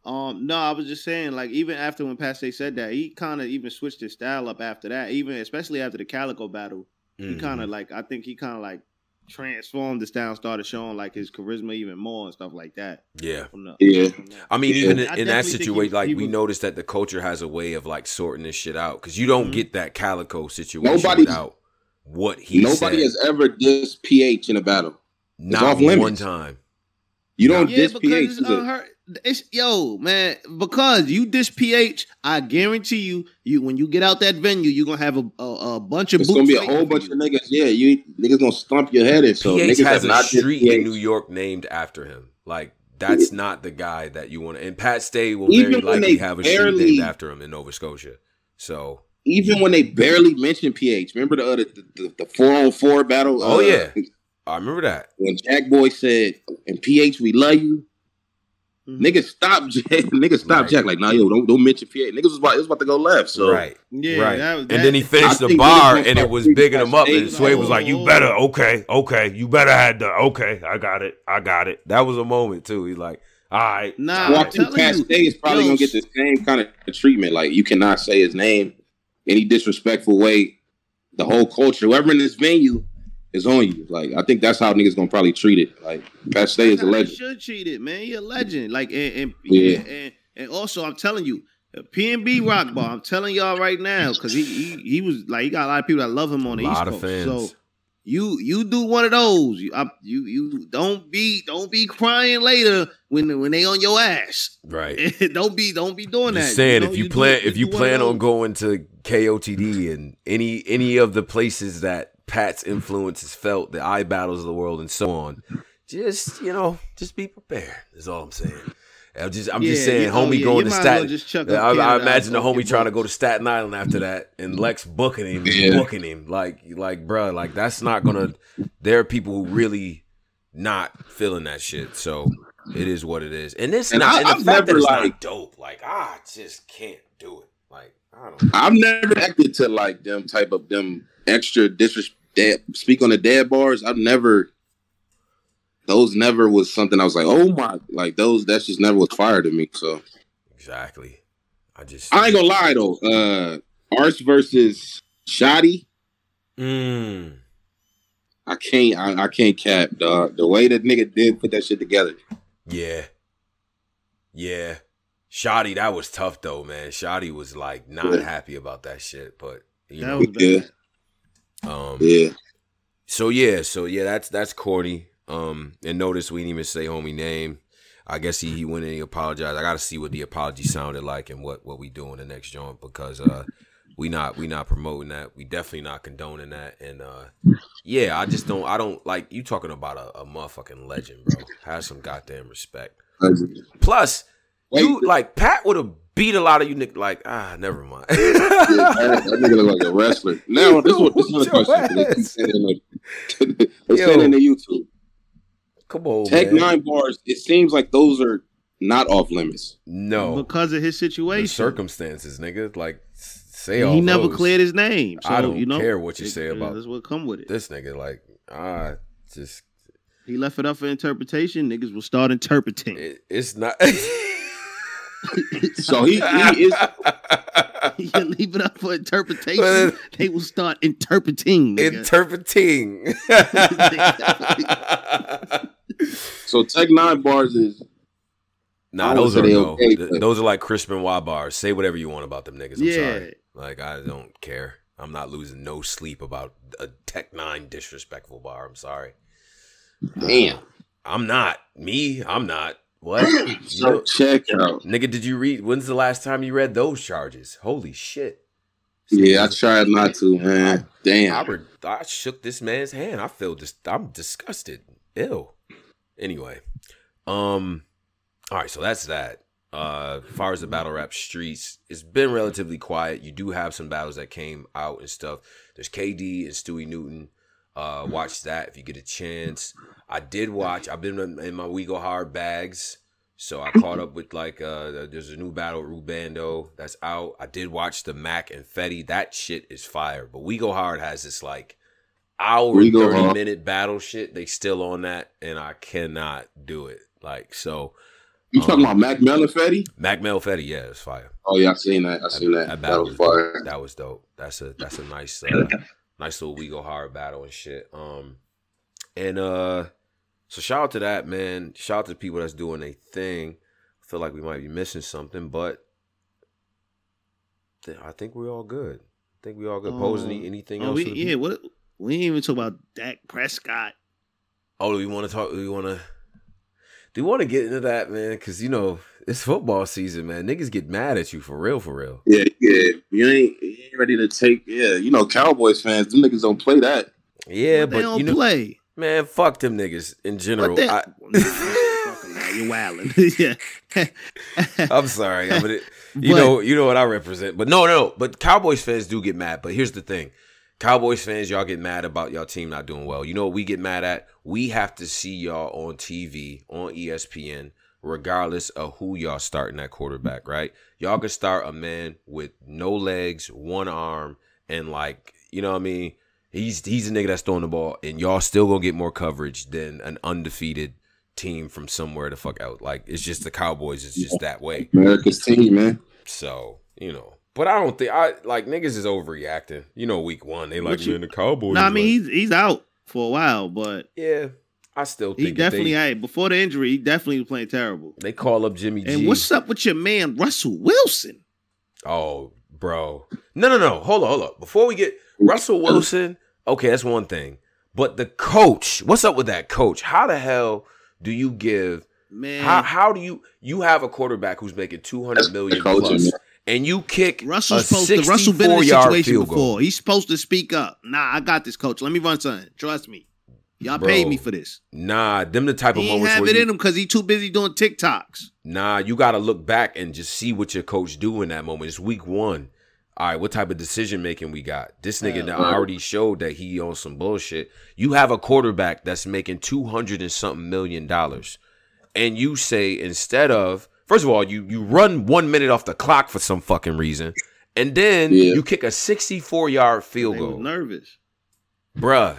Um, no, I was just saying, like, even after when Passe said that, he kind of even switched his style up after that. Even especially after the Calicoe battle, he Mhm. kind of like I think he kind of like transformed the style, started showing like his charisma even more and stuff like that. Yeah. The, Yeah. I mean, Yeah. even in, in that situation, like he we noticed that the culture has a way of like sorting this shit out because you don't Mhm. get that Calicoe situation Nobody's- without what he Nobody said. has ever dissed PH in a battle. not off limits. one time. You don't yeah, diss because PH. It's is it? unheard. It's yo man, because you dish PH, I guarantee you, you when you get out that venue, you're gonna have a, a, a bunch of It's boots gonna be a whole bunch you. of niggas. Yeah, you niggas gonna stomp your head in. So PH niggas has have a not street in New York named after him. Like that's not the guy that you want to. And Pat Stay will Even very when likely have a street named after him in Nova Scotia. So Even when they barely mentioned PH. Remember the other the, the four on four battle? Oh, uh, yeah. I remember that. When Jack Boy said, "And PH, we love you." Mhm. Niggas stop Jack. Niggas stop Right. Jack. Like, nah, yo, don't don't mention PH. Niggas was about it was about to go left. So right. Yeah, right. that was- and then he I finished the bar and it was treating bigging Pat him up. And Sway was like, Oh. You better, okay, okay. You better had the, okay, I got it. I got it. That was a moment too. He's like, All right. Nah, all I'm right. Walking past you, is probably yo, gonna get the same kind of treatment. Like you cannot say his name any disrespectful way. The whole culture, whoever in this venue, is on you. Like I think that's how niggas gonna probably treat it. Like Pat Stay is a how you legend. should treat it, man. You're a legend. Like and and Yeah. yeah. and, and also I'm telling you, PNB Rock Bar. I'm telling y'all right now because he, he he was like he got a lot of people that love him on A the East lot of Coast. fans. So you you do one of those. You I, you you don't be don't be crying later when when they on your ass. Right. don't be don't be doing that. Just saying, know, if you, do- plan, if you do plan on going to KOTD and any any of the places that Pat's influence is felt, the iBattles of the world, and so on, just you know, just be prepared. Is all I'm saying. I'm just, I'm just saying, yeah, oh, homie yeah, going you to might as well Staten. just I, I imagine the homie trying to go to Staten Island after that, and Lex booking him, Yeah. booking him. Like, like, bruh, like that's not gonna. There are people who really not feeling that shit. So it is what it is, and it's And not. I- and the I've fact that never, it's like- not dope. Like, I just can't do it. Like, I don't. I've never acted to like them type of them extra disrespect. Speak on the dead bars. I've never. Those never was something I was like, oh my, like those. That's just never was fire to me. So Exactly. I just. I ain't gonna lie though. Uh Arts versus Shoddy. Mm, I can't. I, I can't cap dog. The way that nigga did put that shit together. yeah. Yeah. Shoddy, that was tough though, man. Shoddy was like not Yeah. happy about that shit, but you That know, was Yeah. bad. Um, Yeah. So yeah, so yeah, that's that's corny. Um, and notice we didn't even say homie name. I guess he he went and he apologized. I got to see what the apology sounded like and what what we do in the next joint because uh we not we not promoting that. We definitely not condoning that. And uh yeah, I just don't I don't like you talking about a, a motherfucking legend, bro. Have some goddamn respect. Plus, you like Pat would have beat a lot of you niggas. Like ah, never mind. Yeah, that, that nigga look like a wrestler. Now this is what this is another Your question. They keep saying in the- they Yo. saying in the YouTube. Come on, Tech man. nine bars. It seems like those are not off limits. No, because of his the situation. circumstances, nigga. Like say all he never those. cleared his name. So, I don't you know, care what you it- say about That's what come with it. this nigga. Like ah, just He left it up for interpretation. Niggas will start interpreting. it, it's not. So he, he is. you leave it up for interpretation. they will start interpreting. Nigga. interpreting. So Tech nine bars is. nah, those are no. okay, but- those are like Chris Benoit bars. Say whatever you want about them niggas. I'm Yeah. sorry. Like I don't care. I'm not losing no sleep about a Tech Nine disrespectful bar. I'm sorry. Damn. I'm not me. I'm not. What? You So know- check out. nigga, did you read? When's the last time you read those charges? Holy shit! Yeah, I tried not to, man. I, Damn. re- I shook this man's hand. I feel just. I'm disgusted. Ew. Anyway, um, all right. So that's that. Uh, as far as the battle rap streets, it's been relatively quiet. You do have some battles that came out and stuff. There's KD and Stewie Newton. Uh, watch that if you get a chance. I did watch. I've been in in my We Go Hard bags, so I caught up with like uh, there's a new battle Rubando that's out. I did watch the Mac and Fetty. That shit is fire. But We Go Hard has this like hour We and Go thirty Hard. minute battle shit. They still on that, and I cannot do it. Like so, You talking about Mac Melafetti? Mac Mel Fetty, yeah, it's fire. Oh yeah, I seen that. I seen that. That That, battle was was fire. dope. That was dope. That's a that's a nice uh, nice little we go hard battle and shit. Um and uh so shout out to that man. Shout out to the people that's doing a thing. I feel like we might be missing something, but th- I think we're all good. I think we all good. Pose any, Um, anything Oh, else? we, yeah, what we ain't even talk about Dak Prescott. Oh, do we want to talk? Do we want to? Do we want to get into that, man? Because you know it's football season, man. Niggas get mad at you for real, for real. Yeah, yeah. You ain't, you ain't ready to take. Yeah, you know, Cowboys fans, them niggas don't play that. Yeah, What they but don't you know, play. man, fuck them niggas in general. What they, I, Fucking now, you wildin'. yeah. I'm sorry. I mean, you But- know, you know what I represent. But no, no. But Cowboys fans do get mad. But here's the thing: Cowboys fans, y'all get mad about y'all team not doing well. You know what we get mad at? We have to see y'all on TV on ESPN, regardless of who y'all starting at quarterback. Right? Y'all can start a man with no legs, one arm, and like you know what I mean. He's he's a nigga that's throwing the ball, and y'all still gonna get more coverage than an undefeated team from somewhere the fuck out. Like it's just the Cowboys. It's just that way. America's team, man. So you know, but I don't think I like niggas is overreacting. You know, week one they like What you- man the Cowboys. no, I mean like- he's he's out for a while, but yeah, I still think he definitely they, hey, before the injury, he definitely was playing terrible. they call up Jimmy And G. what's up with your man Russell Wilson? Oh, bro, no, no, no. Hold on, hold on. Before we get Russell Wilson, okay, that's one thing. But the coach, what's up with that coach? How the hell do you give? Man, How how do you you have a quarterback who's making two hundred million coaching, and you kick Russell's a supposed to Russell been in sixty-four this yard situation field goal? before. He's supposed to speak up. Nah, I got this, coach. Let me run something. Trust me. Y'all Bro, paid me for this. Nah, them the type of He ain't moments have where it you, in him because he too busy doing TikToks. Nah, you got to look back and just see what your coach do in that moment. It's week one. All right, what type of decision making we got? This nigga Yeah, now already showed that he on some bullshit. You have a quarterback that's making two hundred and something million dollars, and you say instead of first of all, you you run one minute off the clock for some fucking reason, and then Yeah. you kick a sixty-four yard field goal, nervous. bruh.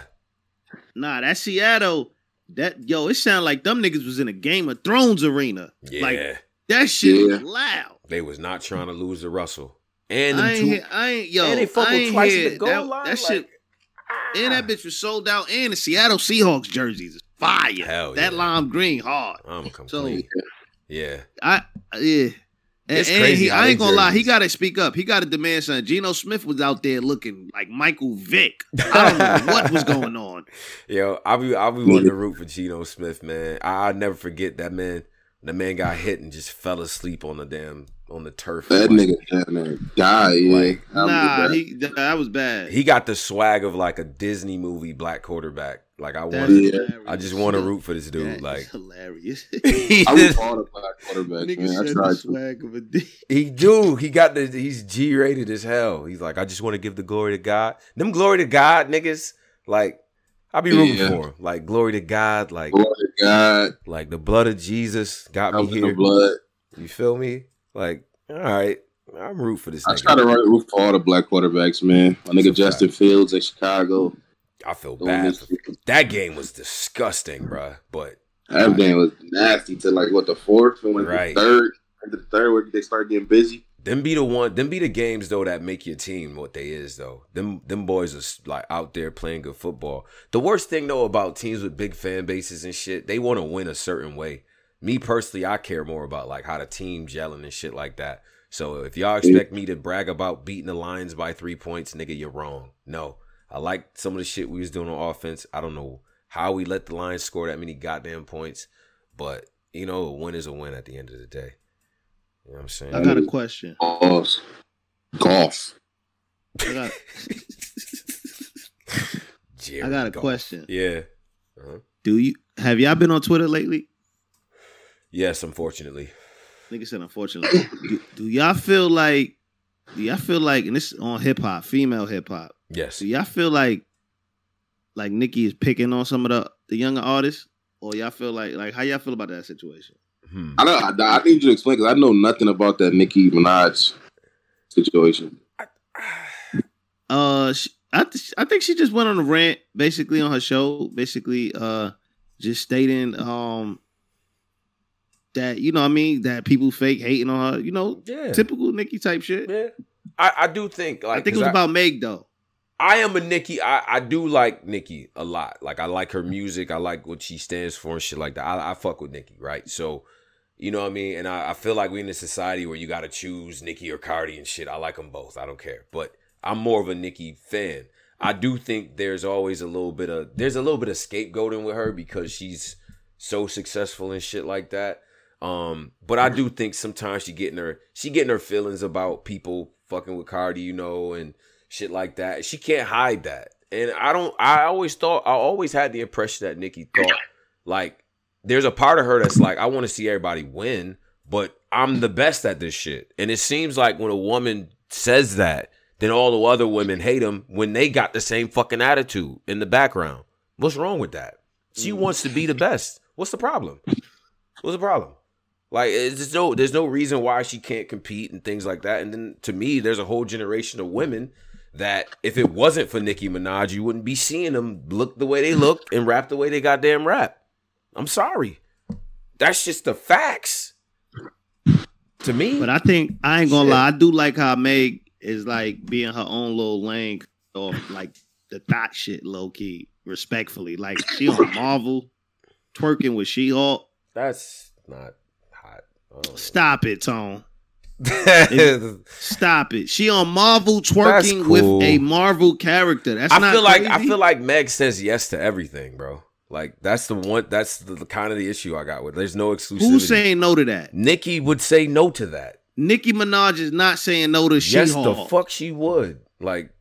Nah, that Seattle, that yo, it sounded like them niggas was in a Game of Thrones arena. Yeah, Like that shit Yeah. was loud. they was not trying to lose to Russell, and them I ain't, two, hear- I ain't, yo, and they I fumbled ain't twice hear the goal that, line. that shit. like, And that ah. bitch was sold out. And the Seattle Seahawks jerseys is fire. Hell yeah. that yeah. lime green hard. I'm So complete. yeah. I yeah. And, It's and crazy he, I ain't gonna lie, he got to speak up. He got to demand something. Geno Smith was out there looking like Michael Vick. I don't know what was going on. Yo, I'll be I'll be wanting to root for Geno Smith, man. I, I'll never forget that man. The man got hit and just fell asleep on the damn on the turf. That Like, nigga down there die. Yeah. Like, Nah, bad. he, that, that was bad. He got the swag of like a Disney movie black quarterback. Like I want, Yeah. I just want to root for this dude. That is Like hilarious. I was just- all the black quarterbacks, Nigga man. I said tried the to. swag of a D. he do. He got the. He's G rated as hell. He's like, I just want to give the glory to God. Them glory to God niggas. Like I be rooting Yeah. for him. Like glory to God. Like Glory to God. like the blood of Jesus got me Covered in here. the blood. You feel me? Like all right, I'm root for this. I nigga. try to write root for all the black quarterbacks, man. My nigga Justin Fields in Chicago. I feel doing bad. this for- shit. That game was disgusting, bro. But That game was nasty to like what the fourth and like Right. the third, and the third where they start getting busy. them be the one. Them be the games though that make your team what they is though. Them them boys are like out there playing good football. The worst thing though about teams with big fan bases and shit, they want to win a certain way. Me personally, I care more about like how the team gelling and shit like that. So if y'all mm. expect me to brag about beating the Lions by three points, nigga, you're wrong. No, I like some of the shit we was doing on offense. I don't know how we let the Lions score that many goddamn points, but you know, a win is a win at the end of the day. You know what I'm saying? I got a question. Golf. Golf. I got, I got a Goff. question. Yeah. Uh-huh. Do you have y'all been on Twitter lately? Yes, unfortunately. Think Nigga said, unfortunately. do, do y'all feel like? Do y'all feel like? And this is on hip hop, female hip hop. Yes. Do y'all feel like, like Nicki is picking on some of the the younger artists, or y'all feel like like how y'all feel about that situation? Hmm. I don't. I, I need you to explain because I know nothing about that Nicki Minaj situation. Uh, she, I th- I think she just went on a rant, basically on her show, basically uh, just stating um that you know what I mean that people fake hating on her, you know, Yeah. typical Nicki type shit. Yeah. I, I do think like I think it was about Meg though. I am a Nicki. I, I do like Nicki a lot. Like I like her music. I like what she stands for and shit like that. I, I fuck with Nicki, right? So, you know what I mean. And I, I feel like we in a society where you got to choose Nicki or Cardi and shit. I like them both. I don't care. But I'm more of a Nicki fan. I do think there's always a little bit of there's a little bit of scapegoating with her because she's so successful and shit like that. Um, but I do think sometimes she getting her she getting her feelings about people fucking with Cardi, you know, and shit like that. She can't hide that. And I don't I always thought I always had the impression that Nicki thought like there's a part of her that's like I want to see everybody win, but I'm the best at this shit. And it seems like when a woman says that, then all the other women hate them when they got the same fucking attitude in the background. What's wrong with that? She mm. wants to be the best. What's the problem? What's the problem? Like there's no there's no reason why she can't compete and things like that. And then to me, there's a whole generation of women that if it wasn't for Nicki Minaj, you wouldn't be seeing them look the way they look and rap the way they goddamn rap. I'm sorry. That's just the facts. To me. But I think I ain't gonna lie, I do like how Meg is like being her own little lane or like the thought shit low key, respectfully. Like she on Marvel twerking with She Hulk. that's not hot. Stop it, Tone. I Stop it. She on Marvel twerking cool. with a Marvel character. That's not feel like? I feel like Meg says yes to everything, bro. Like that's the one that's the, the kind of the issue I got with. There's no exclusivity. Who's saying no to that? Nicki would say no to that. Nicki Minaj is not saying no to She yes, the fuck she would. Like,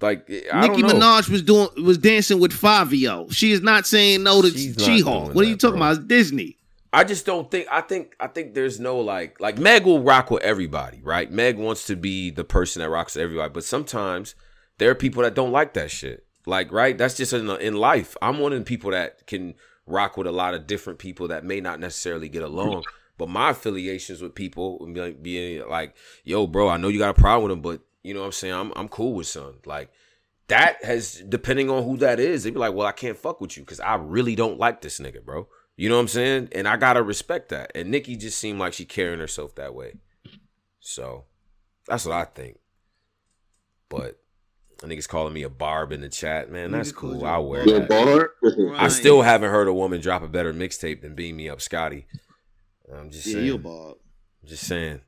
like I Nicki don't know. Minaj was doing was dancing with Fabio. She is not saying no to She Hulk. What are you talking bro. about? It's Disney. I just don't think. I think. I think there's no like. Like Meg will rock with everybody, right? Meg wants to be the person that rocks with everybody, but sometimes there are people that don't like that shit. Like, right? That's just in in life. I'm one of the people that can rock with a lot of different people that may not necessarily get along. But my affiliations with people being like, yo, bro, I know you got a problem with them, but you know what I'm saying? I'm I'm cool with son. Like that has depending on who that is, they'd be like, well, I can't fuck with you because I really don't like this nigga, bro. You know what I'm saying? And I gotta respect that. And Nicki just seemed like she carrying herself that way. So that's what I think. But I think it's calling me a barb in the chat, man. That's cool. I'll wear You that. baller? I still haven't heard a woman drop a better mixtape than Beam Me Up Scotty. I'm just Yeah, saying. you a Bob. Just saying.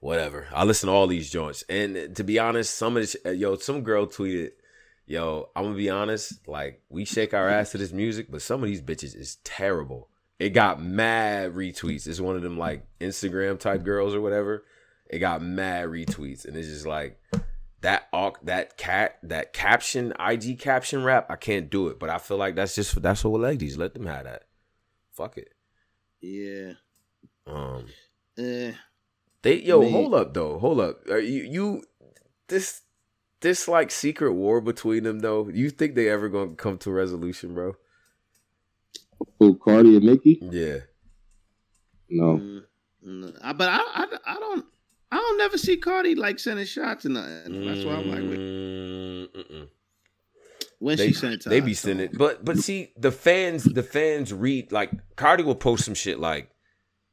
whatever. I listen to all these joints, and to be honest, some of this, yo, some girl tweeted, yo, I'm gonna be honest, like we shake our ass to this music, but some of these bitches is terrible. It got mad retweets. It's one of them like Instagram type girls or whatever. It got mad retweets, and it's just like that that cat that caption IG caption rap. I can't do it, but I feel like that's just that's what ladies let them have that. Fuck it. Yeah. Um. Eh. They yo, Me- hold up though, hold up. Are you you this this like secret war between them though? You think they ever gonna come to a resolution, bro? Who, Cardi and Nicki? Yeah. No. Mm, mm, I- but I, I, I don't I don't never see Cardi like sending shots or nothing. That's why I'm like, wait, Mm, when They, she sent to they be though. sending, but but see the fans the fans read like Cardi will post some shit like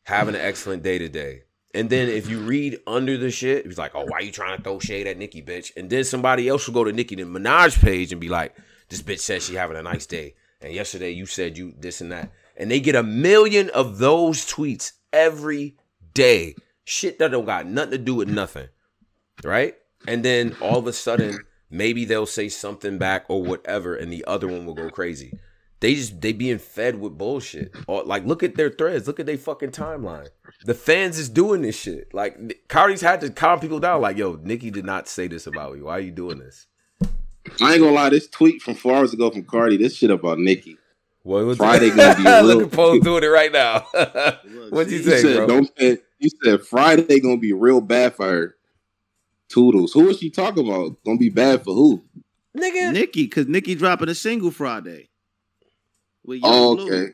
having an excellent day today. And then if you read under the shit, he's like, "Oh, why you trying to throw shade at Nicki, bitch?" And then somebody else will go to Nicki and Minaj page and be like, "This bitch said she having a nice day, and yesterday you said you this and that," and they get a million of those tweets every day. Shit that don't got nothing to do with nothing, right? And then all of a sudden, maybe they'll say something back or whatever, and the other one will go crazy. They just they being fed with bullshit. Or like, look at their threads. Look at their fucking timeline. The fans is doing this shit. Like Cardi's had to calm people down. Like, yo, Nicki did not say this about you. Why are you doing this? I ain't gonna lie, this tweet from four hours ago from Cardi, this shit about Nicki. What was Friday gonna be Look real- at Paul doing it right now. What'd you see? Say, said, bro? don't say, he said Friday gonna be real bad for her. Toodles. Who is she talking about? Gonna be bad for who? Nigga. Nicki, because Nicki dropping a single Friday. With Young Oh, Blue. okay.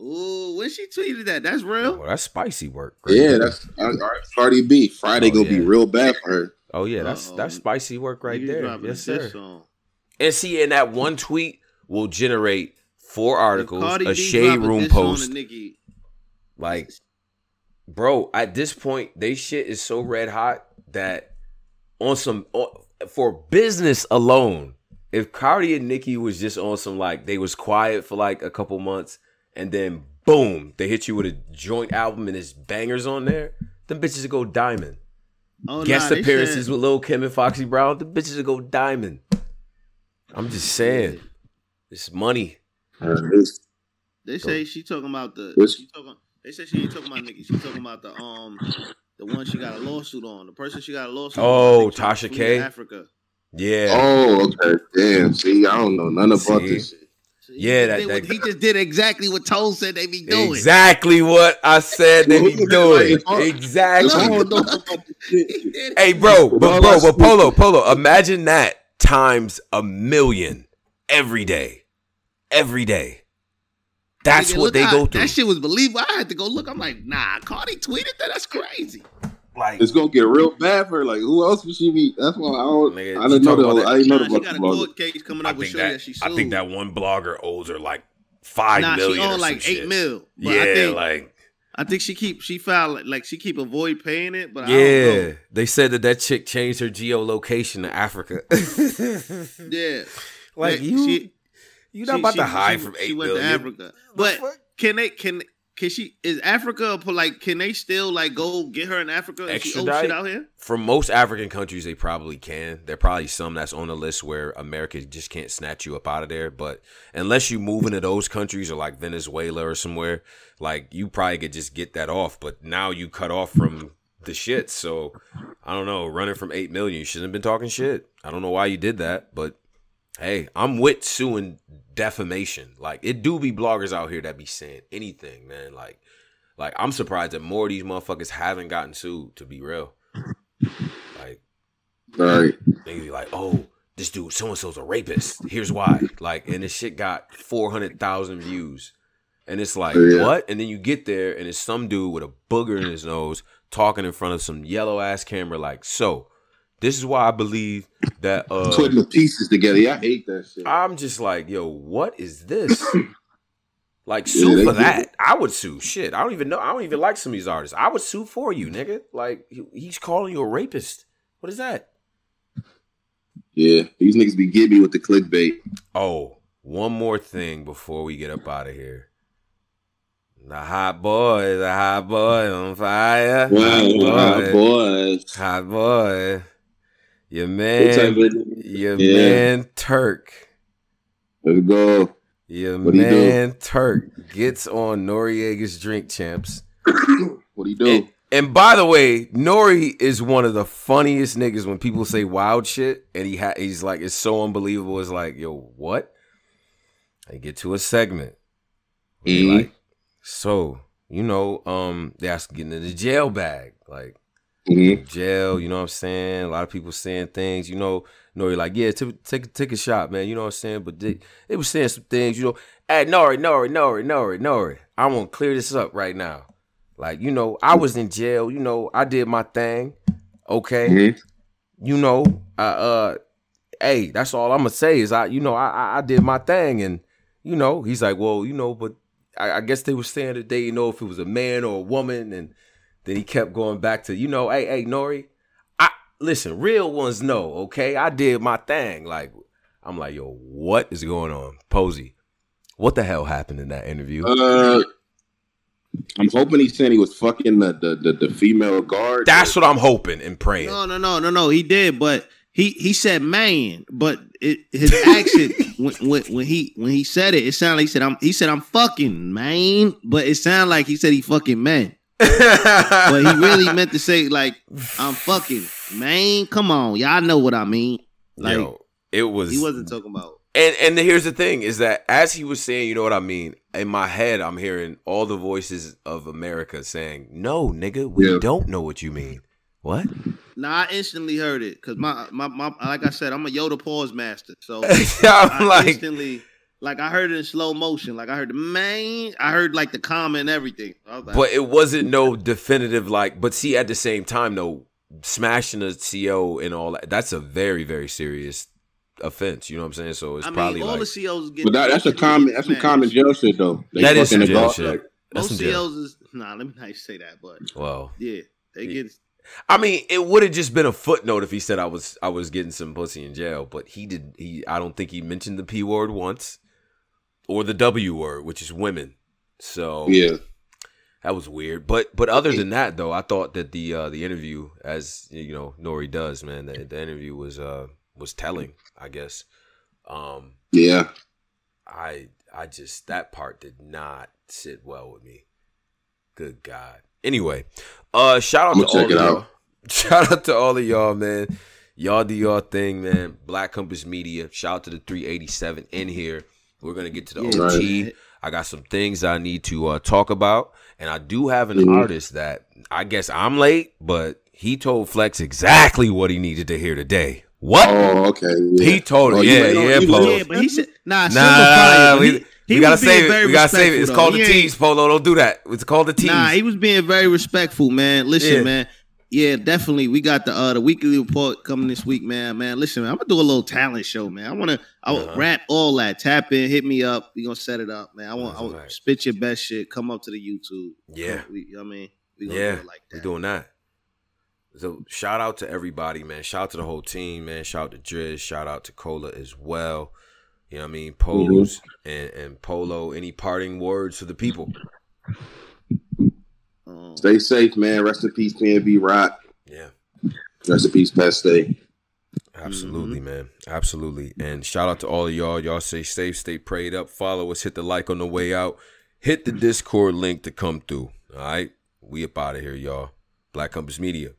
Ooh, when she tweeted that, that's real. Oh, that's spicy work. Yeah, that's all right. Cardi B. Friday Oh, gonna be real bad for her. Oh yeah, that's Uh-oh. that's spicy work right Niggas there. Yes, sir. song. And see, and that one tweet will generate four articles, If Cardi a B shade room post. Like, bro, at this point, they shit is so red hot that on some on, for business alone, if Cardi and Nicki was just on some like they was quiet for like a couple months and then boom, they hit you with a joint album and it's bangers on there, them bitches would go diamond. oh, Guest nah, appearances said- with Lil Kim and Foxy Brown, the bitches would go diamond. I'm just saying, it's money. They say she talking about the. She talking. They say she ain't talking about Nicki. She talking about the um, the one she got a lawsuit on. The person she got a lawsuit. Oh, I think she Tasha K? Africa. Yeah. Oh, okay. Damn. See, I don't know none about See? this shit. Yeah, that- that- he just did exactly what Toll said they be doing. Exactly what I said they be doing. Exactly. If I don't know about this He shit, did Hey, bro, but bro, but Polo, Polo, imagine that times a million every day. Every day. That's what look they how- go through. That shit was believable. I had to go look. I'm like, nah, Cardi tweeted that. That's crazy. Like, It's gonna get real bad for her. Like, who else would she be? That's why I don't. Nigga, I you didn't know talking that. I didn't know Nah, she about got a blogger. court case coming up with think Shorty that that she I think that one blogger owes her like five nah, million. she or owned like eight shit. mil. But Yeah, I think, like I think she keep she filed like, like she keep avoid paying it. But I yeah. don't know. They said that that chick changed her geolocation to Africa. yeah. like Like, you, she- you not She- about she- to hide she- from She eight went to. Africa, but can they can can she is Africa like can they still like go get her in Africa and she owe Extradite? shit out here? from most African countries, they probably can. There are probably some that's on the list where America just can't snatch you up out of there. But unless you move into those countries or like Venezuela or somewhere, like you probably could just get that off. But now you cut off from the shit. So I don't know. Running from eight million, you shouldn't have been talking shit. I don't know why you did that, but hey, I'm with suing defamation. Like it do be bloggers out here that be saying anything, man. Like, like I'm surprised that more of these motherfuckers haven't gotten sued. To be real, like Right. they be like, oh, this dude so and so's a rapist. Here's why. Like, and this shit got four hundred thousand views, and it's like Yeah. what? And then you get there, and it's some dude with a booger in his nose talking in front of some yellow ass camera. Like, so this is why I believe that. uh Putting the pieces together. Yeah, I hate that shit. I'm just like, yo, what is this? Like sue they for that. I would sue. Shit. I don't even know. I don't even like some of these artists. I would sue for you, nigga. Like he- he's calling you a rapist. What is that? Yeah, these niggas be getting me with the clickbait. Oh, one more thing before we get up out of here. The hot boy, the hot boy on fire. Wow, hot boy. boys. Hot boy. Your man, your Yeah. man Turk. Let's go. Your he do? man Turk gets on Noreaga's drink champs. What do you do? And, and by the way, Nori is one of the funniest niggas when people say wild shit, and he ha- he's like, it's so unbelievable. It's like, yo, what? I get to a segment. he Mhm. Like, so you know, um, they ask getting in the jail bag, like Mhm. jail. You know what I'm saying? A lot of people saying things. You know, Nori like, yeah, t- take take a shot, man. You know what I'm saying? But they, they was saying some things. You know, hey, Nori, Nori, Nori, Nori, Nori. I want to clear this up right now. Like, you know, I was in jail. You know, I did my thing. Okay. Mhm. You know, I uh, hey, that's all I'm gonna say is I, you know, I I, I did my thing, and you know, he's like, well, you know, but I, I guess they were saying that they didn't know if it was a man or a woman, and then he kept going back to, you know, hey, hey, Nori, I listen, real ones know, okay? I did my thing. Like, I'm like, yo, what is going on? Posey, what the hell happened in that interview? Uh, I'm hoping he said he was fucking the the, the, the female guard. That's what I'm hoping and praying. No, no, no, no, no. He did, but he he said man, but it his accent when, when when he when he said it, it sounded like he said I'm he said I'm fucking man, but it sounded like he said he fucking man. But he really meant to say like I'm fucking man. Come on, y'all know what I mean. Like Yo, it was. he wasn't talking about. And and here's the thing is that as he was saying, you know what I mean. In my head, I'm hearing all the voices of America saying, "No, nigga, we Yeah. don't know what you mean." What? Nah, I instantly heard it because my, my my like I said, I'm a Yoda pause master, so I I'm like, instantly like I heard it in slow motion. Like I heard the main. I heard like the comment and everything. Like, but it wasn't no definitive like. But see, at the same time, though, smashing a CO and all that, that's a very very serious offense. You know what I'm saying? So it's I mean, probably all like the COs get. But that, that's a common that's some common jail shit though. They That is fucking some the jail guard, shit. like, that's Most some jail. COs is nah. Let me not say that, but well. yeah, they Yeah. get. I mean, it would have just been a footnote if he said I was I was getting some pussy in jail, but he did. He I don't think he mentioned the p word once, or the w word, which is women. So yeah. that was weird. But but other than that, though, I thought that the uh, the interview, as you know, Nori does, man, the, the interview was uh was telling. I guess. Um, Yeah. I I just that part did not sit well with me. Good God. Anyway, uh shout out I'ma all check of it y'all. out. Shout out to all of y'all, man. Y'all do your thing, man. Black Compass Media. Shout out to the 387 in here. We're gonna get to the Yeah, OT. man. I got some things I need to uh, talk about, and I do have an Mhm. artist that I guess I'm late, but he told Flex exactly what he needed to hear today. What? Oh, okay. Yeah. He told him, Oh, you yeah, on- yeah, Polo. Yeah, but he said nah. Simba Nah, fire, we, he, he we gotta save it. We gotta save it. It's respectful, called though. the He tease, Polo. Don't do that. It's called the tease. Nah, he was being very respectful, man. Listen, Yeah. man. Yeah, definitely. We got the uh the weekly report coming this week, man. Man, listen, man, I'm gonna do a little talent show, man. I wanna I will Uh-huh. rap all that. Tap in, hit me up. We gonna set it up, man. I want I That's want right. spit your best shit. Come up to the YouTube. Yeah. we, you know what I mean, we gonna yeah, do it like that. we're doing that. So shout out to everybody, man. Shout out to the whole team, man. Shout out to Driz. Shout out to Cola as well. You know what I mean? Pose and, and Polo. Any parting words for the people? Um, Stay safe, man. Rest in peace, PNB Rock. Yeah, Rest in peace, Pat Stay. absolutely, man. Absolutely. And shout out to all of y'all. Y'all stay safe, stay prayed up. Follow us. Hit the like on the way out. Hit the Discord link to come through. All right, we up out of here, y'all. Black Compass Media.